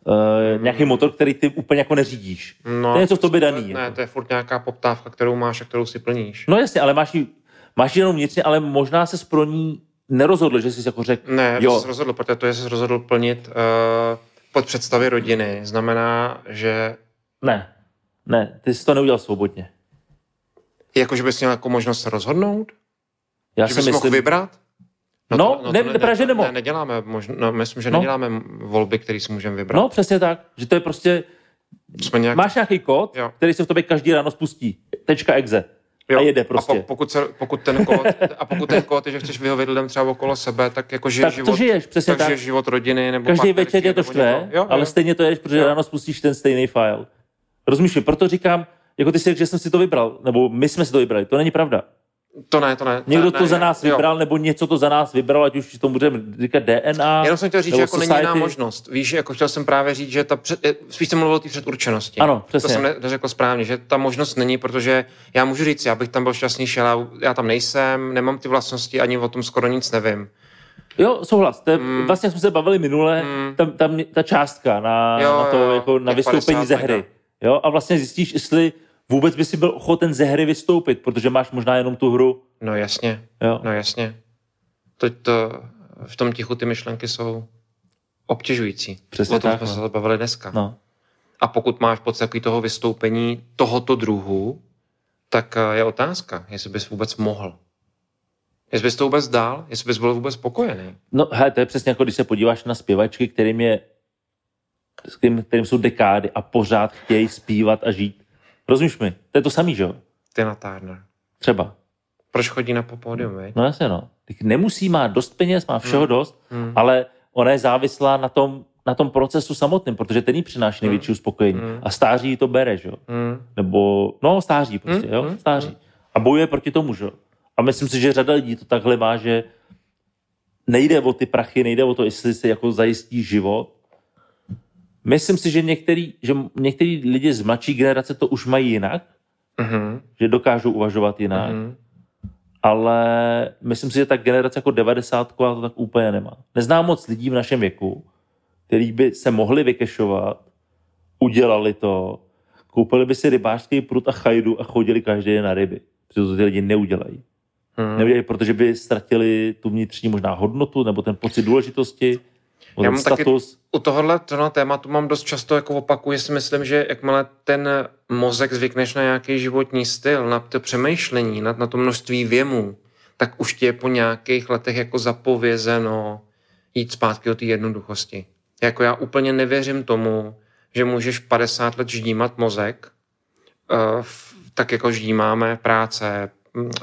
uh, nějaký motor, který ty úplně jako neřídíš. No, to je něco v tobě daný. Ne, jako. to je furt nějaká poptávka, kterou máš a kterou si plníš. No jasně, ale máš ji, máš ji jenom vnitřně, ale možná se pro ní nerozhodl, že jsi jako řekl, Ne, jo, jsi rozhodl, protože to, že jsi rozhodl plnit uh, pod představy rodiny, znamená, že ne, ne, ty jsi to neudělal svobodně. jako, že bys měl jako možnost se rozhodnout, Já že si bys mohl myslím, vybrat. No, ne, ne, právě, že. Ne, neděláme, možná, no, myslím, že No. neděláme volby, které si můžeme vybrat. No, přesně tak. Že to je prostě, Jsme nějak... máš nějaký kód, Jo. který se v tobě každý ráno spustí. Tečka exe. Jo. A jede A prostě. po, pokud, se, pokud, ten kód, a pokud ten kód je, že chceš vyhovět lidem třeba okolo sebe, tak jako žiješ Tak to život, žiješ, přesně tak tak. žiješ život rodiny nebo Každý večer je to štve. Jo, ale jo. stejně to jedeš, protože Jo. ráno spustíš ten stejný file. Rozumíš? Proto říkám, jako ty si řekl, že jsem si to vybral, nebo my jsme si to vybrali. To není pravda. To ne, to ne. Někdo ne, to ne, za nás jo. vybral, nebo něco to za nás vybral, ať už to budeme říkat DNA. Jenom jsem chtěl říct, že jako není jiná society. možnost. Víš, jako chtěl jsem právě říct, že ta před, spíš jsem mluvil o té předurčenosti. Ano, přesně. To jsem ne- neřekl správně, že ta možnost není, protože já můžu říct, já bych tam byl šťastnější, ale já tam nejsem, nemám ty vlastnosti, ani o tom skoro nic nevím. Jo, souhlas. To je, Mm. Vlastně jsme se bavili minule, Mm. tam, tam ta částka na, Jo, na to, jo, jako na vystoupení 50 ze hry. Jo, a vlastně zjistíš, jestli vůbec by si byl ochoten ze hry vystoupit, protože máš možná jenom tu hru. No jasně, Jo. no jasně. Teď to, v tom tichu ty myšlenky jsou obtěžující. Přesně o tom tak, jsme no. se bavili dneska. No. A pokud máš pocit takový toho vystoupení tohoto druhu, tak eh, je otázka, jestli bys vůbec mohl. Jestli bys to vůbec dál, jestli bys byl vůbec spokojený. No, hele, to je přesně jako když se podíváš na zpěvačky, kterým je kterým, kterým jsou dekády a pořád chtějí zpívat a žít. Rozumíš mi? To je to samý, že jo? Tina Turner. Třeba. Proč chodí na pódium, veď? No jasně, no. Tak nemusí, má dost peněz, má všeho dost, Hmm. ale ona je závislá na tom, na tom procesu samotném, protože ten jí přináší největší uspokojení. Hmm. A stáří to bere, že jo? Hmm. Nebo, no, stáří prostě, Hmm, jo? hmm, Stáří. A bojuje proti tomu, že jo? A myslím si, že řada lidí to takhle má, že nejde o ty prachy, nejde o to, jestli si jako zajistí život. Myslím si, že některý, že některý lidi z mladší generace to už mají jinak, Mhm. že dokážou uvažovat jinak, Mhm. ale myslím si, že ta generace jako 90 to tak úplně nemá. Neznám moc lidí v našem věku, který by se mohli vykešovat, udělali to, koupili by si rybářský prut a chajdu a chodili každý den na ryby. Protože to ty lidi neudělají. Mhm. Neudělají, protože by ztratili tu vnitřní možná hodnotu nebo ten pocit důležitosti, nebo Já mám taky- status. U tohohle toho tématu mám dost často jako opakuju, si myslím, že jakmile ten mozek zvykneš na nějaký životní styl, na to přemýšlení, na, na to množství věmů, tak už ti je po nějakých letech jako zapovězeno jít zpátky do té jednoduchosti. Jako já úplně nevěřím tomu, že můžeš 50 let ždímat mozek, v- tak jako ždímáme práce,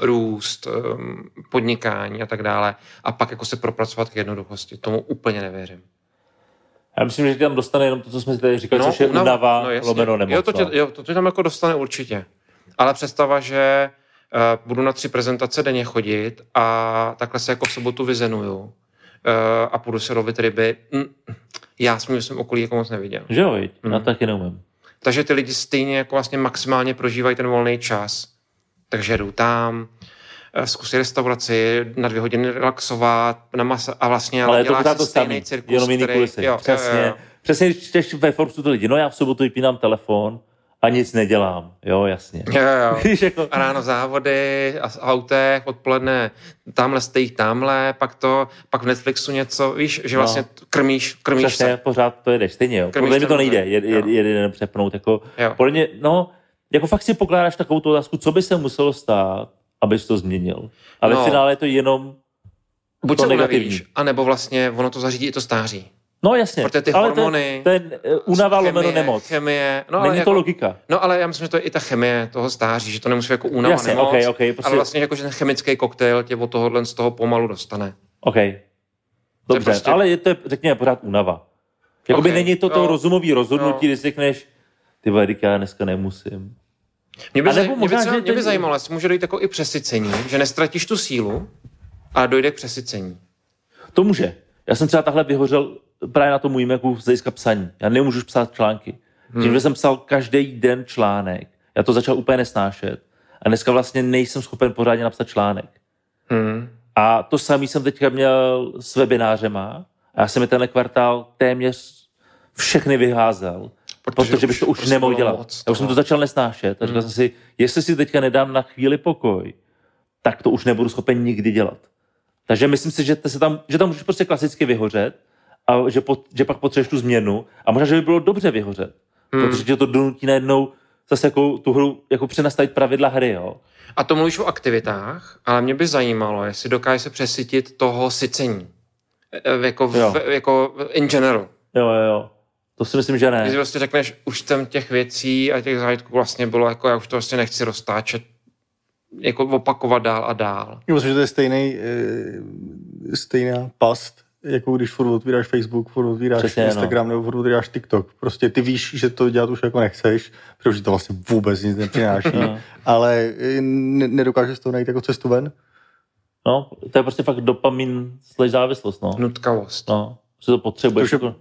růst, mm, podnikání a tak dále, a pak jako se propracovat k jednoduchosti. Tomu úplně nevěřím. Já myslím, že tam dostane jenom to, co jsme si tady říkali, což je no, jasně. lomeno nemoc. Jo, to tě, no. jo, to tě tam jako dostane určitě. Ale představa, že uh, budu na tři prezentace denně chodit a takhle se jako v sobotu vyzenuju uh, a půjdu se lovit ryby, mm, já jsem v svém okolí jako moc neviděl. Že jo? Mm. Já taky neumím. Takže ty lidi stejně jako vlastně maximálně prožívají ten volný čas. Takže jdou tam, eh, zkusí restauraci, na dvě hodiny relaxovat na masa, a vlastně Ale je to to stejný cirkus, jenom jiný který- kulisy. Jo, Přesně. jo, jo. Přesně, když čteš ve Forbesu to lidi, no já v sobotu vypínám telefon a nic nedělám. Jo, jasně. Jo, jo. Jako, A ráno závody a autech, odpoledne tamhle stejí tamhle, pak to, pak v Netflixu něco, víš, že No. vlastně krmíš, krmíš přesně, se. pořád to jedeš stejně, jo. Krmíš Podle mě to nejde, jed, jed, jeden přepnout, jako, Jo. podle mě, no, jako fakt si pokládáš takovou tu otázku, co by se muselo stát, abys to změnil. A ve No. finále je to jenom, Buď to se negativní. unavíš, anebo vlastně ono to zařídí i to stáří. no jasně, Protože ty ale hormony, ten, ten unava lomeno chemie, nemoc. Chemie, no, Není ale to jako, logika. no ale já myslím, že to je i ta chemie toho stáří, že to nemusí jako únava Jasně, nemoc, okej, okej, prostě- ale vlastně jako, že ten chemický koktejl tě od tohohle z toho pomalu dostane. OK. je Dobře, prostě- ale je to, řekněme, pořád únava. Jakoby Ok, není to to jo. rozumový rozhodnutí, Jo. když řekneš, ty vole, já dneska nemusím. Mě by, A zaj- mě by, třeba, mě by ten- zajímalo, jestli může dojít jako i přesycení, že nestratíš tu sílu, ale dojde k přesycení. To může. Já jsem třeba takhle vyhořel právě na tom můj Macu z hlediska psaní. Já nemůžu už psát články. Hmm. Tím, že jsem psal každý den článek, já to začal úplně nesnášet. A dneska vlastně nejsem schopen pořádně napsat článek. Hmm. A to samý jsem teďka měl s webinářema. A já jsem mi tenhle kvartál téměř všechny vyházel, Protože protože, bych to už nemohl dělat. moc já už jsem toho. to začal nesnášet. A říkal jsem si, jestli si teďka nedám na chvíli pokoj, tak to už nebudu schopen nikdy dělat. Takže myslím si, že, se tam, že tam můžeš prostě klasicky vyhořet a že, pot, že pak potřebuješ tu změnu a možná, že by bylo dobře vyhořet. Hmm. Protože tě to donutí najednou zase jako tu hru jako přenastavit pravidla hry, jo. A to mluvíš o aktivitách, ale mě by zajímalo, jestli dokáže se přesytit toho sycení. E, Jako, Jo. v, jako in general. Jo, jo, jo. To si myslím, že Když ne. prostě řekneš, už tam těch věcí a těch zážitků vlastně bylo, jako já už to vlastně nechci roztáčet, jako opakovat dál a dál. Jo, Myslím, že to je stejný, e, stejná past, jako když furt otvíráš Facebook, furt otvíráš Přesně, no. Instagram nebo furt otvíráš TikTok. Prostě ty víš, že to dělat už jako nechceš, protože to vlastně vůbec nic nepřináší, No. ale e, ne- nedokážeš z toho najít jako cestu ven. No, to je prostě fakt dopamin slash závislost, no. Nutkavost. No, že to potřebuješ. Jako-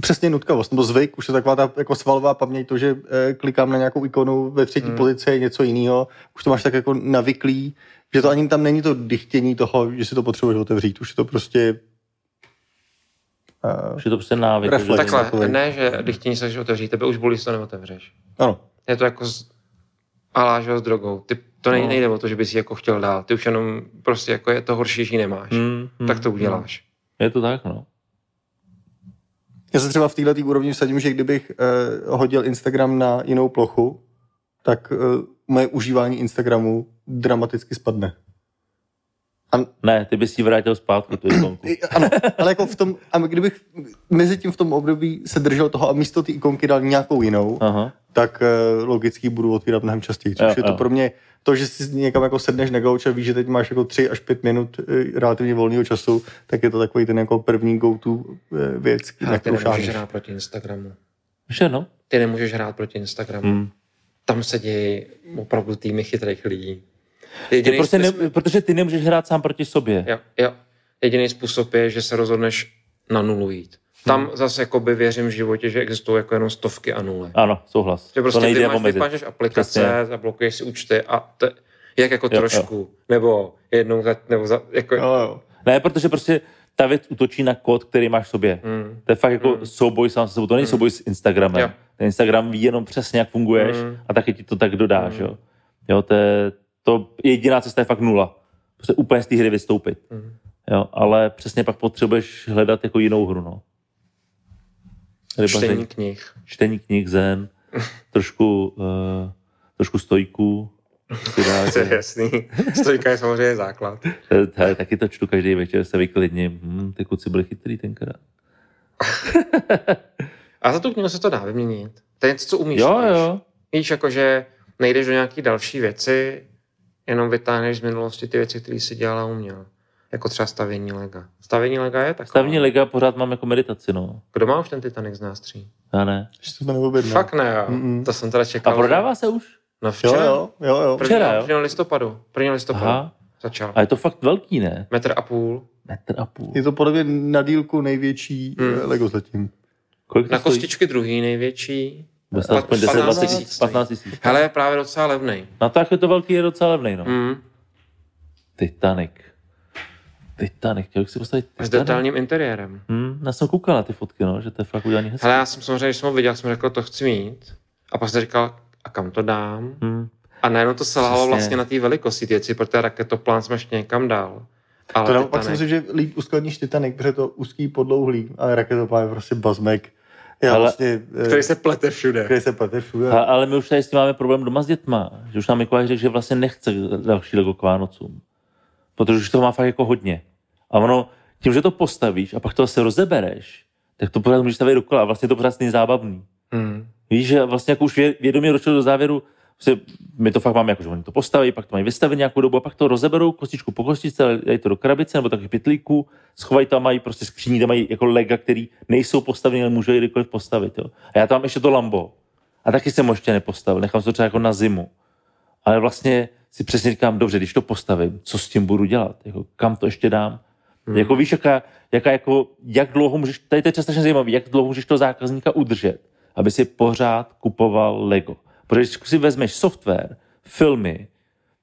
přesně nutkavost, nebo zvyk, už je taková ta jako svalová paměť, to, že e, klikám na nějakou ikonu ve třetí Hmm. pozici, je něco jiného, už to máš tak jako navyklý, že to ani tam není to dychtění toho, že si to potřebuješ otevřít, už je to prostě uh, Už je to prostě návyk. Reflex. že- Takhle, takový. ne, že dychtění se že otevří, tebe už bolí, že to neotevřeš. ano. Je to jako s, alá, že jo, s drogou. Ty, to nej, No. nejde o to, že bys ji jako chtěl dát. Ty už jenom prostě jako je to horší, že ji nemáš. Hmm, hmm, tak to uděláš. Je to tak, no. Já se třeba v této úrovni vsadím, že kdybych uh, hodil Instagram na jinou plochu, tak uh, moje užívání Instagramu dramaticky spadne. A, Ne, ty bys ji vrátil zpátky, tu ikonku. ano, ale jako v tom, a kdybych mezi tím v tom období se držel toho a místo té ikonky dal nějakou jinou, Aha. tak uh, logicky budu otvírat mnohem častěji. Což Jo, je to jo. pro mě to, že si někam jako sedneš na gauč a víš, že teď máš jako 3 až 5 minut eh, relativně volného času, tak je to takový ten jako první go-to eh, věc, Ale na ty kterou nemůžeš šáhneš. hrát proti Instagramu. Ještě no. Ty nemůžeš hrát proti Instagramu. Hmm. Tam se dějí opravdu týmy chytrých lidí. Jediný prostě ne, protože ty nemůžeš hrát sám proti sobě. jo, jo. Jediný způsob je, že se rozhodneš na nulu jít. Tam Hmm. zase jakoby věřím v životě, že existují jako jenom stovky a nuly. Ano, souhlas. Že prostě to nejde ty máš, vypážeš aplikace, Přesně. zablokuješ si účty a to, jak jako Jo, trošku, nebo jednou za, nebo za, jako, Jo, jo. Ne, protože prostě ta věc útočí na kód, který máš v sobě. Mm. To je fakt jako souboj sám se sebou. To není souboj s Instagramem. Jo. Ten Instagram ví jenom přesně, jak funguješ Mm. a taky ti to tak dodáš. Jo, jo to, je, to jediná cesta je fakt nula. Prostě úplně z té hry vystoupit. Mm. Jo, ale přesně pak potřebuješ hledat jako jinou hru. No. Rybaření, čtení knih. čtení knih, zen, trošku, uh, trošku stojků. To je jasný. Stojka je samozřejmě základ. To- taky to čtu každý večer, se vyklidním. Hm, ty kluci byli chytrý tenkrát. A za tu knihu se to dá vyměnit. To je něco, co umíš. Jo, jo. Víš, jakože nejdeš do nějaký další věci, jenom vytáhneš z minulosti ty věci, které si dělala a uměl. Jako třeba stavění lega. Stavění lega je taková. Stavní liga pořád mám jako meditaci, no. Kdo má už ten Titanic z nás tří? Já ne. Ještě to neobjednal. Fakt ne, jo. Mm-mm. To jsem teda A čekal. prodává se už? No Jo, včera. jo, jo, jo. Prvního, Včera, jo? prvního listopadu. Prvního listopadu Aha. začal. A je to fakt velký, ne? Metr a půl. Metr a půl. Je to podle mě na dílku největší Hmm. hmm. Lego zatím. Kolik to Na stojí? kostičky druhý největší. Bude stát aspoň 10, 15 20 tisíc tisíc. stojí. 15 tisíc. Hele, je právě docela levnej. Na to, jak je to velký, je docela levný, no. Mm. Titanic. Titanic, chtěl bych si postavit S Titanic. detailním interiérem. Hmm, já jsem koukal na ty fotky, no, že to je fakt udělaný hezky. Hele, já jsem samozřejmě, když jsem ho viděl, jsem řekl, to chci mít. A pak jsem říkal, a kam to dám? Hmm. A najednou to selhalo vlastně na té velikosti ty věci, protože raketoplán jsme ještě někam dál. Ale To naopak si Titanic- myslím, že líp uskladníš Titanic, protože je to úzký podlouhlý, ale raketoplán je prostě bazmek. Já Ale- vlastně, eh, který se plete všude. který se plete všude. A, ale my už tady s tím máme problém doma s dětma. Že už nám Mikuláš řekl, že vlastně nechce další Lego k Vánocům. Protože už toho má fakt jako hodně. A ono, tím, že to postavíš a pak to se rozebereš, tak to pořád můžeš stavět dokola. A vlastně to pořád stejně zábavný. Hmm. Víš, že vlastně jako už vě- vědomě došlo do závěru, my to fakt máme jako, že oni to postaví, pak to mají vystavit nějakou dobu a pak to rozeberou kostičku po kostičce, dají to do krabice nebo taky pytlíku, schovají tam, mají prostě skříní, tam mají jako lega, který nejsou postaveny, ale můžou je kdykoliv postavit. Jo. A já tam mám ještě to Lambo. A taky jsem ho ještě nepostavil, nechám si to třeba jako na zimu. Ale vlastně si přesně říkám, dobře, když to postavím, co s tím budu dělat? Jako, kam to ještě dám? Hmm. Jako víš, jaká, jaká jako, jak dlouho můžeš, tady to je strašně zajímavé, jak dlouho můžeš toho zákazníka udržet, aby si pořád kupoval Lego. Protože když si vezmeš software, filmy,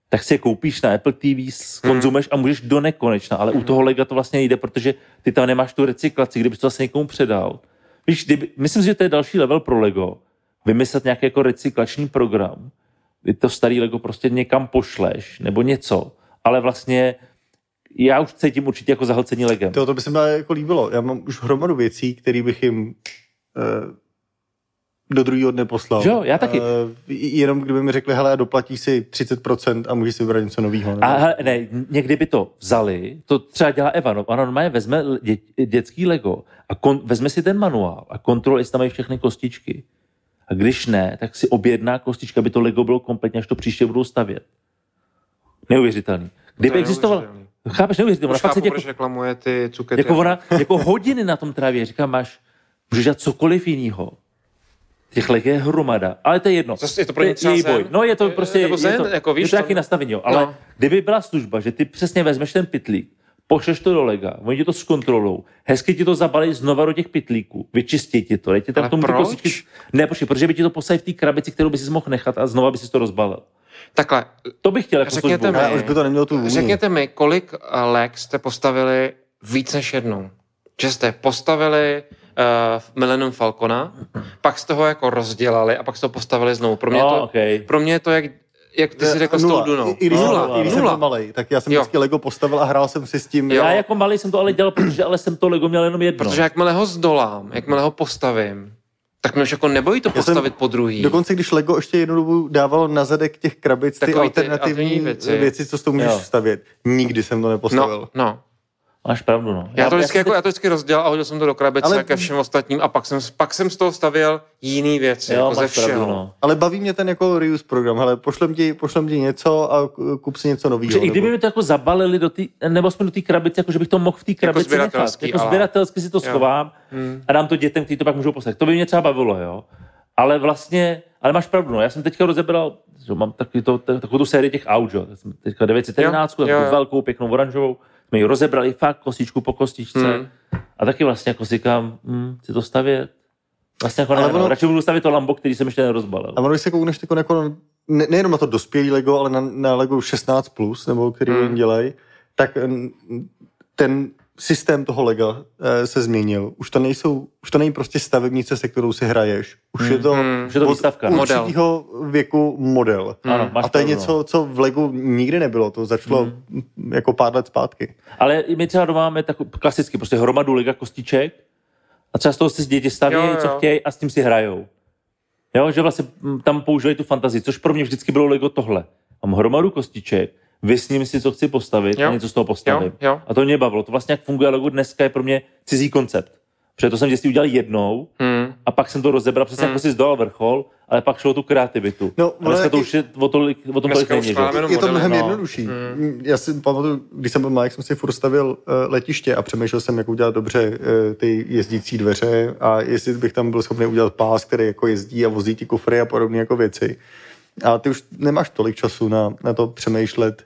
tak si je koupíš na Apple TV, konzumeš a můžeš do nekonečna, ale u toho Lega to vlastně nejde, protože ty tam nemáš tu recyklaci, kdybys to vlastně někomu předal. Víš, kdyby, myslím si, že to je další level pro Lego, vymyslet nějaký jako recyklační program, kdy to starý Lego prostě někam pošleš, nebo něco, ale vlastně já už cítím určitě jako zahlcení Legem. To, to by se mi jako líbilo. Já mám už hromadu věcí, které bych jim eh, do druhého dne poslal. Jo, já taky. Uh, jenom kdyby mi řekli, hele, doplatí si 30% a můžeš si vybrat něco nového. A hele, ne, někdy by to vzali, to třeba dělá Eva, no, ona normálně vezme dě, dětský Lego a kon, vezme si ten manuál a kontroluje, jestli tam mají všechny kostičky. A když ne, tak si objedná kostička, aby to Lego bylo kompletně, až to příště budou stavět. Neuvěřitelný. Kdyby neuvěřitelný. chápeš, neuvěřitelný, ona fakt chápu, se jako, proč reklamuje ty cukety. jako ona, jako hodiny na tom tráví, říkám, máš, můžeš dělat cokoliv jiného. Těch leg je hromada, ale to je jedno. Zase je to pro ně třeba boj. No je to Je- prostě, je zen, to, jako víš, je to to- taky nastavení, jo. ale No. kdyby byla služba, že ty přesně vezmeš ten pitlík, pošleš to do lega, oni ti to zkontrolou, hezky ti to zabalí znova do těch pitlíků, vyčistí ti to, dej ti tam Ale tomu proč? kostičky. Ne, počkej, protože by ti to poslali v té krabici, kterou by si mohl nechat a znova by si to rozbalil. Takhle, To bych chtěl jako Řekněte službu. mi- už by to nemělo tu vůni. řekněte mi, kolik eh, leg jste postavili víc než jednou? Že jste postavili uh, Millennium Falcona, pak jste ho jako rozdělali a pak jste ho postavili znovu. Pro mě, No, to, okay. pro mě je to, jak, jak ty jsi řekl s tou Nula. Dunou. I, i když, Nula, jsem, i když jsem nula. byl malej, tak já jsem Jo. vždycky Lego postavil a hrál jsem si s tím. Jo. Já jako malý jsem to ale dělal, protože ale jsem to Lego měl jenom jedno. Protože jakmile ho zdolám, jakmile ho postavím, tak mě už jako nebojí to Já jsem postavit po druhý. Dokonce, když Lego ještě jednu dobu dávalo na zadek těch krabic ty Takový ty alternativní alternativní věci. věci. věci, co s tou můžeš Jo. stavět. Nikdy jsem to nepostavil. no, no. Máš pravdu, no. Já to vždycky, jsem jako, teď- já to vždycky rozdělal a hodil jsem to do krabice Ale- Ale... ke všem ostatním a pak jsem, pak jsem z toho stavěl jiný věci, Jo, jako ze máš pravdu, všeho. no. Ale baví mě ten jako reuse program. Hele, pošlem ti, pošlem ti něco a kup si něco nového. Že i kdyby mi to jako zabalili do té, nebo aspoň do té krabice, jako že bych to mohl v té krabici nechat. sběratelský, Jako ale- sběratelsky si to Jo. schovám Hmm. a dám to dětem, kteří to pak můžou poslat. To by mě třeba bavilo, jo. Ale vlastně, ale máš pravdu, no. Já jsem teďka rozebral, že mám takový to, takovou tu sérii těch aut, jo. Já jsem teďka 911, Jo, jo, takovou jo. velkou, pěknou oranžovou. Jsme ji rozebrali fakt kostičku po kostičce. Hmm. A taky vlastně jako si říkám, hm, chci to stavět. Vlastně jako Ale ne, no. ono- radši budu stavit to Lambo, který jsem ještě nerozbalil. A ono, když se koukneš jako, jako ne, nejenom na to dospělý Lego, ale na, na Lego 16+, plus, nebo který Hmm. dělají, tak ten systém toho Lega eh, se změnil. Už to nejsou, už to není prostě stavebnice, se kterou si hraješ. Už je to, Hmm. Už je to od výstavka. Model. určitého věku model. Ano, máš A to je pravdu, no. něco, co v Legu nikdy nebylo. To začalo Hmm. jako pár let zpátky. Ale i my třeba doma máme takový klasicky, prostě hromadu liga kostiček a třeba z toho si děti staví, Jo, jo. co chtějí a s tím si hrajou. Jo, že vlastně mm, tam používají tu fantazii, což pro mě vždycky bylo Lego tohle. Mám hromadu kostiček, vysním si, co chci postavit Jo. a něco z toho postavím. Jo, jo. A to mě bavilo. To vlastně, jak funguje Lego dneska, je pro mě cizí koncept. Protože to jsem vždycky udělal jednou Hmm. a pak jsem to rozebral, přesně jako si zdolal vrchol, ale pak šlo o tu kreativitu. No, a dneska to už je o, tolik, o tom tolik není. je to mnohem no. jednodušší. Já si pamatuju, když jsem byl malý, jak jsem si furt stavil uh, letiště a přemýšlel jsem, jak udělat dobře uh, ty jezdící dveře a jestli bych tam byl schopný udělat pás, který jako jezdí a vozí ty kufry a podobné jako věci. A ty už nemáš tolik času na, na to přemýšlet.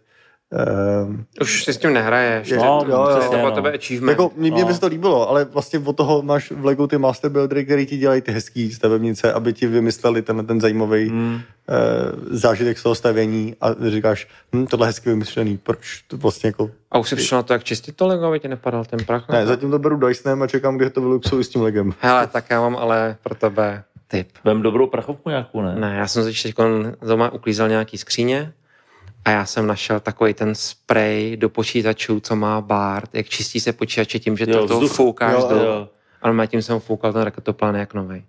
Uh, Už si s tím nehraješ. Je- No, to, jo, to, jo, je to no. tebe achievement. jako, mně, mně No. by se to líbilo, ale vlastně od toho máš v Lego ty master buildery, který ti dělají ty hezký stavebnice, aby ti vymysleli ten, ten zajímavý Hmm. uh, zážitek z toho stavění a říkáš, hm, tohle je hezky vymyšlený, proč to vlastně jako A už jsi přišel na to, jak čistit to Lego, aby ti nepadal ten prach? Ne, zatím to beru Dysonem a čekám, kdy to vyluxuju s tím legem. Hele, tak já mám ale pro tebe tip. Vem dobrou prachovku nějakou, ne? Ne, já jsem teď doma uklízel nějaký skříně a já jsem našel takový ten spray do počítačů, co má Bart, jak čistí se počítače tím, že Jo, to, to foukáš Jo, do... Jo. Ale tím jsem ho foukal ten raketoplán jak novej.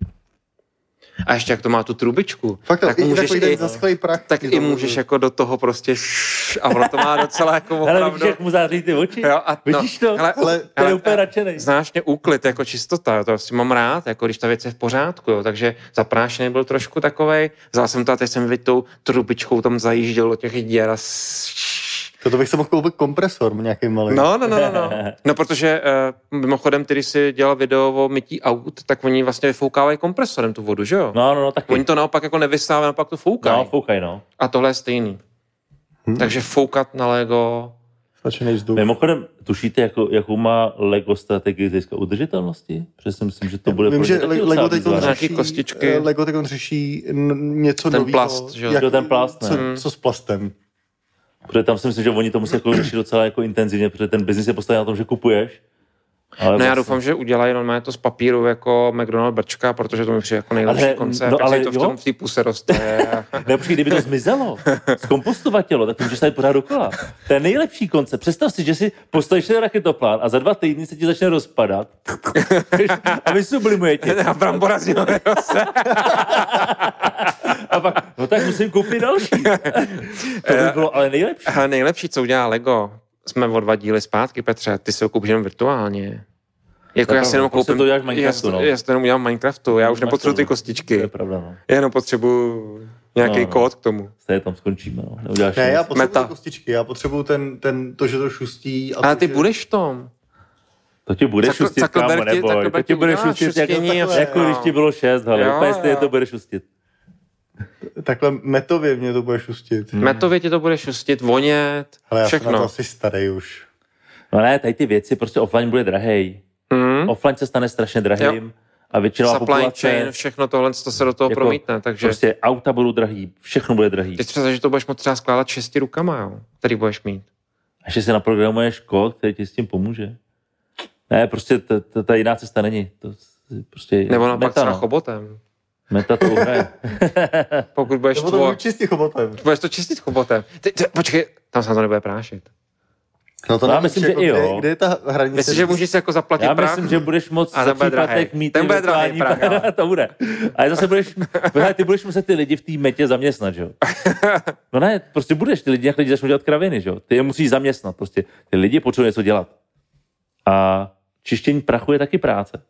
A ještě jak to má tu trubičku, Fakt, tak i můžeš, i, zaschlej prach. tak i to- můžeš jako do toho prostě š- a ono to má docela jako Hele, vidíš, opravdu... jak mu září ty oči? Jo, a no, Vidíš to? hele, Ale- Ten je úplně nadšenej. Znáš mě úklid, jako čistota, jo, to prostě mám rád, jako když ta věc je v pořádku, jo, takže zaprášený byl trošku takovej, vzal jsem to a teď jsem vidět tou trubičkou tam zajížděl do těch děr a s- To bych se mohl koupit kompresor nějaký malý. No, no, no, no, no. No, protože uh, mimochodem, ty, když jsi dělal video o mytí aut, tak oni vlastně vyfoukávají kompresorem tu vodu, že jo? No, no, no, taky. Oni to naopak jako nevysávají, naopak to foukají. No, foukaj, no. A tohle je stejný. Hm. Takže foukat na Lego, Stačený vzduch. Mimochodem, tušíte, jako, jakou má Lego strategii z hlediska udržitelnosti? Protože si myslím, že to bude Vím, že Lego teď řeší, kostičky. Lego teď řeší něco Ten nového. plast, že jo? Jo, ten plast, ne. co, Hmm. co s plastem? Protože tam si myslím, že oni to musí jako řešit docela jako intenzivně, protože ten biznis je postaven na tom, že kupuješ Ale No já vlastně- doufám, že udělají normálně to z papíru jako McDonald brčka, protože to mi přijde jako nejlepší Ale- koncept. no, ale to v tom v té puse roste. Ne, počkej, kdyby to zmizelo, zkompostovat tělo, tak to můžeš tady pořád dokola. To je nejlepší koncept. Představ si, že si postavíš ten raketoplán a za dva týdny se ti začne rozpadat a vy sublimujete. a brambora z něho. A pak, no tak musím koupit další. To by bylo ale nejlepší. Ale nejlepší, co udělá Lego, jsme o dva díly zpátky, Petře, ty si ho koupíš jenom virtuálně. Jako já si jenom prostě koupím, to děláš v Minecraftu, já, no. já si jenom udělám v Minecraftu, já už nepotřebuji ty no. To kostičky, je pravda, no. já jenom potřebuji nějaký No, no. kód k tomu. Stejně tam skončíme, no. Neuděláš Ne, já nic. potřebuji Meta. ty kostičky, já potřebuji ten, ten, to, že to šustí. A Ale to, ty že... budeš v tom. To ti bude šustit, kámo, neboj. To ti bude šustit, jako, a jako když ti bylo šest, hele. Úplně stejně to bude šustit. Takhle metově mě to bude šustit. Hmm. Metově ti to bude šustit, vonět, Ale já jsem všechno. asi starý už. No ne, tady ty věci, prostě offline bude drahej. Hmm? Offline se stane strašně drahým a většinová Supply populace, chain, všechno tohle, to se do toho Jako promítne, takže prostě auta budou drahý, všechno bude drahý. teď třeba, že to budeš moct třeba skládat šesti rukama, jo, který budeš mít. A že si naprogramuješ kód, který ti s tím pomůže. Ne, prostě ta, ta, ta jiná cesta není. To prostě Nebo naopak třeba no. chobotem. Meta to uhraje. Pokud budeš Nebo to tvoj, budu čistě chobotem. budeš to čistit chobotem. Ty, ty, počkej, tam se na to nebude prášit. No to já myslím, že jako, i jo. Kde, kde je ta hranice? Myslíš, že můžeš si jako zaplatit Já prach? myslím, že budeš moc A za bude příplatek mít Ten bude virtuální prach, to bude. Ale zase budeš, hele, ty budeš muset ty lidi v té metě zaměstnat, že jo? No ne, prostě budeš, ty lidi, jak lidi začnou dělat kraviny, že jo? Ty je musíš zaměstnat, prostě. Ty lidi potřebují něco dělat. A čištění prachu je taky práce.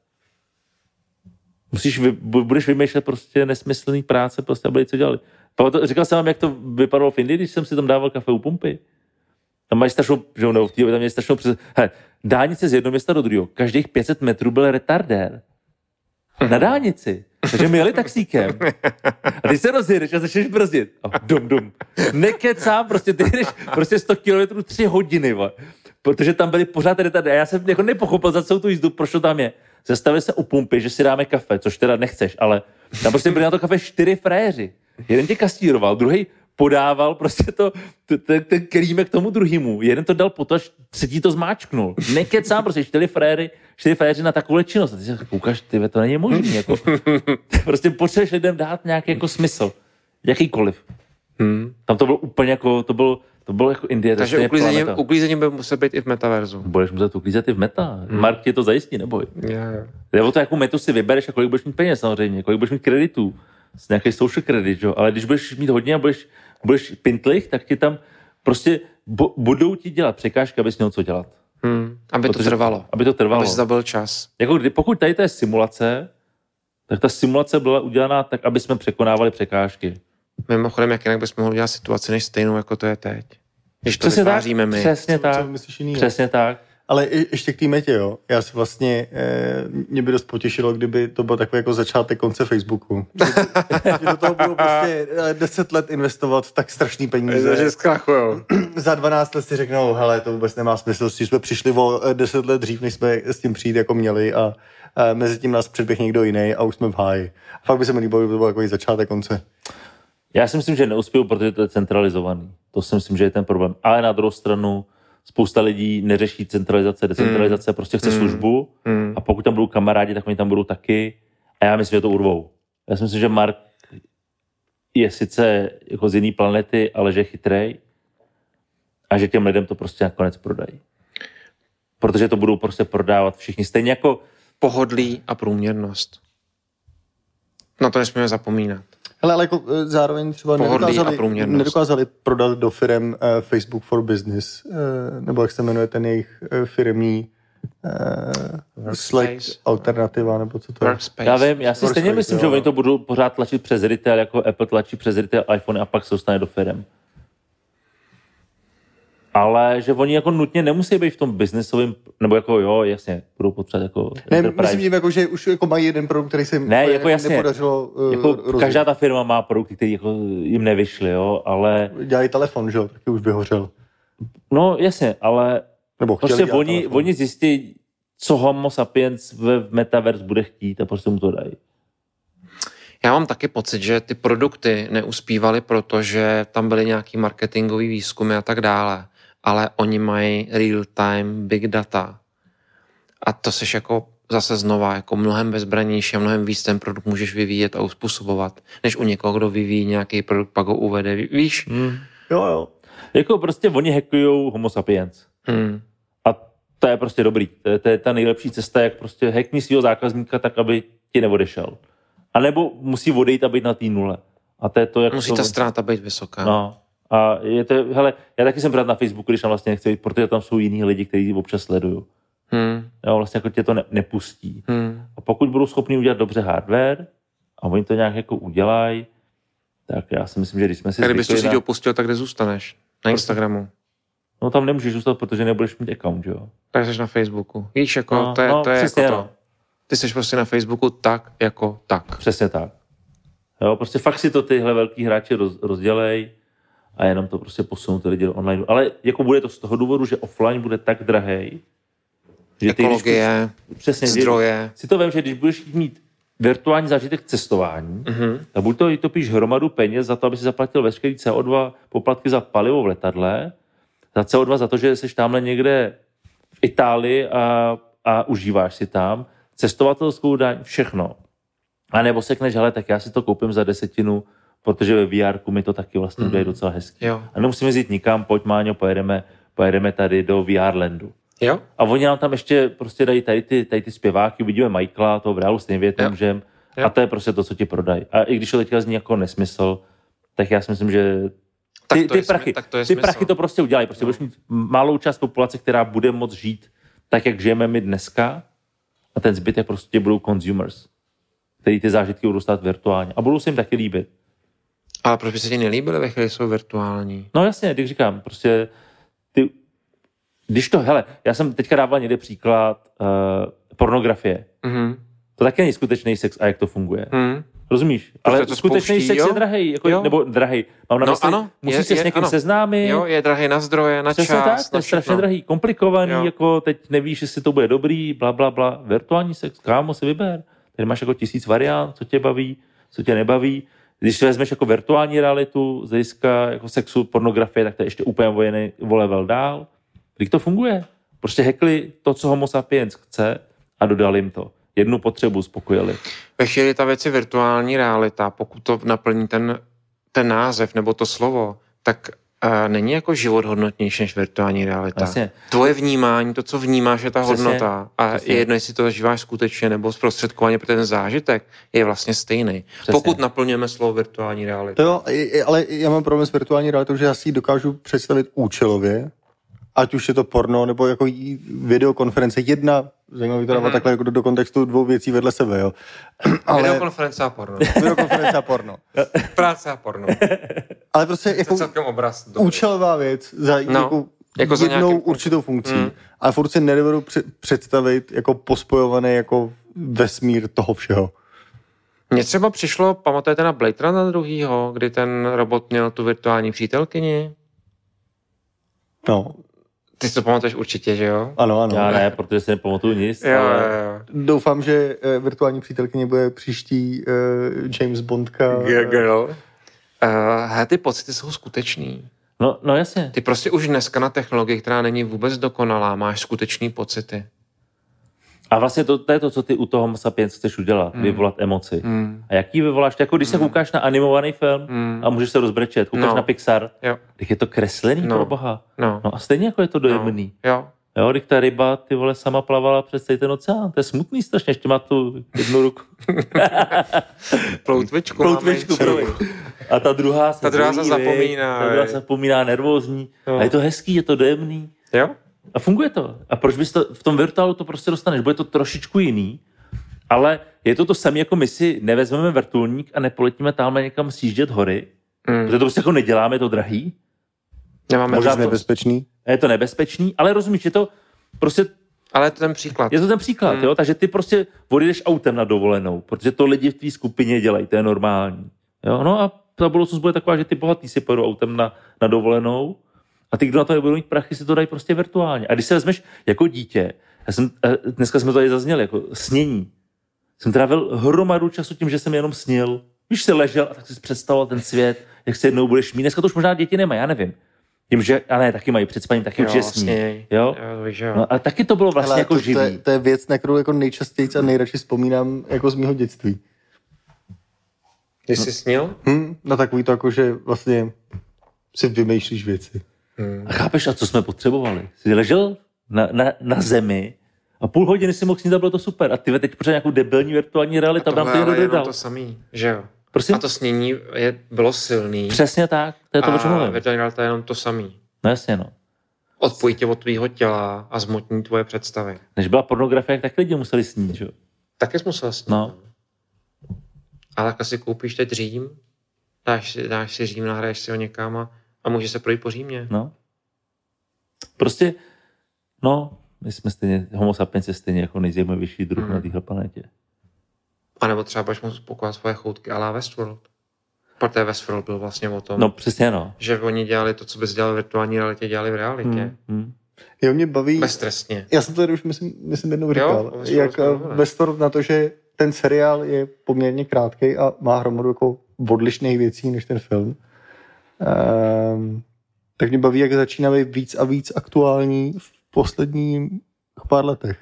Musíš, vy, bu- budeš vymýšlet prostě nesmyslný práce, prostě, aby co dělali. Pamato- Říkal jsem vám, jak to vypadalo v Indii, když jsem si tam dával kafe u pumpy. Tam mají strašnou, že jo, nebo v tam měli strašnou přes... Hele, dálnice z jednoho města do druhého. Každých 500 metrů byl retardér. Na dálnici. Takže my jeli taxíkem. A ty se rozjedeš a začneš brzdit. A dum, dum. Nekecám, prostě ty jdeš prostě 100 km 3 hodiny, va. protože tam byli pořád retardéry. A já jsem jako nepochopil za celou tu jízdu, proč to tam je. Zastavili se u pumpy, že si dáme kafe, což teda nechceš, ale tam prostě byli na to kafe čtyři frajeři. Jeden tě kastíroval, druhý podával prostě to, ten, ten kelímek tomu druhému. Jeden to dal potom, až třetí to zmáčknul. Nekecám, prostě čtyři frajery, čtyři frajeři na takovou činnost. A ty se koukáš, ty to není možný. Jako. Prostě potřebuješ lidem dát nějaký jako smysl. Jakýkoliv. Hmm. Tam to bylo úplně jako, to bylo, to bylo jako Indie. to Takže stejně uklízení, planeta. uklízení by musel být i v metaverzu. Budeš muset uklízet i v meta. Hmm. Mark ti to zajistí, neboj. Yeah, yeah. Jde o to, jakou metu si vybereš a kolik budeš mít peněz samozřejmě, kolik budeš mít kreditů. Z nějaký social credit, jo? ale když budeš mít hodně a budeš, budeš pintlich, tak ti tam prostě bu- budou ti dělat překážky, abys měl co dělat. Hmm. Aby to Protože- trvalo. Aby to trvalo. Aby zabil čas. Jako kdy, pokud tady to je simulace, tak ta simulace byla udělaná tak, aby jsme překonávali překážky. Mimochodem, jak jinak bychom mohli dělat situaci než stejnou, jako to je teď. Když to Přesně tak, vytváříme my. přesně Co, tak, co myslíš jinýho? přesně tak. Ale i- ještě k té metě, jo. Já si vlastně, eh, mě by dost potěšilo, kdyby to byl takový jako začátek konce Facebooku. Že do toho budou prostě eh, 10 let investovat tak strašný peníze. Že zkrachujou. Za 12 let si řeknou, hele, to vůbec nemá smysl, si jsme přišli o eh, 10 let dřív, než jsme s tím přijít jako měli a, a mezi tím nás předběh někdo jiný a už jsme v háji. A fakt by se mi líbilo, kdyby to byl takový začátek konce. Já si myslím, že neuspěju, protože to je centralizovaný. To si myslím, že je ten problém. Ale na druhou stranu spousta lidí neřeší centralizace, decentralizace, prostě chce službu Hmm. a pokud tam budou kamarádi, tak oni tam budou taky a já myslím, že to urvou. Já si myslím, že Mark je sice jako z jiné planety, ale že je chytrej a že těm lidem to prostě nakonec prodají. Protože to budou prostě prodávat všichni. Stejně jako Pohodlí a průměrnost. Na to nesmíme zapomínat. Hele, ale jako eh, zároveň třeba nedokázali, nedokázali prodat do firm uh, Facebook for Business, uh, nebo jak se jmenuje ten jejich uh, firmní uh, Slack alternativa, nebo co to je. Workspace. Já vím, já si Workspace, stejně myslím, jo. že oni to budou pořád tlačit přes retail, jako Apple tlačí přes retail iPhone a pak se dostane do firm. Ale že oni jako nutně nemusí být v tom biznesovém, nebo jako jo, jasně, budou potřebovat jako Ne, enterprise. myslím jako, že už jako mají jeden produkt, který se jim Ne, úplně jako jasně. nepodařilo uh, jako každá ta firma má produkty, které jako jim nevyšly, jo, ale Dělají telefon, že jo, taky už vyhořel. no jasně, ale Nebo chtěli prostě oni, telefon. oni zjistí, co homo sapiens v v metaverse bude chtít a prostě mu to dají. Já mám taky pocit, že ty produkty neuspívaly, protože tam byly nějaký marketingový výzkumy a tak dále. Ale oni mají real-time big data. A to seš jako zase znova jako mnohem bezbranější a mnohem víc ten produkt můžeš vyvíjet a uspůsobovat, než u někoho, kdo vyvíjí nějaký produkt, pak ho uvede. Víš? Hmm. Jo, jo. Jako prostě oni hackujou homo sapiens. Hmm. A to je prostě dobrý. To je, to je ta nejlepší cesta, jak prostě hackni svého zákazníka tak, aby ti neodešel. A nebo musí odejít a být na té nule. A to je to, jak Musí to... ta ztráta být vysoká. No. A je to, hele, já taky jsem rád na Facebooku, když tam vlastně nechci protože tam jsou jiní lidi, kteří občas sledují. Hmm. Jo, vlastně jako tě to ne, nepustí. Hmm. A pokud budou schopni udělat dobře hardware a oni to nějak jako udělají, tak já si myslím, že když jsme si zvykli síť na... opustil, tak kde zůstaneš? Na Instagramu. No tam nemůžeš zůstat, protože nebudeš mít account, jo? Tak jsi na Facebooku. Víš, jako, No, to je, no, to je jako to. Ty jsi prostě na Facebooku tak, jako tak. Přesně tak. Jo, prostě fakt si to tyhle velký hráči roz, rozdělej a jenom to prostě posunou ty lidi do online. Ale jako bude to z toho důvodu, že offline bude tak drahej, že ty, Ekologie, když, přesně, zdroje. si to vím, že když budeš mít virtuální zážitek cestování, Mhm. tak buď to topíš hromadu peněz za to, aby si zaplatil veškerý CO2 poplatky za palivo v letadle, za CO2 za to, že jsi tamhle někde v Itálii a, a užíváš si tam, cestovatelskou daň, všechno. A nebo sekneš, hele, tak já si to koupím za desetinu, protože ve VR mi to taky vlastně bude docela hezký. Jo. A nemusíme jít nikam, pojď Máňo, pojedeme, pojedeme tady do VR landu. Jo? A oni nám tam ještě prostě dají tady ty, tady ty zpěváky, vidíme Michaela, toho v reálu Jo. Větnamžem, Jo. a to je prostě to, co ti prodají. A i když to teďka zní jako nesmysl, tak já si myslím, že Tak ty, to ty, je prachy, tak to je ty smysl. prachy to prostě udělají. Prostě No. budeš mít malou část populace, která bude moct žít tak, jak žijeme my dneska a ten zbytek prostě budou consumers, který ty zážitky budou stát virtuálně a budou se jim taky líbit. Ale proč by se ti nelíbily ve chvíli, jsou virtuální? No jasně, když říkám, prostě ty, když to, hele, já jsem teďka dával někde příklad uh, pornografie. Mhm. To taky není skutečný sex a jak to funguje. Mhm. Rozumíš? Ale to skutečný spouští, sex jo? je drahý, jako, Jo. nebo drahý. Mám na No mysli, ano, musíš je- se s někým ano. seznámit. Jo, je drahý na zdroje, na Přesně čas, tak, to na je strašně drahý, komplikovaný, Jo. jako teď nevíš, jestli to bude dobrý, bla, bla, bla. Virtuální sex, kámo, si vyber. Tady máš jako tisíc variant, co tě baví, co tě nebaví. Když si vezmeš jako virtuální realitu z hlediska jako sexu, pornografie, tak to je ještě úplně vojený, o level dál. Když to funguje. Prostě hekli to, co homo sapiens chce a dodali jim to. Jednu potřebu spokojili. Ve chvíli ta věc je virtuální realita, pokud to naplní ten, ten název nebo to slovo, tak uh, není jako život hodnotnější než virtuální realita. Jasně. Tvoje vnímání, to, co vnímáš, je ta Přesně. hodnota. A Přesně. je jedno, jestli to zažíváš skutečně nebo zprostředkovaně, protože ten zážitek je vlastně stejný. Přesně. Pokud naplňujeme slovo virtuální realita. To jo, ale já mám problém s virtuální realitou, že já si ji dokážu představit účelově, ať už je to porno, nebo jako videokonference. Jedna, zajímavý to dávat Mhm. takhle jako do, do kontextu dvou věcí vedle sebe, jo. Ale Videokonference a porno. videokonference a porno. Práce a porno. Ale prostě jako celkem obraz. dobrý. účelová věc za No, jako, jako za jednou nějakým- určitou funkcí. Mm. Ale furt si nedovedu před- představit jako pospojovaný jako vesmír toho všeho. Mně třeba přišlo, pamatujete na Blade Runner druhýho, kdy ten robot měl tu virtuální přítelkyni? No, Ty si to pamatuješ určitě, že jo? ano, ano. Já ne, protože si nepamatuju nic, Jo, ale jo, jo. Doufám, že eh, virtuální přítelkyně bude příští eh, James Bondka. G- Girl. Uh, ty pocity jsou skutečný. No, no jasně. Ty prostě už dneska na technologii, která není vůbec dokonalá, máš skutečný pocity. A vlastně to, to je to, co ty u toho Homo sapiens chceš udělat, Hmm. vyvolat emoci. Hmm. A jaký vyvoláš? Jako když se koukáš na animovaný film Hmm. a můžeš se rozbrečet, koukáš No. na Pixar, Jo, tak je to kreslený No. pro boha. no. No a stejně jako je to dojemný. Jo. Jo, když ta ryba, ty vole, sama plavala přes celý ten oceán. To je smutný strašně, ještě má tu jednu ruku. Ploutvičku, Ploutvičku. A ta druhá se Ta druhá se bojí, viď? zapomíná, Ta druhá se zapomíná, nervózní. Jo. A je to hezký, je to dojemný. Jo? A funguje to. A proč bys to, v tom virtuálu to prostě dostaneš? Bude to trošičku jiný, ale je to to samé, jako my si nevezmeme vrtulník a nepoletíme tamhle někam sjíždět hory, Hmm. protože to prostě jako neděláme, je to drahý, Nemáme Možná to- nebezpečný. je to nebezpečný, ale rozumíš, je to prostě, Ale je to ten příklad. je to ten příklad, Hmm. jo, takže ty prostě odjedeš autem na dovolenou, protože to lidi v té skupině dělají, to je normální. Jo, no a ta budoucnost bude taková, že ty bohatý si pojedou autem na, na dovolenou a ty, kdo na to nebudou mít prachy, si to dají prostě virtuálně. A když se vezmeš jako dítě, já jsem, eh, dneska jsme to tady zazněli, jako snění. Jsem trávil hromadu času tím, že jsem jenom snil. Když se ležel a tak si představoval ten svět, jak se jednou budeš mít. Dneska to už možná děti nemají, já nevím. Tím, že, ale ne, taky mají před spaním, taky určitě sní. Jo? jo, víš, jo. No, a taky to bylo vlastně Hele, jako to, živý. to, je, to je věc, na kterou jako nejčastěji a nejradši vzpomínám jako z mého dětství. Ty jsi snil? Hm, no takový to jako, že vlastně si vymýšlíš věci. A chápeš, a co jsme potřebovali? Jsi ležel na, na, na zemi a půl hodiny si mohl snít a bylo to super. A ty teď pořád nějakou debilní virtuální realitu, tam Tohle ty ale jenom to samý, že jo. Prosím? A to snění je, bylo silný. Přesně tak, to je to, o čem a mluvím. virtuální realita je jenom to samý. No jasně, no. Odpojí tě od tvýho těla a zmotní tvoje představy. Než byla pornografie, tak lidi museli snít, že jo? Taky jsi musel snít. No. A tak asi koupíš teď Řím, dáš si, dáš si Řím, nahraješ si ho někam a, a může se projít po Římě. No. Prostě, no, my jsme stejně, homo sapiens je stejně jako nejzajímavější druh Hmm. na téhle planetě. A nebo třeba budeš moct spokojovat svoje choutky ala Westworld. Protože Westworld byl vlastně o tom, No přesně, no. že oni dělali to, co bys dělal v virtuální realitě, dělali v realitě. Hmm. Hmm. Jo, mě baví... Beztrestně. Já jsem to tady už myslím, myslím jednou říkal, o Westworldu jak eh. Westworld na to, že ten seriál je poměrně krátký a má hromadu jako odlišných věcí než ten film. Um, tak mě baví, jak začíná být víc a víc aktuální v posledních pár letech.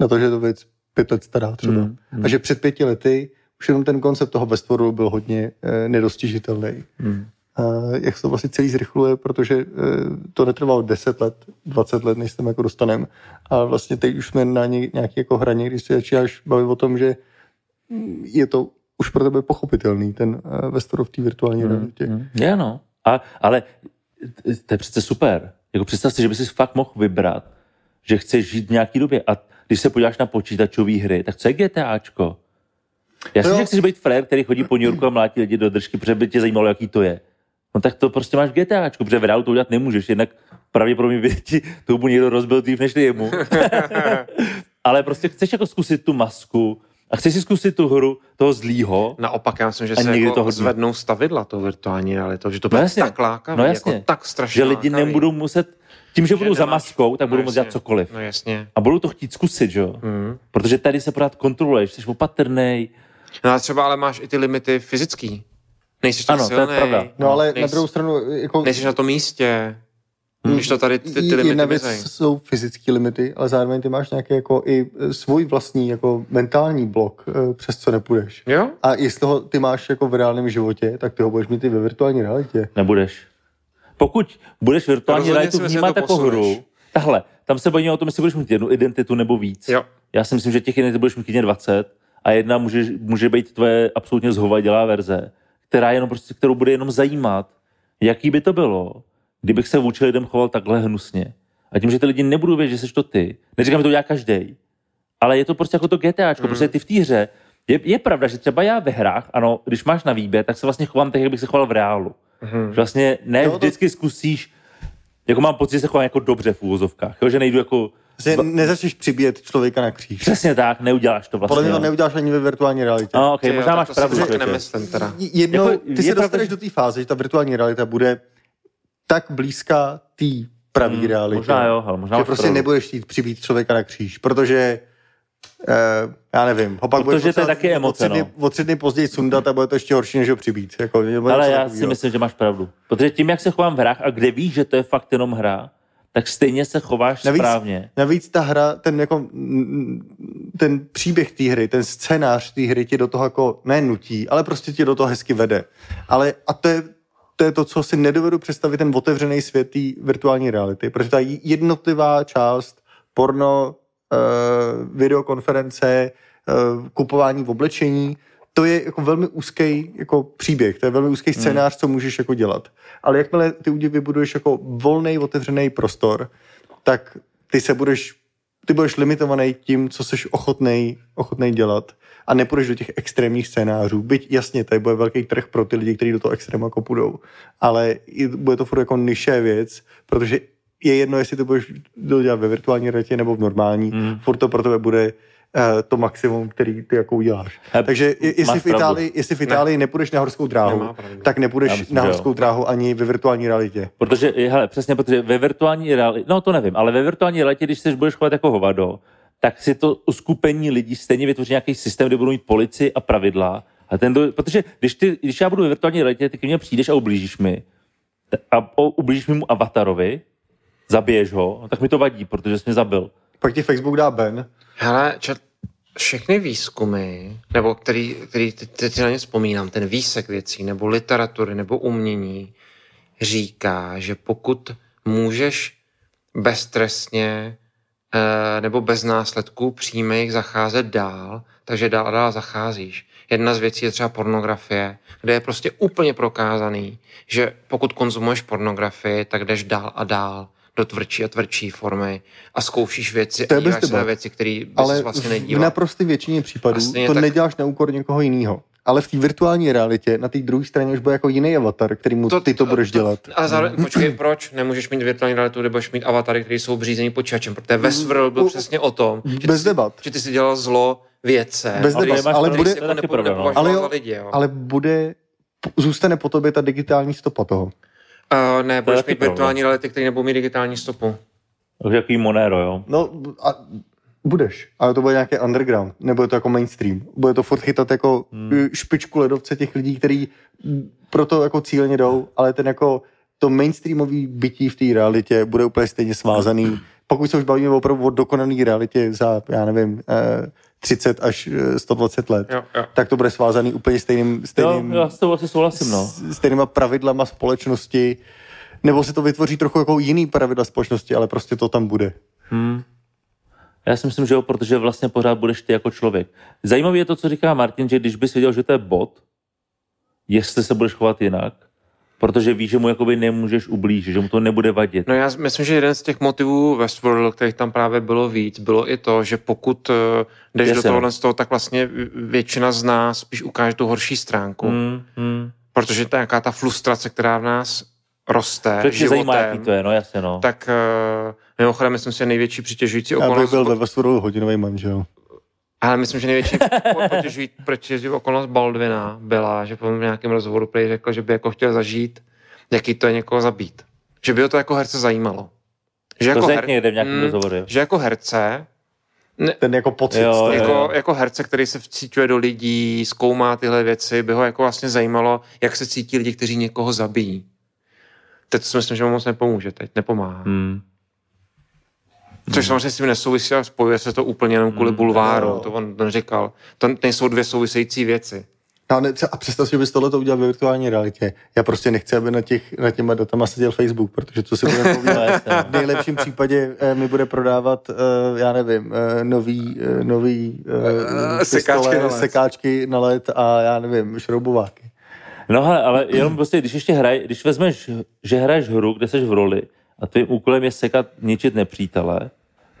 Na to, že je to věc pět let stará třeba. Mm, mm. A že před pěti lety už jenom ten koncept toho Westworldu byl hodně eh, nedostižitelný. Hmm. A jak se to vlastně celý zrychluje, protože eh, to netrvalo 10 let, 20 let, než se tam jako dostaneme. A vlastně teď už jsme na ně, nějaký jako hraně, když se začínáš bavit o tom, že mm, je to už pro tebe pochopitelný, ten uh, Westworld v té virtuální realitě. Hmm. Je, no. A, ale to je přece super. Jako představ si, že bys si fakt mohl vybrat, že chceš žít v nějaký době. A když se podíváš na počítačové hry, tak co je GTAčko? Já si Jo. že chceš být frér, který chodí po New Yorku a mlátí lidi do držky, protože by tě zajímalo, jaký to je. No tak to prostě máš GTAčko, protože v reálu to udělat nemůžeš, jednak pravděpodobně by ti tu někdo rozbil dřív než ty jemu. Ale prostě chceš jako zkusit tu masku a chceš si zkusit tu hru toho zlýho, Naopak, já myslím, že se někdy jako to hodně. zvednou stavidla to virtuální realitou, že to No bude jasně. tak lákavý, No jasně. jako tak strašně že lidi lákavý. nebudou muset, tím, že, budou za maskou, tak budou no moct jasně, dělat cokoliv. No jasně. A budou to chtít zkusit, že jo? Hmm. Protože tady se pořád kontroluješ, jsi opatrný. No a třeba ale máš i ty limity fyzický. Nejsi tak Ano, to je silnej, pravda. No ale nejsi, na druhou stranu, jako nejsi na tom místě, když to tady ty, ty Jedna limity věc mizej. jsou fyzické limity, ale zároveň ty máš nějaký jako i svůj vlastní jako mentální blok, eh, přes co nepůjdeš. Jo? A jestli ho ty máš jako v reálném životě, tak ty ho budeš mít i ve virtuální realitě. Nebudeš. Pokud budeš virtuální Rozhodně realitu vnímat to jako posuneš. hru, tahle, tam se bavíme o tom, jestli budeš mít jednu identitu nebo víc. Jo. Já si myslím, že těch identit budeš mít klidně 20 a jedna může, může být tvoje absolutně zhovadělá verze, která jenom prostě, kterou bude jenom zajímat, jaký by to bylo, kdybych se vůči lidem choval takhle hnusně. A tím, že ty lidi nebudou vědět, že jsi to ty, neříkám, že to dělá každý, ale je to prostě jako to GTAčko, mm. prostě ty v té hře. Je, je, pravda, že třeba já ve hrách, ano, když máš na výběr, tak se vlastně chovám tak, jak bych se choval v reálu. Mhm. Že vlastně ne Jo, to- vždycky zkusíš, jako mám pocit, že se chovám jako dobře v úvozovkách, jo, že nejdu jako, Že nezačneš přibíjet člověka na kříž. přesně tak, neuděláš to vlastně. Podle mě to jo. neuděláš ani ve virtuální realitě. No, okay, Ty možná máš to si pravdu. člověče. nemyslím teda. Jednou, Jako, ty je se pravda, dostaneš že- do té fáze, že ta virtuální realita bude tak blízká té pravý Hmm, realitě. možná jo, ale možná že prostě pravdu. nebudeš chtít přibít člověka na kříž, protože eh, já nevím, ho pak Protože to je taky emoce, o tři dny, no. o tři dny později sundat a bude to ještě horší, než ho přibít. Jako, Ale já takovýho. si myslím, že máš pravdu. Protože tím, jak se chovám v hrách a kde víš, že to je fakt jenom hra, tak stejně se chováš Navíc, správně. navíc ta hra, ten, jako, ten příběh té hry, ten scénář té hry tě do toho jako ne nutí, ale prostě tě do toho hezky vede. Ale a to je, to je to, co si nedovedu představit, ten otevřený svět té virtuální reality, protože ta jednotlivá část, porno, uh, videokonference, uh, kupování v oblečení, to je jako velmi úzký jako příběh, to je velmi úzký scénář, co můžeš jako dělat. Ale jakmile ty u vybuduješ jako volný, otevřený prostor, tak ty se budeš, ty budeš limitovaný tím, co jsi ochotnej, ochotnej dělat a nepůjdeš do těch extrémních scénářů. Byť jasně, to bude velký trh pro ty lidi, kteří do toho extrému jako půjdou. Ale bude to furt jako nižší věc, protože je jedno, jestli to budeš dělat ve virtuální realitě nebo v normální, hmm. furt to pro tebe bude eh, to maximum, který ty jako uděláš. He, Takže jestli v, Itálii, jestli v Itálii nepůjdeš na horskou dráhu, tak nepůjdeš myslím, na že jo. horskou dráhu ani ve virtuální realitě. Protože, hele, přesně, protože ve virtuální realitě, no to nevím, ale ve virtuální realitě, když se budeš chovat jako hovado, tak si to uskupení lidí stejně vytvoří nějaký systém, kde budou mít policii a pravidla. A ten, protože když, ty, když já budu ve virtuální realitě, ty ke mně přijdeš a ublížíš mi, a ublížíš mému avatarovi, zabiješ ho, no tak mi to vadí, protože jsi mě zabil. Pak ti Facebook dá ben. Hele, čet, všechny výzkumy, nebo který, který teď, teď na ně vzpomínám, ten výsek věcí, nebo literatury, nebo umění, říká, že pokud můžeš beztrestně nebo bez následků přímých zacházet dál, takže dál a dál zacházíš. Jedna z věcí je třeba pornografie, kde je prostě úplně prokázaný, že pokud konzumuješ pornografii, tak jdeš dál a dál do tvrdší a tvrdší formy a zkoušíš věci To a díváš se na věci, které bys Ale vlastně v nedíval. naprosté většině případů to tak- neděláš na úkor někoho jiného. Ale v té virtuální realitě, na té druhé straně už bude jako jiný avatar, který mu ty to budeš dělat. Ale zároveň, počkej, proč nemůžeš mít virtuální realitu, kde budeš mít avatary, které jsou řízení počítačem? Protože Westworld byl přesně o tom, že ty, Bez si, debat. že ty si dělal zlo věcem. Bez debat, ale který bude- to taky nepo- pravda, no. Ale jo, lidi, jo. Ale bude, zůstane po tobě ta digitální stopa toho. Uh, ne, budeš mít virtuální reality, které nebudou mít digitální stopu. Jaký Monero, jo. No a budeš, ale to bude nějaký underground, nebo je to jako mainstream. Bude to furt chytat jako hmm. špičku ledovce těch lidí, kteří proto jako cíleně jdou, ale ten jako to mainstreamový bytí v té realitě bude úplně stejně svázaný. Pokud se už bavíme opravdu o dokonané realitě za, já nevím, eh, 30 až eh, 120 let, Jo, jo. tak to bude svázaný úplně stejným, Jo, stejným já s souhlasím, no. stejnýma pravidlama společnosti, nebo se to vytvoří trochu jako jiný pravidla společnosti, ale prostě to tam bude. Já si myslím, že jo, protože vlastně pořád budeš ty jako člověk. Zajímavé je to, co říká Martin, že když bys věděl, že to je bot, jestli se budeš chovat jinak, protože víš, že mu jakoby nemůžeš ublížit, že mu to nebude vadit. No já myslím, že jeden z těch motivů Westworld, kterých tam právě bylo víc, bylo i to, že pokud uh, jdeš Jasně, do no. tohohle z toho, tak vlastně většina z nás spíš ukáže tu horší stránku. Hmm, hmm. Protože to je nějaká ta frustrace, která v nás roste Člověk tě zajímá, životem, to je, no jasně, no. tak uh, mimochodem myslím si, že největší přitěžující Já bych okolnost, byl ve Westworldu hodinový manžel. ale myslím, že největší potěžují, přitěžující okolnost Baldwina byla, že po nějakém rozhovoru prý řekl, že by jako chtěl zažít, jaký to je někoho zabít. Že by ho to jako herce zajímalo. Že to jako, řekni někde v nějakém Mm, rozhovoru. že jako herce Ten jako pocit. Jo, toho. jo, jako, jako herce, který se vcítuje do lidí, zkoumá tyhle věci, by ho jako vlastně zajímalo, jak se cítí lidi, kteří někoho zabijí. Teď si myslím, že mu moc nepomůže teď, nepomáhá. Hmm. Hmm. Což samozřejmě s tím nesouvisí a spojuje se to úplně jenom kvůli bulváru, jo. to on neříkal. To nejsou dvě související věci. No, ne, a představ si, že bys tohle udělal ve virtuální realitě. Já prostě nechci, aby na, těch, na těma datama seděl Facebook, protože co si budeme No, povídat, jasně. v nejlepším případě eh, mi bude prodávat, eh, já nevím, eh, nový, eh, nový eh, Eh, sekáčky pistole, na led. sekáčky na led a já nevím, šroubováky. No hele, ale jenom prostě, když ještě hraj, když vezmeš, že hraješ hru, kde jsi v roli a tvým úkolem je sekat, ničit nepřítele,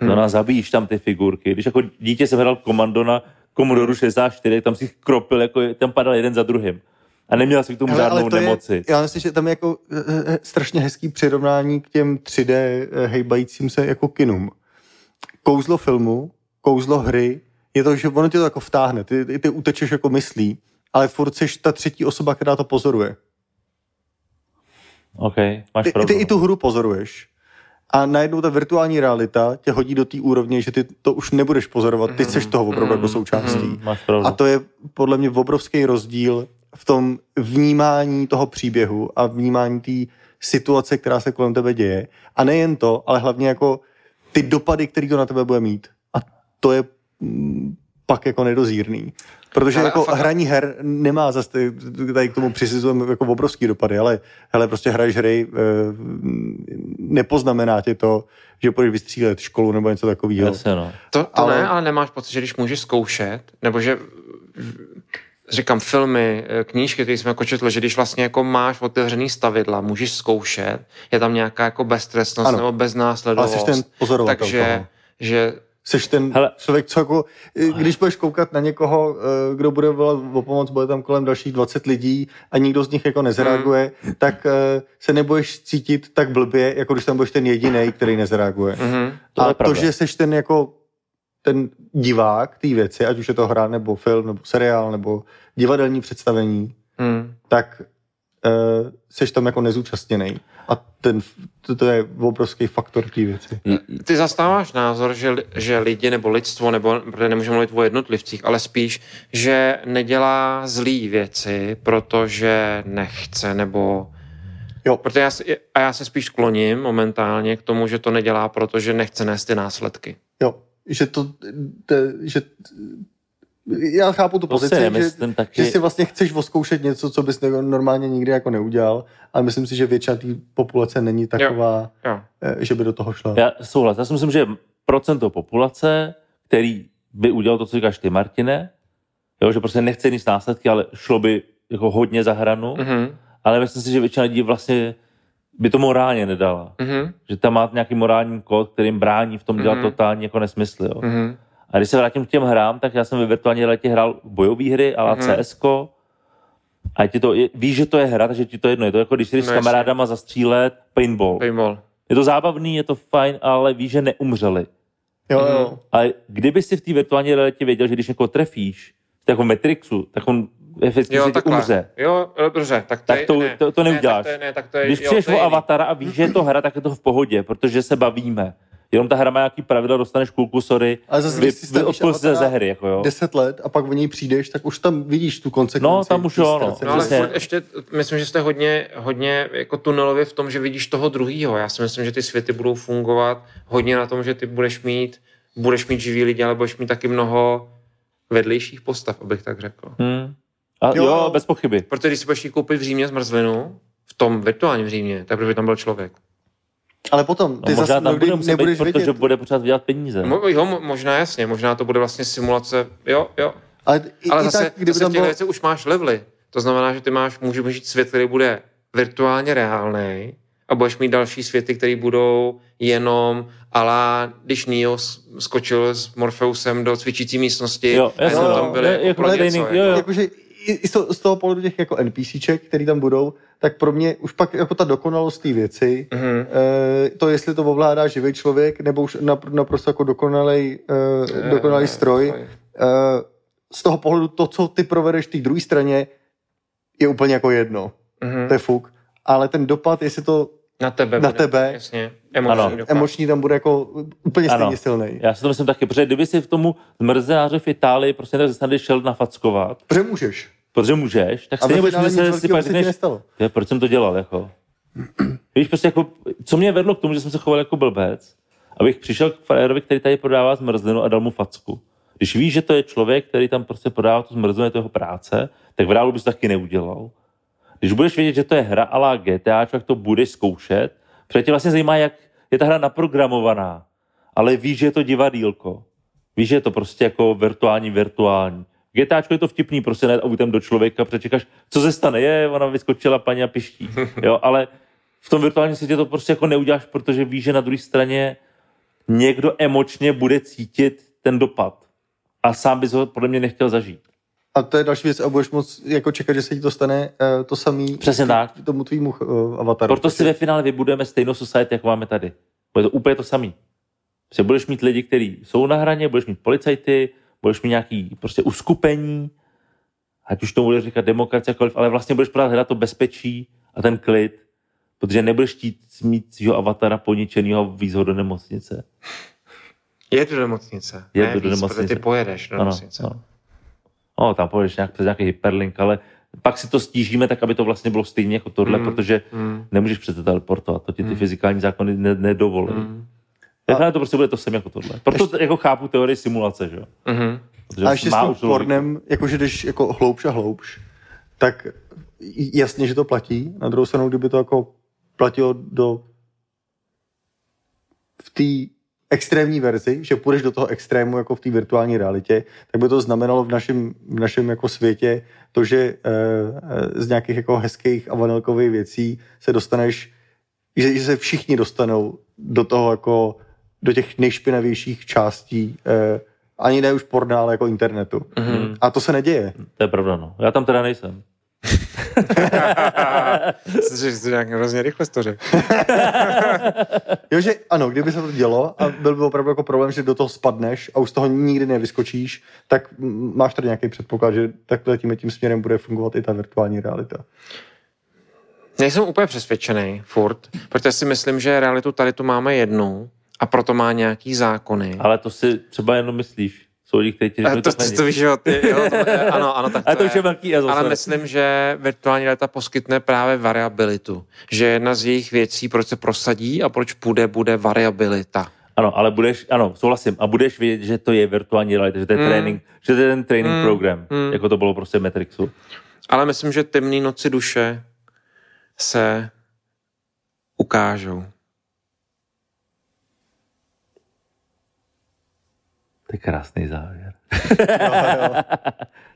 hmm. no a zabíjíš tam ty figurky. Když jako dítě jsem hrál komando na Commodore 64, tak tam si kropil, jako tam padal jeden za druhým. A neměl si k tomu Hele, žádnou to nemoci. Je, já myslím, že tam je jako eh, strašně hezký přirovnání k těm 3D eh, hejbajícím se jako kinům. Kouzlo filmu, kouzlo hry, je to, že ono tě to jako vtáhne. Ty, ty, ty utečeš jako myslí, ale furt jsi ta třetí osoba, která to pozoruje. OK, máš Ty, pravdu. ty i tu hru pozoruješ. A najednou ta virtuální realita tě hodí do té úrovně, že ty to už nebudeš pozorovat, ty jsi toho opravdu jako součástí. no. Máš pravdu. A to je podle mě obrovský rozdíl v tom vnímání toho příběhu a vnímání té situace, která se kolem tebe děje. A nejen to, ale hlavně jako ty dopady, které to na tebe bude mít. A to je mm, pak jako nedozírný. Protože Ale jako fakt- hraní her nemá zase, tady k tomu přisuzujeme jako obrovský dopady, ale hele, prostě hraješ hry, eh, nepoznamená tě to, že půjdeš vystřílet školu nebo něco takového. Jasně, no. To, to Ale- ale... ne, ale nemáš pocit, že když můžeš zkoušet, nebo že říkám filmy, eh, knížky, které jsme jako četli, že když vlastně jako máš otevřený stavidla, můžeš zkoušet, je tam nějaká jako beztrestnost Ano. nebo Ale beznásledovost. jsi ten pozorovatel Takže, toho. že Seš ten Hele. člověk, co jako, když budeš koukat na někoho, eh, kdo bude volat o pomoc, bude tam kolem dalších 20 lidí a nikdo z nich jako nezareaguje, Hmm. tak eh, se nebudeš cítit tak blbě, jako když tam budeš ten jediný, který nezareaguje. mhm. To a to, pravda. že seš ten jako ten divák té věci, ať už je to hra, nebo film, nebo seriál, nebo divadelní představení, Hmm. tak uh, seš tam jako nezúčastněný. A ten, to, to je obrovský faktor té věci. Ty zastáváš názor, že, že lidi nebo lidstvo, nebo protože nemůžeme mluvit o jednotlivcích, ale spíš, že nedělá zlý věci, protože nechce, nebo Jo, Protože já, si- a já se spíš kloním momentálně k tomu, že to nedělá, protože nechce nést ty následky. jo, že to, to že já chápu tu To pozici, že, nemyslím taky. že si vlastně chceš voskoušet něco, co bys normálně nikdy jako neudělal, ale myslím si, že většina té populace není taková, Jo. eh, že by do toho šla. Já souhlas. Já si myslím, že procento populace, který by udělal to, co říkáš ty, Martine, jo, že prostě nechce nic následky, ale šlo by jako hodně za hranu, Mhm. ale myslím si, že většina lidí vlastně by to morálně nedala. Mhm. Že tam má nějaký morální kód, který jim brání v tom dělat Mhm. totální jako nesmysly. Jo. Mhm. A když se vrátím k těm hrám, tak já jsem ve virtuální realitě hrál bojové hry, ale Mhm. CSko. A ti to, je, víš, že to je hra, takže ti to jedno. Je to jako když jdeš No s kamarádama zastřílet paintball. Paintball. Je to zábavný, je to fajn, ale víš, že neumřeli. Jo, Mhm. jo. Ale kdyby si v té virtuální realitě věděl, že když někoho trefíš, tak jako v Matrixu, tak on efektivně Jo, takhle. umře. Jo, dobře, tak to, Tak je- to- ne, to- to ne, neuděláš. tak to je, ne, tak to je, Když jo, přijdeš o avatara a víš, že je to hra, tak je to v pohodě, protože se bavíme. Jenom ta hra má nějaký pravidla, dostaneš kulku, sorry, Ale zase, vy, když si vy stavíš odpustíte ze hry, jako jo. 10 let a pak v něj přijdeš, tak už tam vidíš tu konsekvenci. No, tam už jo, no. No ale furt ještě, myslím, že jste hodně, hodně jako tunelově v tom, že vidíš toho druhýho. Já si myslím, že ty světy budou fungovat hodně na tom, že ty budeš mít, budeš mít živý lidi, ale budeš mít taky mnoho vedlejších postav, abych tak řekl. Hmm. A Jo. jo, jo, bez pochyby. Protože když si budeš koupit v Římě zmrzlinu, v tom virtuálním Římě, tak by tam byl člověk. Ale potom, No, ty možná zase tam mnohdy bude muset nebudeš být, protože bude potřebovat vydělat peníze. Mo, jo, mo- možná jasně, možná to bude vlastně simulace, jo, jo. Ale, i, Ale i zase, tak, kdyby zase v tam těch bylo... věcech už máš levely. To znamená, že ty máš, můžeš žít svět, který bude virtuálně reálný a budeš mít další světy, které budou jenom ala, když Neo skočil s Morpheusem do cvičící místnosti Jo, a jasně, jenom no. tam byly Je- jako pro něco, trénink, jako. jo, jo. Jakože i, z, toho, z toho pohledu těch jako NPCček, který tam budou, tak pro mě už pak jako ta dokonalost té věci, Mhm. eh, to jestli to ovládá živý člověk, nebo už napr- naprosto jako dokonalej, eh, dokonalý stroj, eh, z toho pohledu to, co ty provedeš té druhé straně, je úplně jako jedno. Mhm. To je fuk. Ale ten dopad, jestli to Na tebe. na bude, tebe. Jasně. Emoční Ano. dopad. emoční tam bude jako úplně Ano. stejně silný. Já si to myslím taky, protože kdyby si v tomu zmrzenáři v Itálii prostě tak snad šel nafackovat, Protože můžeš. protože můžeš, tak stejně budeš myslet, si pak se ti řekneš, nestalo. "Je, proč jsem to dělal, jako. Víš, prostě jako, co mě vedlo k tomu, že jsem se choval jako blbec, abych přišel k frajerovi, který tady prodává zmrzlinu a dal mu facku. Když víš, že to je člověk, který tam prostě prodává tu zmrzlinu, je to jeho práce, tak v reálu bys to taky neudělal. Když budeš vědět, že to je hra a la GTA, tak to budeš zkoušet, protože tě vlastně zajímá, jak je ta hra naprogramovaná, ale víš, že je to divadýlko. Víš, že je to prostě jako virtuální, virtuální. GTAčko je to vtipný, prostě ne autem do člověka, přečekáš, co se stane, je, ona vyskočila paní a piští. Jo, ale v tom virtuálním světě to prostě jako neuděláš, protože víš, že na druhé straně někdo emočně bude cítit ten dopad. A sám bys ho podle mě nechtěl zažít. A to je další věc a budeš moc jako čekat, že se ti to stane uh, to samý Přesně tak. tomu tvýmu uh, avataru. Proto si ve finále vybudujeme stejnou society, jako máme tady. Bude to úplně to samý. Prostě budeš mít lidi, kteří jsou na hraně, budeš mít policajty, budeš mít nějaký prostě uskupení, ať už to bude říkat demokracie, jakkoliv, ale vlastně budeš pořád hledat to bezpečí a ten klid, protože nebudeš chtít mít svého avatara poničenýho a víc ho do nemocnice. Je to do nemocnice. Je ne to do víc, nemocnice. Protože ty pojedeš do Ano, nemocnice. ano. No, tam pojedeš nějak přes nějaký hyperlink, ale pak si to stížíme tak, aby to vlastně bylo stejně jako tohle, Mm, protože mm. nemůžeš přece teleportovat, to ti ty fyzikální zákony ne- nedovolí. Mm. A... to prostě bude to sem jako tohle. Proto ještě... jako chápu teorii simulace, že jo? Mhm. Protože A ještě s tím pornem, jakože jdeš jako hloubš a hloubš, tak jasně, že to platí. Na druhou stranu, kdyby to jako platilo do v té extrémní verzi, že půjdeš do toho extrému jako v té virtuální realitě, tak by to znamenalo v našem, v našem jako světě to, že eh, z nějakých jako hezkých a vanilkových věcí se dostaneš, že, že se všichni dostanou do toho jako do těch nejšpinavějších částí eh, ani ne už porna, ale jako internetu. Mhm. A to se neděje. To je pravda, no. Já tam teda nejsem. Jsi to nějak hrozně rychle to řekl. Jo, že ano, kdyby se to dělo a byl by opravdu jako problém, že do toho spadneš a už z toho nikdy nevyskočíš, tak máš tady nějaký předpoklad, že takhle tím, tím směrem bude fungovat i ta virtuální realita. Nejsem úplně přesvědčený furt, protože si myslím, že realitu tady tu máme jednu a proto má nějaký zákony. Ale to si třeba jenom myslíš. Jsou lidi, kteří ti řeknou, to, to, to, to víš, jo, ty, jo, to, ano, ano, tak A to už je velký EZO. Ale sorry. myslím, že virtuální realita poskytne právě variabilitu. Že jedna z jejich věcí, proč se prosadí a proč půjde, bude variabilita. Ano, ale budeš, ano, souhlasím, a budeš vědět, že to je virtuální realita, že to je Mm. trénink, že to je ten trénink Mm. program, Mm. jako to bylo prostě v Matrixu. Ale myslím, že temné noci duše se ukážou. To je krásný závěr. Jo, jo.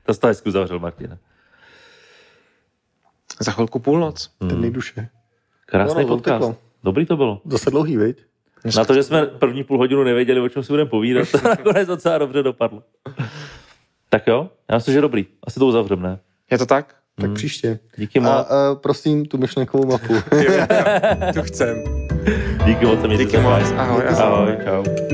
To jsi to hezky uzavřel, Martina. Za chvilku půlnoc. Ten nejduše. Krásný No, no, podcast. uteklo. Dobrý to bylo. Zase dlouhý, viď? Na to, že jsme první půl hodinu nevěděli, o čem si budeme povídat, to nakonec docela dobře dopadlo. Tak jo, já myslím, že dobrý. Asi to uzavřeme, ne? Je to tak? Tak příště. Díky A, moc. a prosím tu myšlenkovou mapu. tu chcem. Díky moc. Díky moc. Ahoj. ahoj. Ahoj, čau.